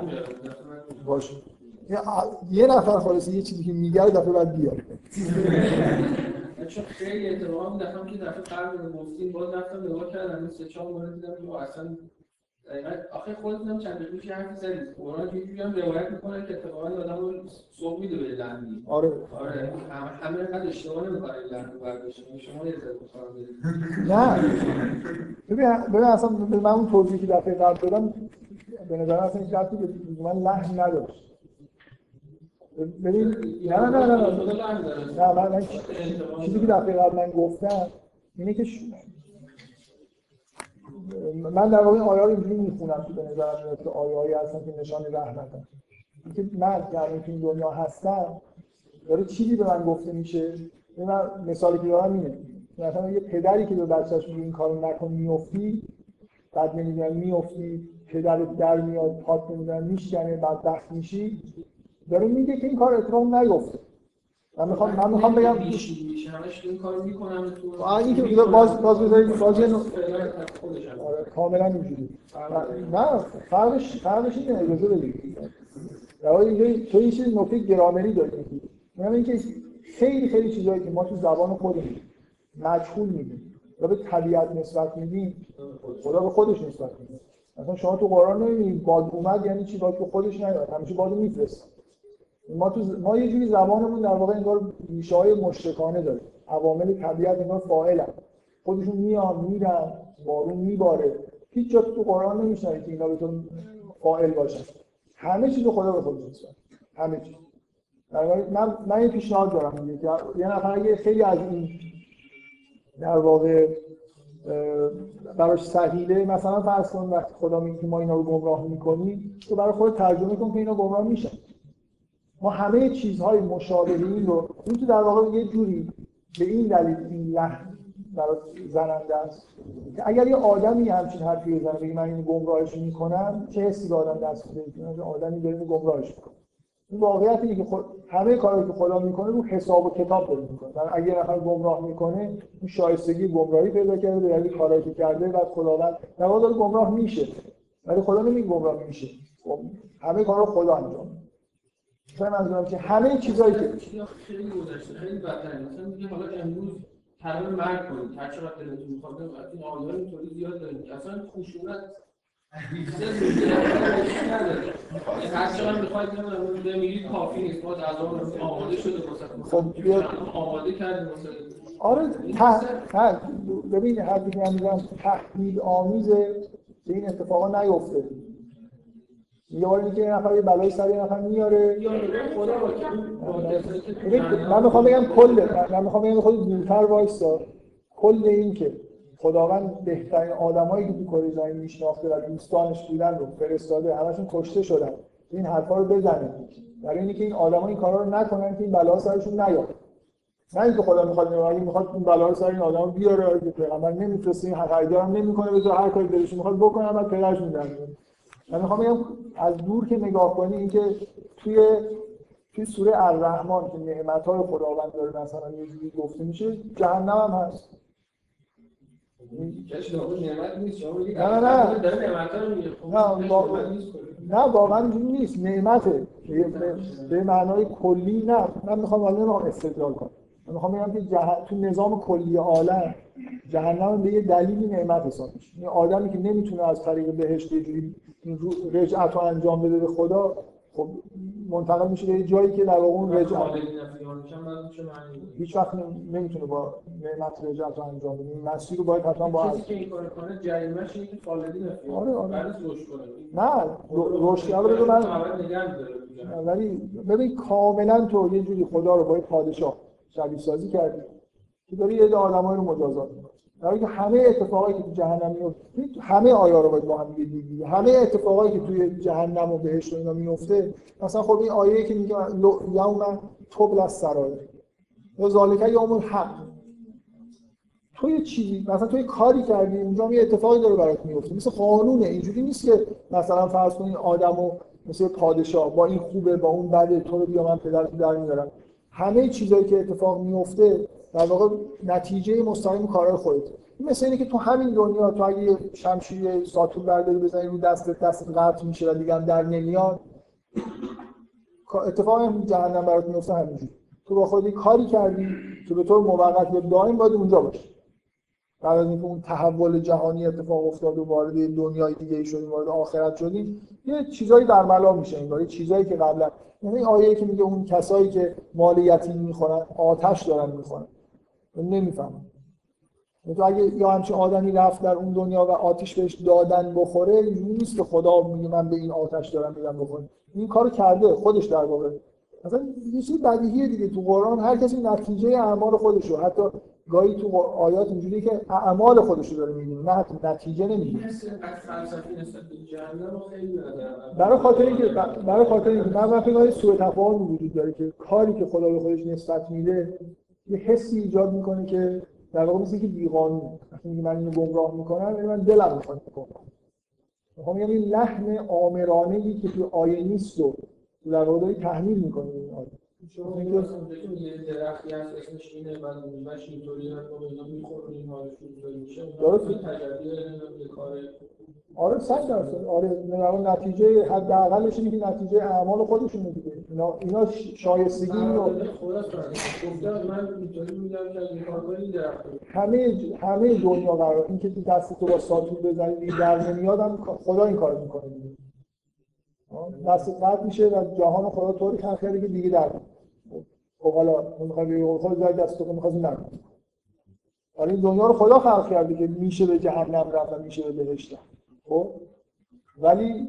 باشه. یه نفر خالص یه چیزی که میگه دفعه بعد بیاره. چون خیلی اتفاقا دفعه که دفعه قبل گفتیم باز رفتم نگاه کردم سه چهار مورد دیدم اصلا آخه خودتون چند دقیقه حرفی زدید قرآن یه جوری هم روایت می‌کنه که اتفاقا آدم رو سوق میده به لندی آره. آره. همه اینقدر اشتباه نمی‌کنه لندی برداشت شما یه ذره نه. ببین ببین اصلا من اون توضیحی که دفعه قبل دادم به نظر اصلا هیچ ربطی به من لحن نداشت. ببین نه نه نه نه. نه من من چیزی که دفعه قبل من گفتم اینه که من در واقع آیه رو اینجوری می‌خونم که به نظر میاد که آیه هستن که نشان رحمتن اینکه من در این دنیا هستم داره چیزی به من گفته میشه؟ من مثالی که دارم اینه. مثلا یه پدری که به بچه‌ش میگه این کارو نکن میافتی بعد نمی‌دونم میافتی پدرت در میاد پات نمی‌دونم میشکنه بعد دخت میشی داره میگه که این کار اتفاق نیفته من می‌خوام من می‌خوام بگم این کارو می‌کنم تو این که باز باز بذارید باز آره کاملا اینجوری. نه فرقش فرقش اینه اجازه بدید. در واقع اینجا تو یه چیز نکته گرامری داری. میگم اینکه خیلی خیلی چیزایی که ما تو زبان خودمون مجهول میگیم یا به طبیعت نسبت میدیم خدا به خودش نسبت میده مثلا شما تو قرآن نمی‌بینید باد اومد یعنی چی؟ باد به خودش نیاد. همیشه بادو میفرسته. ما تو ما یه جوری زبانمون در واقع انگار ریشه های مشرکانه داره عوامل طبیعت انگار فاعلن. خودشون میان میرن بارون میباره. هیچ جا تو قرآن نمیشنوید که اینا به تو فاعل باشن. همه چیز خدا به خود میسپاره همه چیز. من من یه پیشنهاد دارم یه نفر اگه خیلی از این در واقع براش سهیله مثلا فرض کن وقتی خدا میگه ما اینا رو گمراه می‌کنیم تو برای خود ترجمه کن که اینا گمراه میشن. ما همه چیزهای مشابه این رو این تو در واقع یه جوری به این دلیل این لحن برای زننده است. که اگر یه آدمی همچین حرفی بزنه بگه من این گمراهش می‌کنم چه حسی به آدم دست میده؟ آدمی داره گمراهش می‌کنه. این واقعیت اینه که خود همه کارهایی که خدا می‌کنه رو حساب و کتاب داره می‌کنه. در اگه نفر گمراه می‌کنه این شایستگی گمراهی پیدا کرده به دلیل کارهایی که کرده بعد خداوند در واقع گمراه میشه. ولی خدا نمیگه گمراه میشه. خب همه کارا خدا انجام منظورم که همه چیزایی که خیلی گذشته خیلی بدتره مثلا میگه حالا امروز تمام مرگ کنید هر چقدر دلتون می‌خواد این آیات اینطوری زیاد دارید اصلا خشونت هر چقدر می‌خواید بمیرید کافی نیست. باز از آن آماده شده خب آماده کردیم آره ببین حرفی که من میگم تحمیل آمیزه که این اتفاقا نیفته. یه بار اینکه یه نفر یه بلای سر یه نفر میاره. من می‌خوام بگم کل من می‌خوام بگم خود دورتر وایسا. کل این که خداوند بهترین آدمایی که تو کره زمین میشناخته و دوستانش بودن رو فرستاده همشون کشته شدن. این حرفا رو بزنه برای اینکه این آدما این کارا رو نکنن که این بلا سرشون نیاد. نه اینکه خدا می‌خواد اگه می‌خواد این بلا رو سر این آدم بیاره که پیغمبر نمیفرسته این حق هم نمی‌کنه بذار هر کاری دلش می‌خواد بکنه بعد پدرش میدن من می‌خوام بگم از دور که نگاه کنی اینکه توی توی سوره الرحمن که نعمت های خداوند داره مثلا یه جوری گفته میشه جهنم هم هست. نه نه. نه واقعا. اینجوری نیست. نعمته. به معنای کلی نه. من می‌خوام حالا نمی‌خوام استدلال کنم. من می‌خوام بگم که تو نظام کلی عالم جهنم به یه دلیلی نعمت حساب میشه. این آدمی که نمی‌تونه از طریق بهشت یه جوری رجعت رو انجام بده به خدا خب منتقل میشه به جایی که در واقع اون رجعت هیچ وقت نمی‌تونه با نعمت رجعت رو انجام بده. این مسیر رو باید حتما با کسی که این کار کنه جریمه‌ش اینه که خالدی نفی آره آره. بعد رشد کنه. نه رشد رو من ولی ببین کاملا تو یه جوری خدا رو با پادشاه شبیه سازی کردی که داری یه آدمایی رو مجازات می‌کنی. در که همه اتفاقایی که تو جهنم میفته همه آیا رو باید با هم دیگه همه اتفاقایی که توی جهنم و بهشت و اینا میفته مثلا خب این آیه که میگه یوم تبل از سرایر یا ذالک یوم الحق. تو یه چیزی مثلا تو یه کاری کردی اونجا یه اتفاقی داره برات میفته مثل قانونه. اینجوری نیست که مثلا فرض کنین آدمو مثل پادشاه با این خوبه با اون بده تو رو بیا من پدرت در میارم. همه چیزایی که اتفاق میفته در واقع نتیجه مستقیم کارهای خودت مثل اینه که تو همین دنیا تو اگه شمشیر ساتور برداری بزنی رو دست دست قطع میشه و دیگه هم در نمیاد اتفاقی هم جهنم برات میفته همینجوری. تو با خودی کاری کردی که به طور موقت یا دائم باید اونجا باشی. بعد از اینکه اون تحول جهانی اتفاق افتاد و وارد دنیای دیگه ای شدیم وارد آخرت شدیم یه چیزایی در ملا میشه این چیزایی که قبلا یعنی آیه که میگه اون کسایی که مال یتیم می‌خورن آتش دارن می‌خورن. نمی‌فهمم. تو اگه یا همچین آدمی رفت در اون دنیا و آتش بهش دادن بخوره اینجوری نیست که خدا میگه من به این آتش دارم میدم بخوره این کارو کرده خودش در واقع. مثلا یه چیز بدیهیه دیگه تو قرآن هر کسی نتیجه اعمال خودشو حتی گاهی تو آیات اینجوری که اعمال خودش رو داره میگه نه نتیجه نمیگه برای خاطر اینکه برای خاطر اینکه من فکر کنم سوء تفاهم وجود داره که کاری که خدا به خودش نسبت میده یه حسی ایجاد می‌کنه که در واقع مثل که بیقانون وقتی من اینو گمراه می‌کنم یعنی من دلم می‌خواد بکنم می‌خوام یعنی لحن آمرانه که تو آیه نیست رو در واقع داری تحمیل می‌کنه این آیه شما یه درختی هست اسمش اینه و اینطوری اینا این حالش میشه. درست تجربه کار آره صد درصد. آره نتیجه حداقلش اینه که نتیجه اعمال خودشونه دیگه. اینا اینا شایستگی رو. همه همه دنیا قرار اینکه تو دست تو با ساتور بزنی در نمیاد خدا این کارو می‌کنه. دست قطع میشه و جهان خدا طوری خلق کرده که دیگه در خب حالا می‌خوای خود دست تو می‌خواد نکنه حالا این دنیا رو خدا خلق کرده که میشه به جهنم رفت و میشه به بهشت خب؟ ولی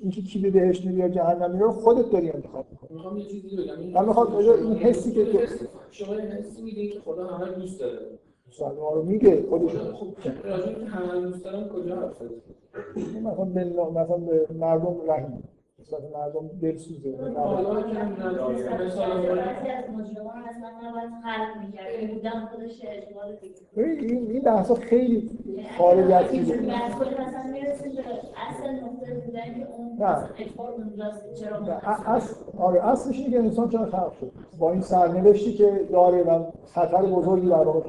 اینکه کی به بهش میره یا جهنم میره خودت داری انتخاب می‌کنی. می‌خوام یه چیزی بگم. من می‌خوام این حسی که شما این حسی میدین که خدا همه دوست داره. سلام رو میگه خودش خب همه کجا حرف؟ مثلا به مثلا به مردم رحم مثلا مردم حالا که بودن خودش اجبار دیگه ببین این این بحثا خیلی خارج از چیزه مثلا می‌رسیم به اصل نقطه بودن که اون اصل آره اصلش اینه که انسان چرا خلق شد. با این سرنوشتی که داره و خطر بزرگی در واقع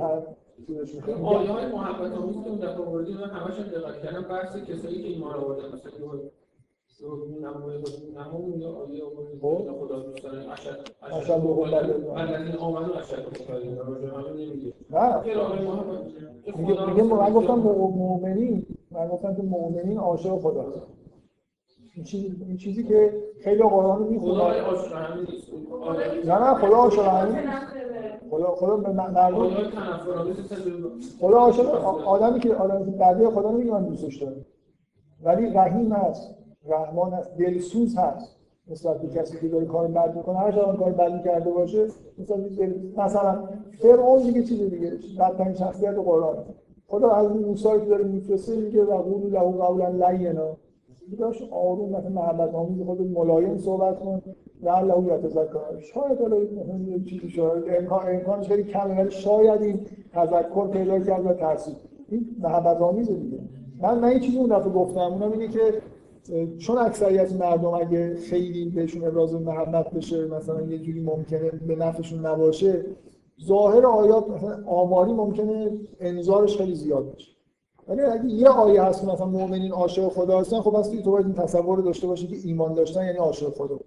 چیزش می‌کنه. آیه های محبت آمیز که اون دفعه آوردیم من همش هم دقت کردم بحث کسایی که ایمان آوردن مثلا. خدا اشد حبا لله. الذین آمنوا آیه محبت میگه من گفتم مؤ- مؤمنین من گفتم که مؤمنین عاشق خداست. این چیزی این چیزی که خیلی قرآن آیه نه نه خدا همین خدا خدا به مردم خدا عاشق آدمی که آدمی که بنده خدا رو میگه من دوستش دارم. ولی رحیم هست. رحمان هست. دلسوز هست. نسبت به کسی که داره کار بد می‌کنه هر چقدر کار بدی کرده باشه مثلا. مثلا فرعون دیگه چیز دیگه. بدترین شخصیت قرآن. خدا از اون موسی که داره میفرسته میگه و قول له قولا لینا. داشت آروم مثلا محبت آمیز خود ملایم صحبت کن. لعله یتذکر شاید حالا مثلا چیزی شاید امکان امکانش خیلی کمه ولی شاید این تذکر پیدا کرد و تاثیر این محبت آمیزه دیگه. من من یه چیزی اون دفعه گفتم اونم اینه که چون اکثریت مردم اگه خیلی بهشون ابراز محبت بشه مثلا یه جوری ممکنه به نفعشون نباشه ظاهر آیات مثلا آماری ممکنه انظارش خیلی زیاد بشه. ولی اگه یه آیه هست که مثلا مؤمنین عاشق خدا هستن خب پس تو باید این تصور رو داشته باشی که ایمان داشتن یعنی عاشق خدا.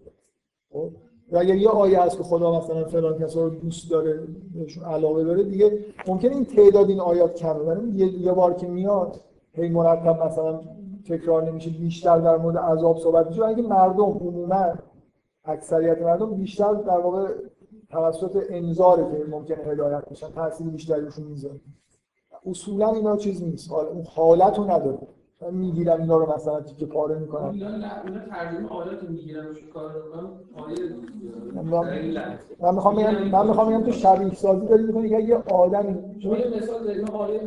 خب؟ و اگه یه آیه هست که خدا مثلا فلان کسا رو دوست داره بهشون علاقه داره دیگه ممکنه این تعداد این آیات کمه. ولی یه, یه بار که میاد هی مرتب مثلا تکرار نمیشه بیشتر در مورد عذاب صحبت میشه. اگه مردم عموما اکثریت مردم بیشتر در واقع توسط انذاره که ممکنه هدایت بشن تاثیر بیشتری روشون می‌ذاره. اصولا اینا چیز نیست. حالا اون حالت رو نداره. من می‌گیرم اینا رو مثلا تیکه پاره می‌کنم. اینا نه اینا ترجمه آیات رو و کار من- می‌خوام بگم من می‌خوام بگم تو شبیه سازی داری می‌کنی که یه آدمی شما یه مثال دارید من آیه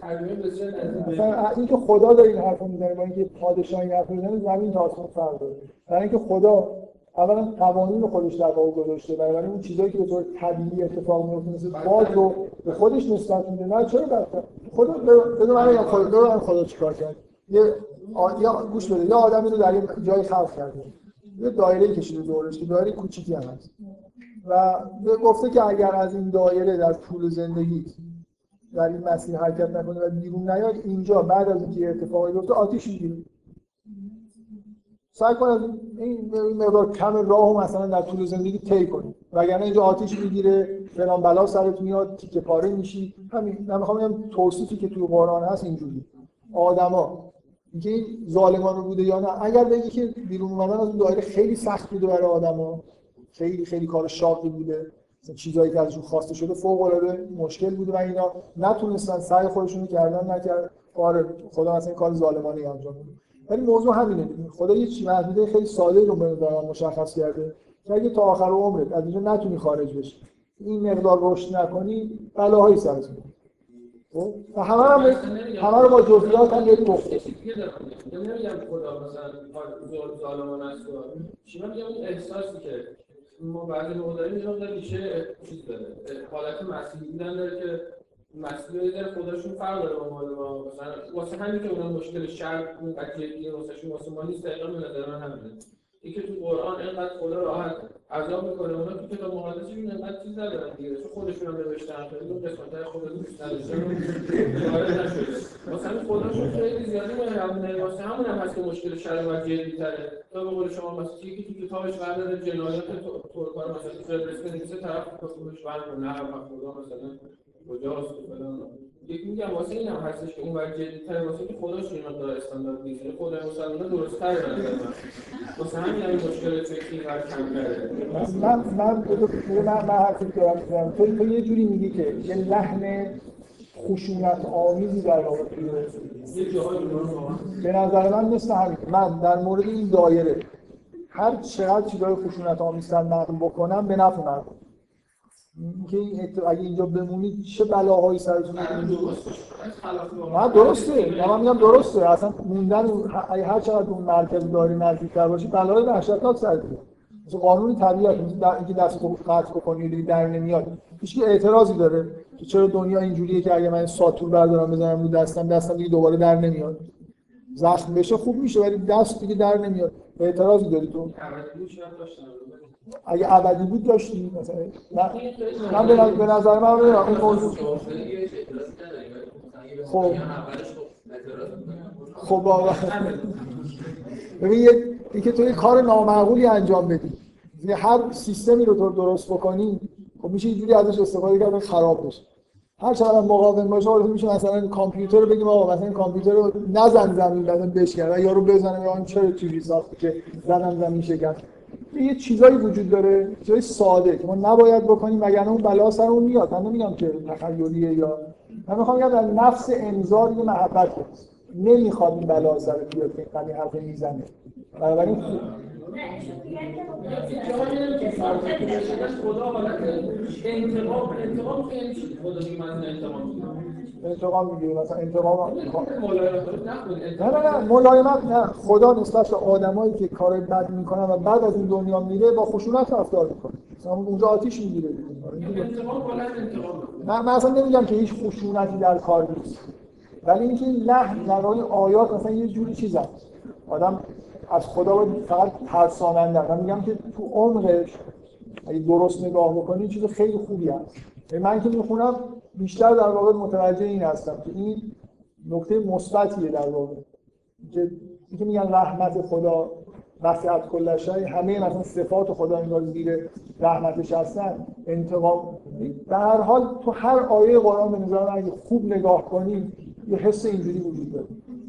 ترجمه بسیار مثلا این که خدا داره این حرفو می‌زنه با اینکه پادشاه این حرفو می‌زنه زمین تا آسمون فرق داره. برای اینکه خدا اولا قوانین خودش در واقع گذاشته بنابراین اون چیزایی که به طور طبیعی اتفاق میفته مثل باد رو به خودش نسبت میده. نه چرا بدتر خدا بده من خدا بده من خدا چیکار کرد. یه. یا گوش بده. یه آدمی رو در یه جای خلق کرده. یه دایره کشیده دورش که دایره کوچیکی هم هست. و گفته که اگر از این دایره در طول زندگی در این مسیر حرکت نکنه و بیرون نیاد اینجا بعد از اینکه اتفاقی بیفته آتیش می‌گیره. سعی کن از این مقدار کم راه مثلا در طول زندگی طی کنی وگرنه اینجا آتیش می‌گیره فلان بلا سرت میاد تیکه پاره میشی. همین من می‌خوام بگم توصیفی که توی قرآن هست اینجوری. آدما اینکه این ظالمانه بوده یا نه اگر بگی که بیرون اومدن از اون دایره خیلی سخت بوده برای آدما خیلی خیلی کار شاقی بوده مثلا چیزایی که ازشون خواسته شده فوق العاده مشکل بوده و اینا نتونستن سعی خودشون کردن نکرد. آره خدا مثلا کار ظالمانه انجام بده. ولی موضوع همینه. خدا یه چیز محدوده خیلی ساده رو برای مشخص کرده. که اگه تا آخر عمرت از اینجا نتونی خارج بشی. این مقدار رشد نکنی بلاهایی سرت میاد خب؟ همه هم همه رو با جزئیات هم یه من نمیگم خدا مثلا ظالم- ظالمانه است چی میگم؟ اون احساسی که ما بعضی موقع داریم یه ریشه چیز داره. حالت مسیحی داره که مسیحی داره خودشون فرق داره با ما. مثلا واسه همین که اونا مشکل شرق اون قضیه واسه واسه ما نیست دقیقا به نظر من همینه اینکه تو قرآن اینقدر خدا راحت عذاب می‌کنه اونا تو کتاب مقدسشون اینقدر چیز ندارن دیگه. چون خودشون هم نوشتن خیلی اون قسمت‌های خدا دوست نداشتن وارد واسه همین خداشون خیلی زیادی مهربونه واسه همون هم هست که مشکل شرع و جدی تره. تا به قول شما مثلا که تو کتابش قرار داره جنایات ترکا رو مثلا تو فهرست بنویسه طرف کتابش برد نه خدا مثلا کجاست؟ فلان یک میگم واسه این هم هستش که اون ور جدی تره واسه که خداش این مقدار استاندارد نیست یعنی خدای مسلمان درست تره به نظر من واسه همین هم مشکل فکری اینقدر کم کرده من من من من, حرفی که دارم. می‌زنم تو, تو یه جوری میگی که یه لحن خشونت آمیزی در واقع توی به نظر من مثل همین. من در مورد این دایره هر چقدر چیزای خشونت آمیزتر نقل بکنم به نفع مردم اینکه این اگه اینجا بمونید چه بلاهایی سرتون واقعا. نه درسته. من میگم درسته. اصلا موندن اگه هر چقدر اون مرکز داری نزدیکتر باشی بلای وحشتناک سرت میاد مثل قانون طبیعت اینکه دست رو قطع بکنی دیگه در نمیاد. هیچ اعتراضی داره که چرا دنیا اینجوریه که اگه من ساتور بردارم بزنم رو دستم دستم دیگه دوباره در نمیاد. زخم بشه خوب میشه ولی دست دیگه در نمیاد. اعتراضی داری تو؟ اگه ابدی بود داشتی مثلا من به نظر- من اون موضوع خب. خب ببین یه اینکه تو یه کار نامعقولی انجام بدی. یه هر سیستمی رو تو درست بکنی خب میشه اینجوری ازش استفاده کرد خراب بشه. هر چقدر مقاوم باشه حالا میشه مثلا کامپیوتر رو بگیم آقا مثلا کامپیوتر رو نزن زمین بعدن بشکن و یارو بزنه یا چرا چیزی ساخته که زدم زمین شکن یه چیزایی وجود داره چیزای ساده که ما نباید بکنیم وگرنه اون بلا سرمون میاد. من نمیگم که تخیلیه یا من می‌خوام بگم در نفس انذار یه محبت هست نمی‌خواد این بلا سر بیاد که این حرف می‌زنه. بنابراین خدا انتقام می‌گیره مثلا انتقام نه نه نه ملایمت نه. خدا نسبت به آدمایی که کار بد می‌کنن و بعد از این دنیا میره با خشونت رفتار می‌کنه. مثلا اونجا آتیش می‌گیره. انتقام من, من اصلا نمیگم که هیچ خشونتی در کار نیست. ولی اینکه این لحن در آیات مثلا یه جوری چیزن آدم از خدا باید فقط ترساننده من میگم که تو عمقش اگه درست نگاه بکنی چیز خیلی خوبی هست. من که می‌خونم بیشتر در واقع متوجه این هستم که این نکته مثبتیه در واقع. که اینکه میگن رحمت خدا وسعت کل شی همه مثلا صفات خدا انگار زیر رحمتش هستن انتقام. در هر حال تو هر آیه قرآن به نظر اگه خوب نگاه کنی یه حس اینجوری وجود داره.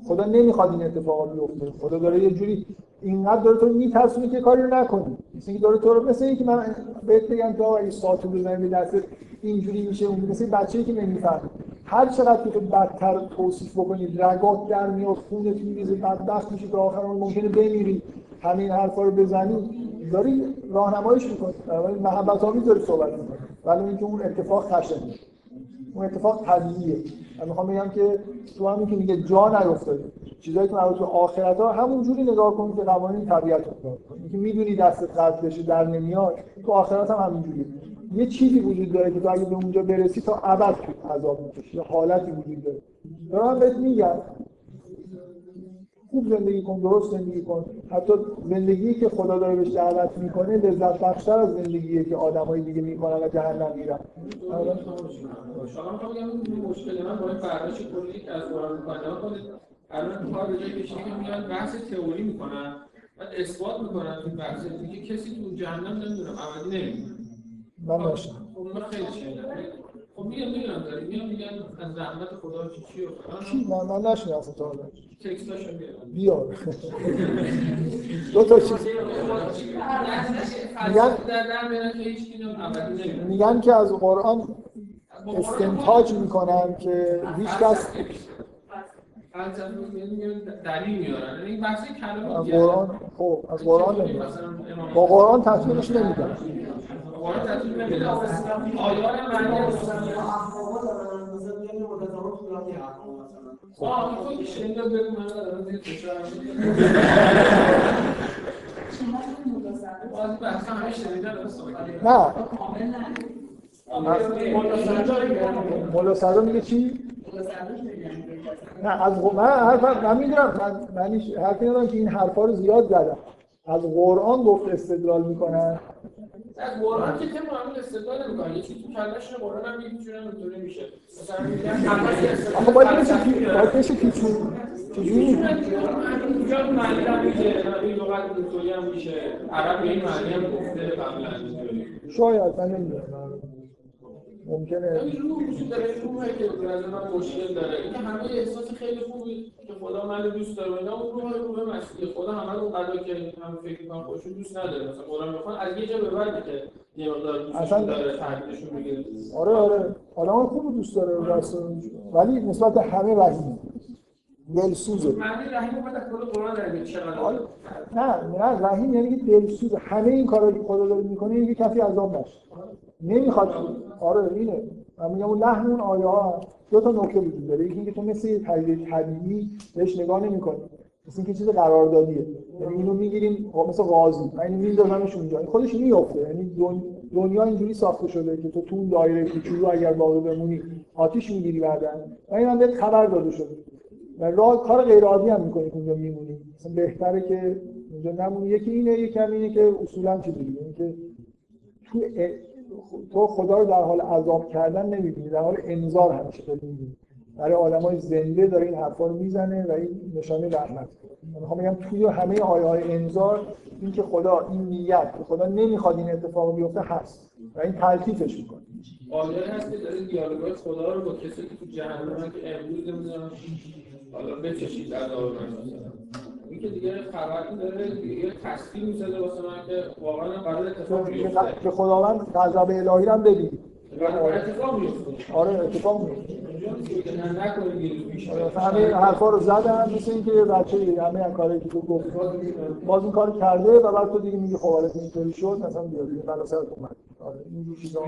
خدا نمی‌خواد این اتفاقا بیفته. خدا داره یه جوری اینقدر داره تو میترسونه که کاری رو نکنی مثل اینکه داره تو رو مثل اینکه من بهت بگم تو اگه ساعت بزنی به اینجوری میشه اون مثل بچه‌ای که نمی‌فهمه. هر چقدر که بدتر توصیف بکنی رگات در میاد خونت میریزه بدبخت میشی تا آخر ممکنه بمیری. همین حرفا رو بزنی داری راهنماییش می‌کنی. ولی محبت آمیز داری صحبت می‌کنی. ولی اینکه اون اتفاق خشنه اون اتفاق طبیعیه. من می‌خوام بگم که تو همین که میگه جا نیفتاده. چیزایی که مربوط به آخرت ها همون جوری نگاه کن که قوانین طبیعت رو اینکه می‌دونی دست قطع بشه در نمیاد تو آخرت هم همینجوریه. یه چیزی وجود داره که تو اگه به اونجا برسی تا ابد تو عذاب می‌کشی یه حالتی وجود داره. دارم بهت میگم. خوب زندگی کن درست زندگی کن. حتی زندگی که خدا داره بهش دعوت می‌کنه لذت بخشتر از زندگیه که آدمای دیگه می‌کنن و جهنم میرن. شما مشکل من با این برداشت کلی که از قرآن کنید الان کار به جای که میان بحث تئوری می‌کنن بعد اثبات می‌کنن این بحث دیگه. کسی تو جهنم نمی‌دونم ابدی نمی‌دونه. من داشتم خب خیلی خب میگم می‌دونم داری. میگم میگن از رحمت خدا چی چی و چی؟ فلان من من اصلا تا حالا. تکستاشو بیار. دو تا چیز میگن میگن که از قرآن استنتاج می‌کنن که هیچ کس دلیل میارن این بحث. قرآن خب از قرآن امام با قرآن تطبیقش نمیدن قرآن نمیده معنی آه این بگو من دارم درسته نه. مولا صدر میگه چی؟ نه از من حرف من می‌دونم من من حرفی ندارم که این حرفا رو زیاد زدم. از قرآن گفت استدلال می‌کنن. از قرآن که طبق همین استدلال نمی‌کنه یه چیزی تو کلش قرآن هم یه جوری اینطوری میشه مثلا میگن اول آخه باید بشه باید بشه پیچون چجوری اینجا معنی هم میشه این لغت هم میشه عرب به این معنی هم گفته قبلا شاید من نمی‌دونم ممکنه. این روح وجود داره روحی که به نظر من مشکل داره. این همه احساس خیلی خوبی که خدا منو دوست داره اینا اون روح روح مسیحی. خدا همه رو قضا که هم فکر می‌کنن خودشون دوست نداره. مثلا قرآن می‌خوان از یه جا به بعد که یه مقدار دوستشون اصلا- داره تحلیلشون می‌گیره آره آره. آدم خوب دوست داره راست ولی نسبت همه رحیم دلسوزه. معنی رحیم از قرآن در چقدر؟ آره. نه نه رحیم یعنی که دلسوز همه این کارا که خدا داره می‌کنه اینه که کسی عذاب نشه. نمی‌خواد. آره اینه. من میگم اون لحن اون آیه ها دو تا نکته وجود داره. یکی اینکه تو مثل یه پدیده طبیعی بهش نگاه نمی‌کنی. مثل اینکه چیز قراردادیه. یعنی اینو می‌گیریم مثل قاضی. من اینو میندازمش اونجا. این خودش میفته یعنی دن- دنیا اینجوری ساخته شده که تو تو اون دایره کوچولو اگر باقی بمونی آتیش می‌گیری بعدا. و این هم بهت خبر داده شده. و راه کار غیر عادی هم می‌کنی که اونجا میمونی. مثلا بهتره که اونجا نمونی. یکی اینه یکی هم اینه که اصولا دیگه اینه که تو تو خدا رو در حال عذاب کردن نمی‌بینی در حال انذار همیشه داری می‌بینی. برای آدمای زنده داره این حرفا رو می‌زنه و این نشانه رحمت من می‌خوام بگم توی همه آیه های انذار این که خدا این نیت که خدا نمی‌خواد این اتفاق بیفته هست و این تلطیفش می‌کنه. آیه هست که داره دیالوگای خدا رو با کسی که تو جهنم که امروز نمی‌دونم حالا بچشید عذاب من این که دیگه خبری داره دیگه تصویر می‌زده واسه من که واقعا قرار اتفاق بیفته. که خداوند غضب الهی رو هم ببین. قرار اتفاق بیفته آره اتفاق میفته پیش همه حرفا رو زدن مثل اینکه یه بچه همه این کاری که تو گفت باز این کار کرده و بعد تو دیگه میگی خب آره اینطوری شد مثلا بیا دیگه بلا سرت اومد آره این چیزا.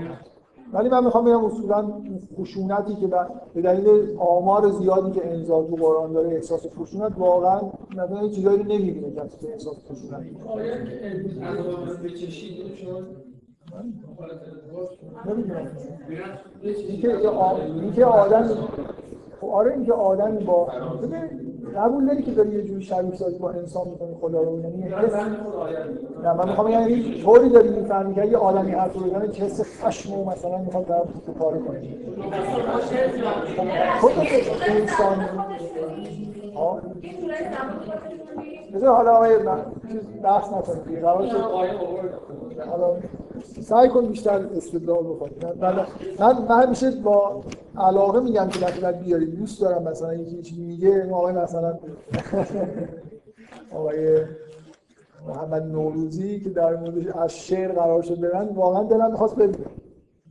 ولی من می‌خوام بگم اصولا خشونتی که به دلیل آمار زیادی که انزال تو قرآن داره احساس خشونت واقعا مثلا یه چیزایی رو نمی‌بینه کسی که احساس خشونت نمی‌دونم. اینکه آدم خب آره اینکه آدمی با قبول داری که داری یه جوری شریک سازی با انسان می‌کنی خدا رو یعنی یه حس نه من می‌خوام یعنی طوری داری می‌فهمی که یه آدمی حرف رو بزنه که حس خشم و مثلا می‌خواد در تو کار کنه. خود انسان بذار حالا آقای بحث نکنیم. دیگه. قرار حالا سعی کن بیشتر استدلال بکنی من, من, من, همیشه با علاقه میگم که مثلا بیاری دوست دارم مثلا یکی چیزی میگه آقای مثلا آقای محمد نوروزی که در موردش از شعر قرار شد برن واقعا دلم می‌خواست ببینم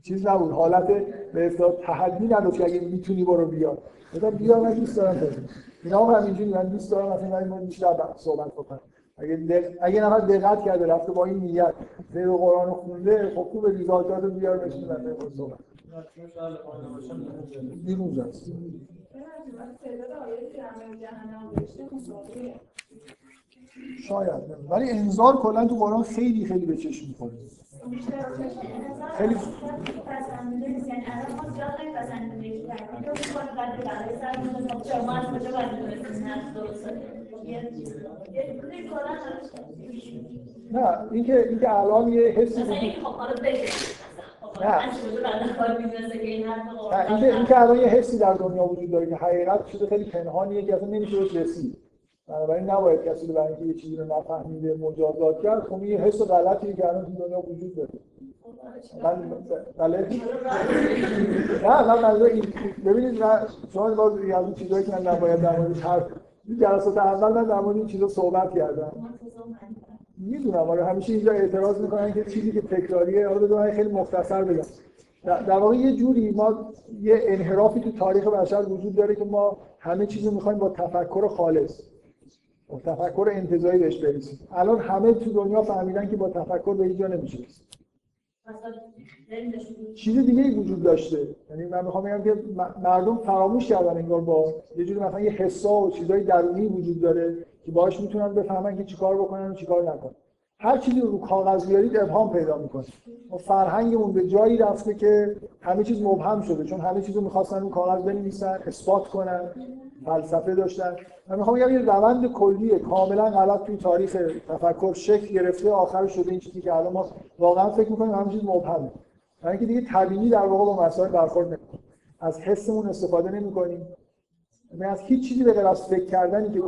چیز نبود. حالت به اصطلاح تحدی نداشت که اگه می‌تونی برو بیا گفتم بیا من دوست دارم اینا هم همینجوری من دوست دارم مثلا مورد بیشتر صحبت بکنم اگه. اگه نفر دقت کرده رفته با این نیت زیر قرآن خونده خب خوب ریزالتات رو بیار بشین و بخور صحبت شاید. ولی انذار کلا تو قرآن خیلی خیلی به چشم می‌خوره خیلی نه اینکه اینکه الان یه حسی وجود- نه اینکه اینکه الان یه حسی در دنیا وجود داره که حقیقت چیز خیلی پنهانیه که اصلا نمیشه بهش رسید. بنابراین نباید کسی برای اینکه یه چیزی رو نفهمیده مجازات کرد. خب یه حس غلطیه که الان تو دنیا وجود داره. من بله؟ نه من منظور این ببینید شما باز از این چیزایی که نباید در موردش حرف جلسات اول من در مورد این چیزا صحبت کردم. می‌دونم آره همیشه اینجا اعتراض می‌کنن که چیزی که تکراریه حالا بذار خیلی مختصر بگم. در واقع یه جوری ما یه انحرافی تو تاریخ بشر وجود داره که ما همه چیزو می‌خوایم با تفکر خالص تفکر انتزاعی بهش برسیم. الان همه تو دنیا فهمیدن که با تفکر به اینجا نمیشه. چیز دیگه ای وجود داشته. یعنی من می‌خوام بگم که مردم فراموش کردن انگار با یه جوری مثلا یه حسا و چیزای درونی وجود داره که باهاش می‌تونن بفهمن که چیکار بکنن و چیکار نکنن. هر چیزی رو کاغذ بیارید ابهام پیدا می‌کنه. ما فرهنگمون به جایی رفته که همه چیز مبهم شده چون همه چیز رو می‌خواستن رو کاغذ بنویسن اثبات کنن. فلسفه داشتن. من می‌خوام بگم یه روند کلیه کاملا غلط توی تاریخ تفکر شکل گرفته آخر شده این چیزی که الان ما واقعا فکر می‌کنیم همه چیز مبهمه. برای اینکه دیگه طبیعی در واقع با مسائل برخورد نمی‌کنیم. از حسمون استفاده نمی‌کنیم. یعنی از هیچ چیزی به غیر از فکر کردنی که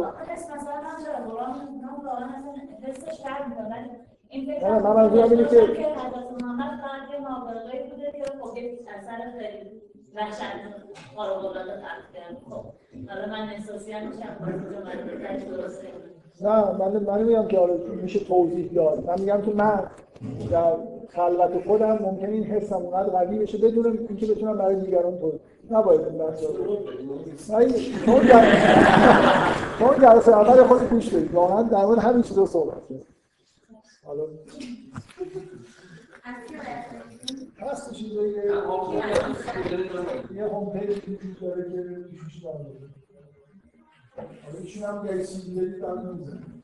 نه، من منظورم اینه که- وحشتناک خارق‌العاده خلق کرد خب حالا من احساسی هم میشم درسته نه من من میگم که آره میشه توضیح داد. من میگم که من در خلوت خودم ممکنه این حسم اونقدر قوی بشه بدون اینکه بتونم برای دیگران توضیح نباید این بحث رو شما جلسه اول خود گوش بدید. واقعا در مورد همین چیزا صحبت کنید. حالا هست چیزایی که یه هوم پیج وجود داره که توش داره حالا ایشون هم هم نمی‌زنه.